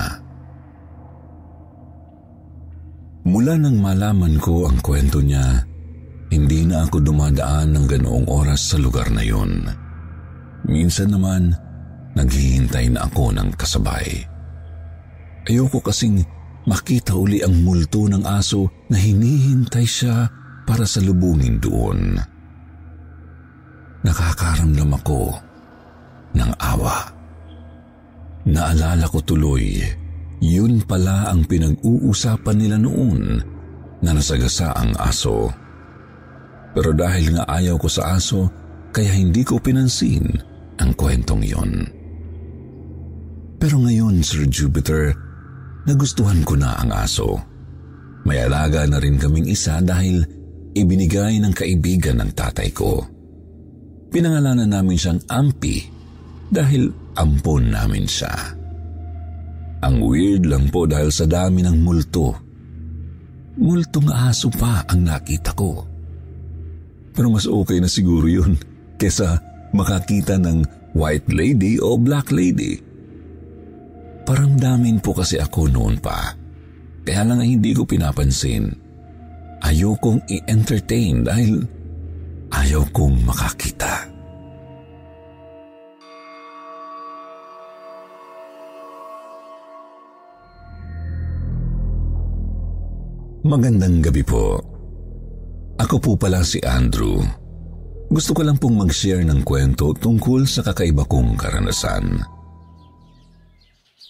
Mula nang malaman ko ang kwento niya, hindi na ako dumadaan ng ganoong oras sa lugar na yun. Minsan naman, naghihintay na ako ng kasabay. Ayoko kasing makita uli ang multo ng aso na hinihintay siya para salubungin doon. Nakakaramdam ako ng awa. Naalala ko tuloy, yun pala ang pinag-uusapan nila noon na nasagasa ang aso. Pero dahil nga ayaw ko sa aso, kaya hindi ko pinansin ang kwentong yon. Pero ngayon, Sir Jupiter, nagustuhan ko na ang aso. May alaga na rin kaming isa dahil ibinigay ng kaibigan ng tatay ko. Pinangalanan namin siyang Ampi dahil ampon namin siya. Ang weird lang po dahil sa dami ng multo. Multong aso pa ang nakita ko. Pero mas okay na siguro yun kesa makakita ng white lady o black lady. Paramdamin po kasi ako noon pa. Kaya lang hindi ko pinapansin. Ayokong i-entertain dahil ayaw kong makakita. Magandang gabi po. Ako po pala si Andrew. Gusto ko lang pong mag-share ng kwento tungkol sa kakaiba kong karanasan.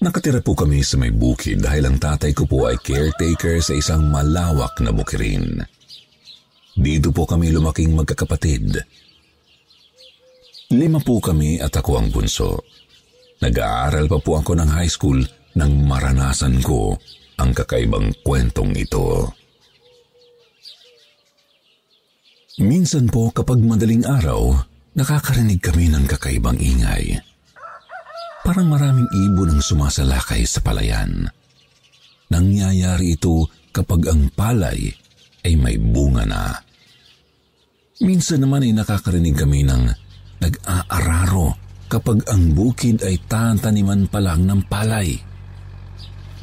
Nakatira po kami sa may bukid dahil ang tatay ko po ay caretaker sa isang malawak na bukirin. Dito po kami lumaking magkakapatid. Lima po kami at ako ang bunso. Nag-aaral pa po ako ng high school nang maranasan ko ang kakaibang kwentong ito. Minsan po kapag madaling araw, nakakarinig kami ng kakaibang ingay. Parang maraming ibon ang sumasalakay sa palayan. Nangyayari ito kapag ang palay ay may bunga na. Minsan naman ay nakakarinig kami ng nag-aararo kapag ang bukid ay tataniman pa lang ng palay.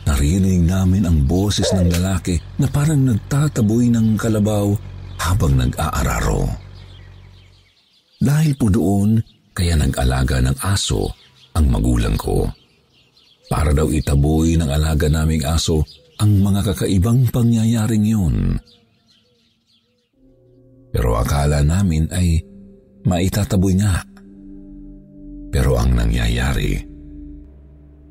Naririnig namin ang boses ng lalaki na parang nagtataboy ng kalabaw habang nag-aararo. Dahil po doon, kaya nag-alaga ng aso ang magulang ko. Para daw itaboy ng alaga naming aso ang mga kakaibang pangyayaring yun. Pero akala namin ay maitataboy nga. Pero ang nangyayari,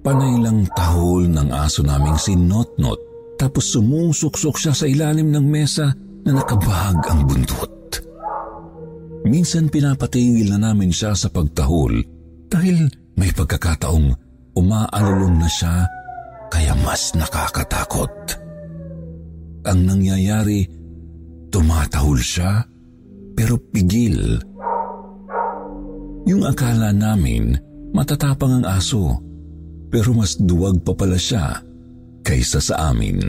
panay lang tahol ng aso naming si Notnot tapos sumusuksok siya sa ilalim ng mesa na nakabahag ang buntot. Minsan pinapatigil na namin siya sa pagtahol dahil may pagkakataong umaalulong na siya kaya mas nakakatakot. Ang nangyayari, tumatahol siya pero pigil. Yung akala namin matatapang ang aso pero mas duwag pa pala siya kaysa sa amin.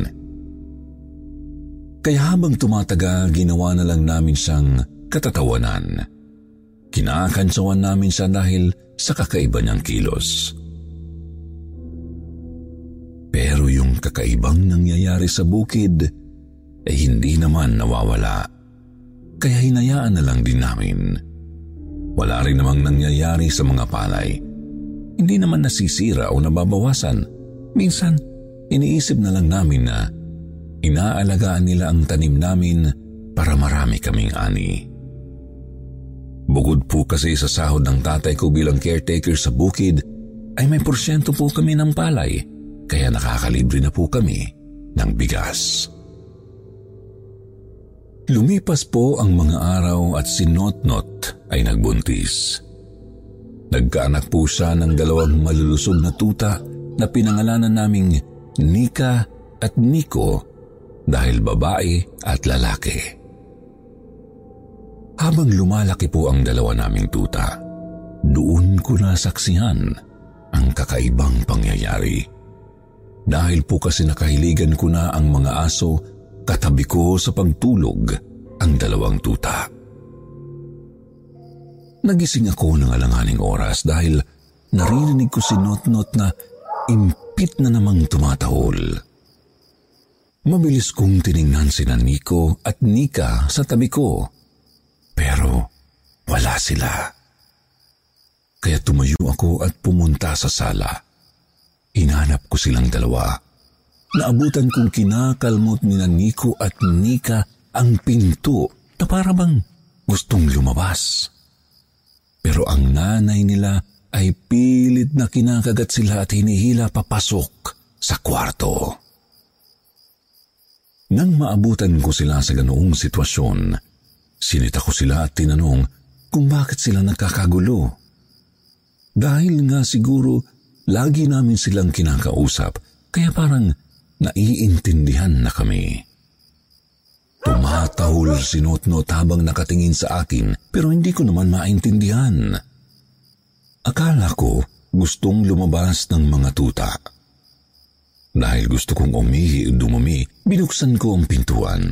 Kaya habang tumatagal, ginawa na lang namin siyang katatawanan. Kinakantsawan namin siya dahil sa kakaiba niyang kilos. Pero yung kakaibang nangyayari sa bukid ay hindi naman nawawala. Kaya hinayaan na lang din namin. Wala rin namang nangyayari sa mga palay. Hindi naman nasisira o nababawasan. Minsan, iniisip na lang namin na inaalagaan nila ang tanim namin para marami kaming ani. Bukod po kasi sa sahod ng tatay ko bilang caretaker sa bukid, ay may porsyento po kami ng palay, kaya nakakalibre na po kami ng bigas. Lumipas po ang mga araw at si Notnot ay nagbuntis. Nagkaanak po siya ng dalawang malulusog na tuta na pinangalanan naming Nika at Nico dahil babae at lalaki. Habang lumalaki po ang dalawa naming tuta, doon ko nasaksihan ang kakaibang pangyayari. Dahil po kasi nakahiligan ko na ang mga aso, katabi ko sa pagtulog ang dalawang tuta. Nagising ako ng alanganing oras dahil naririnig ko si Notnot na impit na namang tumatahol. Mabilis kong tiningnan si Nico at Nika sa tabi ko pero wala sila. Kaya tumayo ako at pumunta sa sala. Inanap ko silang dalawa. Naabutan kong kinakalmot ni Nico at Nika ang pinto na para bang gustong lumabas. Pero ang nanay nila ay pilit na kinakagat sila at hinihila papasok sa kwarto. Nang maabutan ko sila sa ganoong sitwasyon, sinita ko sila at tinanong kung bakit sila nagkakagulo. Dahil nga siguro lagi namin silang kinakausap, kaya parang naiintindihan na kami. Tumatahol si Notnot habang nakatingin sa akin pero hindi ko naman maintindihan. Akala ko gustong lumabas ng mga tuta. Dahil gusto kong umihi o dumumi, binuksan ko ang pintuan.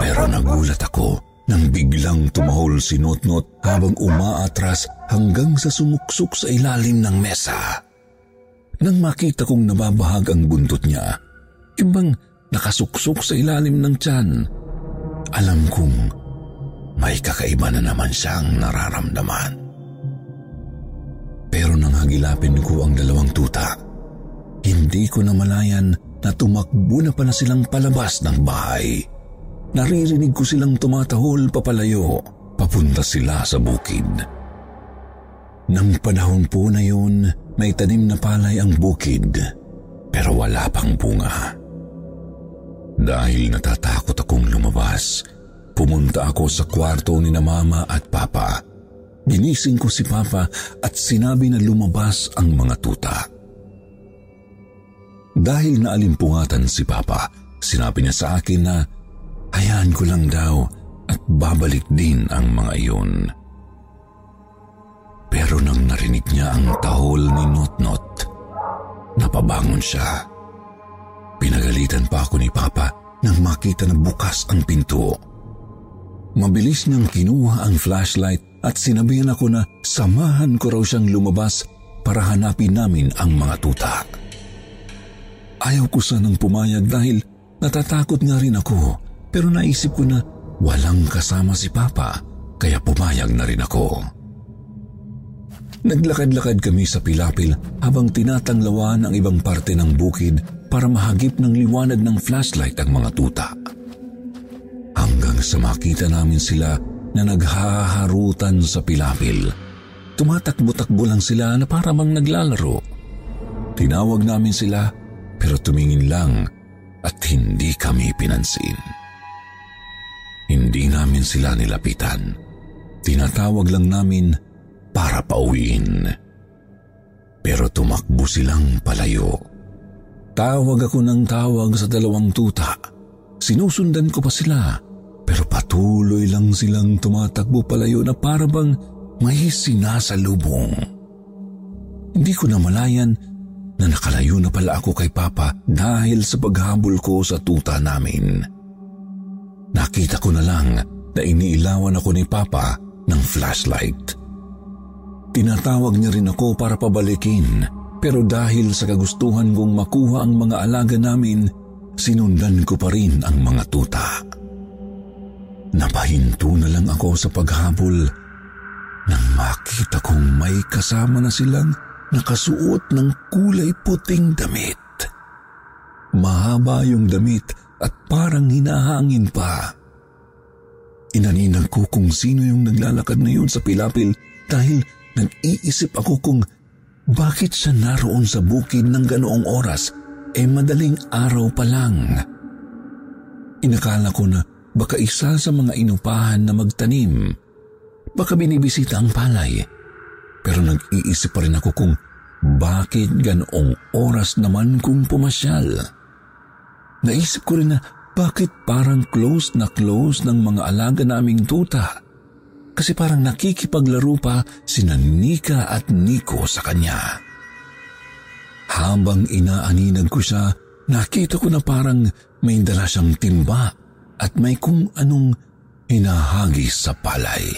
Pero nagulat ako nang biglang tumahol si Notnot habang umaatras hanggang sa sumuksok sa ilalim ng mesa. Nang makita kong nababahag ang buntot niya, ibang nakasuksok sa ilalim ng tiyan, alam kong may kakaiba na naman siyang nararamdaman. Pero nang hagilapin ko ang dalawang tuta, hindi ko namalayan na tumakbo na pala silang palabas ng bahay. Naririnig ko silang tumatahol papalayo, papunta sila sa bukid. Nang panahon po na yun, may tanim na palay ang bukid, pero wala pang bunga. Dahil natatakot akong lumabas, pumunta ako sa kwarto ni na mama at papa Ginising ko si Papa at sinabi na lumabas ang mga tuta. Dahil naalimpungatan si Papa, sinabi niya sa akin na hayaan ko lang daw at babalik din ang mga iyon. Pero nang narinig niya ang tahol ni Notnot, napabangon siya. Pinagalitan pa ako ni Papa nang makita na bukas ang pinto. Mabilis niyang kinuha ang flashlight at sinabihan ako na samahan ko raw siyang lumabas para hanapin namin ang mga tuta. Ayaw ko sanang pumayag dahil natatakot nga rin ako pero naisip ko na walang kasama si Papa kaya pumayag na rin ako. Naglakad-lakad kami sa pilapil habang tinatanglawan ang ibang parte ng bukid para mahagip ng liwanag ng flashlight ang mga tuta. Hanggang sa makita namin sila na naghaharutan sa pilapil. Tumatakbo-takbo lang sila na para bang naglalaro. Tinawag namin sila pero tumingin lang at hindi kami pinansin. Hindi namin sila nilapitan. Tinatawag lang namin para pauwiin. Pero tumakbo silang palayo. Tawag ako ng tawag sa dalawang tuta. Sinusundan ko pa sila pero patuloy lang silang tumatakbo palayo na parabang may sinasalubong. Hindi ko namalayan na nakalayo na pala ako kay Papa dahil sa paghabol ko sa tuta namin. Nakita ko na lang na iniilawan ako ni Papa ng flashlight. Tinatawag niya rin ako para pabalikin pero dahil sa kagustuhan kong makuha ang mga alaga namin, sinundan ko pa rin ang mga tuta. Napahinto na lang ako sa paghabol nang makita kong may kasama na silang nakasuot ng kulay puting damit. Mahaba yung damit at parang hinahangin pa. Inaninag ko kung sino yung naglalakad na yun sa pilapil dahil nag-iisip ako kung bakit siya naroon sa bukid ng ganoong oras eh madaling araw pa lang. Inakala ko na Baka isa sa mga inupahan na magtanim. Baka binibisita ang palay. Pero nag-iisip pa rin ako kung bakit ganoong oras naman kung pumasyal. Naisip ko rin na bakit parang close na close ng mga alaga naming tuta. Kasi parang nakikipaglaro pa si Nika at Nico sa kanya. Habang inaaninag ko siya, nakita ko na parang may dala siyang timba at may kung anong hinahagis sa palay.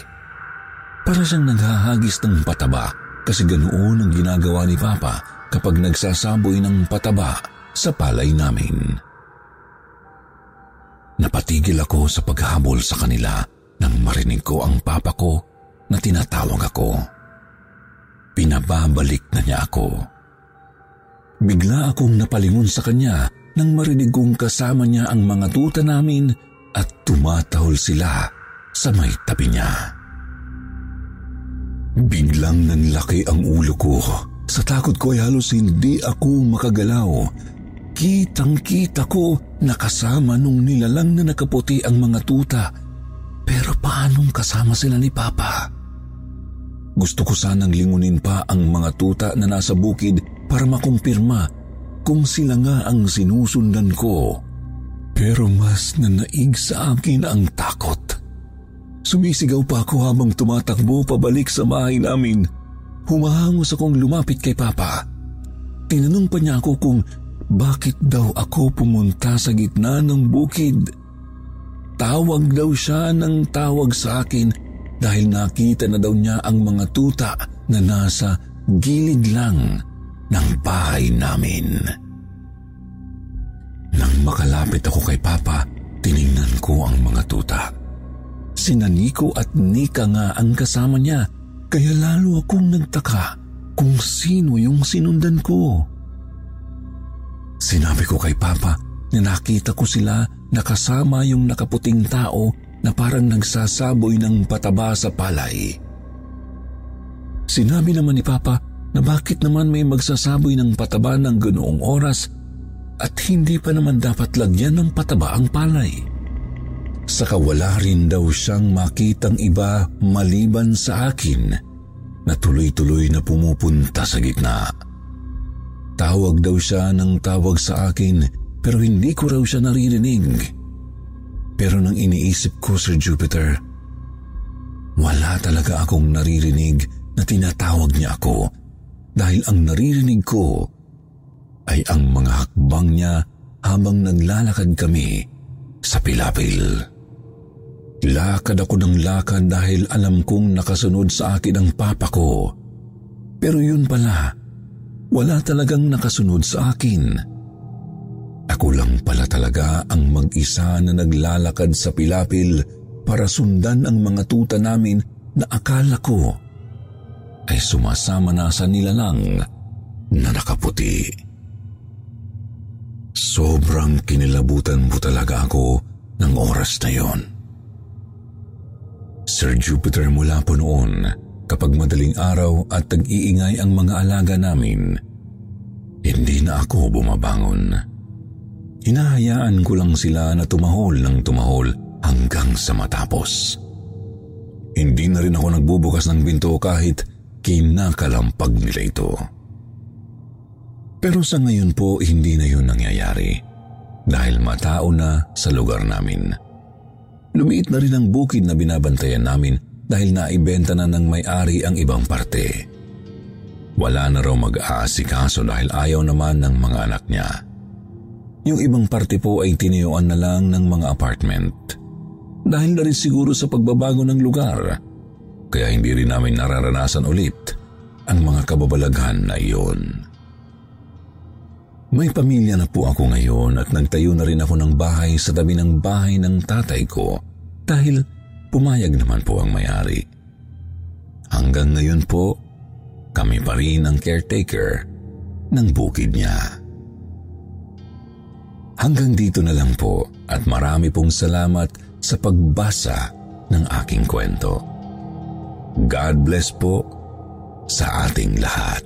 Para siyang naghahagis ng pataba kasi ganoon ang ginagawa ni Papa kapag nagsasaboy ng pataba sa palay namin. Napatigil ako sa paghabol sa kanila nang marinig ko ang papa ko na tinatawag ako. Pinababalik na niya ako. Bigla akong napalingon sa kanya nang marinig kong kasama niya ang mga tuta namin at tumatahol sila sa may tabi niya. Biglang nanlaki ang ulo ko. Sa takot ko ay halos hindi ako makagalaw. Kitang-kita ko nakasama nung nilalang na nakaputi ang mga tuta. Pero paanong kasama sila ni Papa? Gusto ko sanang lingunin pa ang mga tuta na nasa bukid para makumpirma kung sila nga ang sinusundan ko. Pero mas nanaig sa akin ang takot. Sumisigaw pa ako habang tumatakbo pabalik sa bahay namin. Humahangos akong lumapit kay Papa. Tinanong pa niya ako kung bakit daw ako pumunta sa gitna ng bukid. Tawag daw siya ng tawag sa akin dahil nakita na daw niya ang mga tuta na nasa gilid lang ng bahay namin. Nang makalapit ako kay Papa, tiningnan ko ang mga tuta. Sina Nico at Nika nga ang kasama niya, kaya lalo akong nagtaka kung sino yung sinundan ko. Sinabi ko kay Papa na nakita ko sila nakasama yung nakaputing tao na parang nagsasaboy ng pataba sa palay. Sinabi naman ni Papa na bakit naman may magsasaboy ng pataba ng ganoong oras at hindi pa naman dapat lagyan ng pataba ang palay. Saka wala rin daw siyang makitang iba maliban sa akin na tuloy-tuloy na pumupunta sa gitna. Tawag daw siya ng tawag sa akin pero hindi ko raw siya naririnig. Pero nang iniisip ko, Sir Jupiter, wala talaga akong naririnig na tinatawag niya ako dahil ang naririnig ko ay ang mga hakbang niya habang naglalakad kami sa pilapil. Lakad ako ng lakad dahil alam kong nakasunod sa akin ang papa ko. Pero yun pala, wala talagang nakasunod sa akin. Ako lang pala talaga ang mag-isa na naglalakad sa pilapil para sundan ang mga tuta namin na akala ko ay sumasama na sa nilalang na nakaputi. Sobrang kinilabutan mo talaga ako ng oras na yon. Sir Jupiter mula po noon, kapag madaling araw at tag-iingay ang mga alaga namin, hindi na ako bumabangon. Hinahayaan ko lang sila na tumahol ng tumahol hanggang sa matapos. Hindi na rin ako nagbubukas ng binto kahit kinakalampag nila ito. Pero sa ngayon po, hindi na yun nangyayari dahil matao na sa lugar namin. Lumiit na rin ang bukid na binabantayan namin dahil naibenta na ng may-ari ang ibang parte. Wala na raw mag-aasikaso dahil ayaw naman ng mga anak niya. Yung ibang parte po ay tiniyuan na lang ng mga apartment. Dahil na rin siguro sa pagbabago ng lugar, kaya hindi rin namin nararanasan ulit ang mga kababalaghan na iyon. May pamilya na po ako ngayon at nagtayo na rin ako ng bahay sa tabi ng bahay ng tatay ko dahil pumayag naman po ang may-ari. Hanggang ngayon po, kami pa rin ang caretaker ng bukid niya. Hanggang dito na lang po at marami pong salamat sa pagbasa ng aking kwento. God bless po sa ating lahat.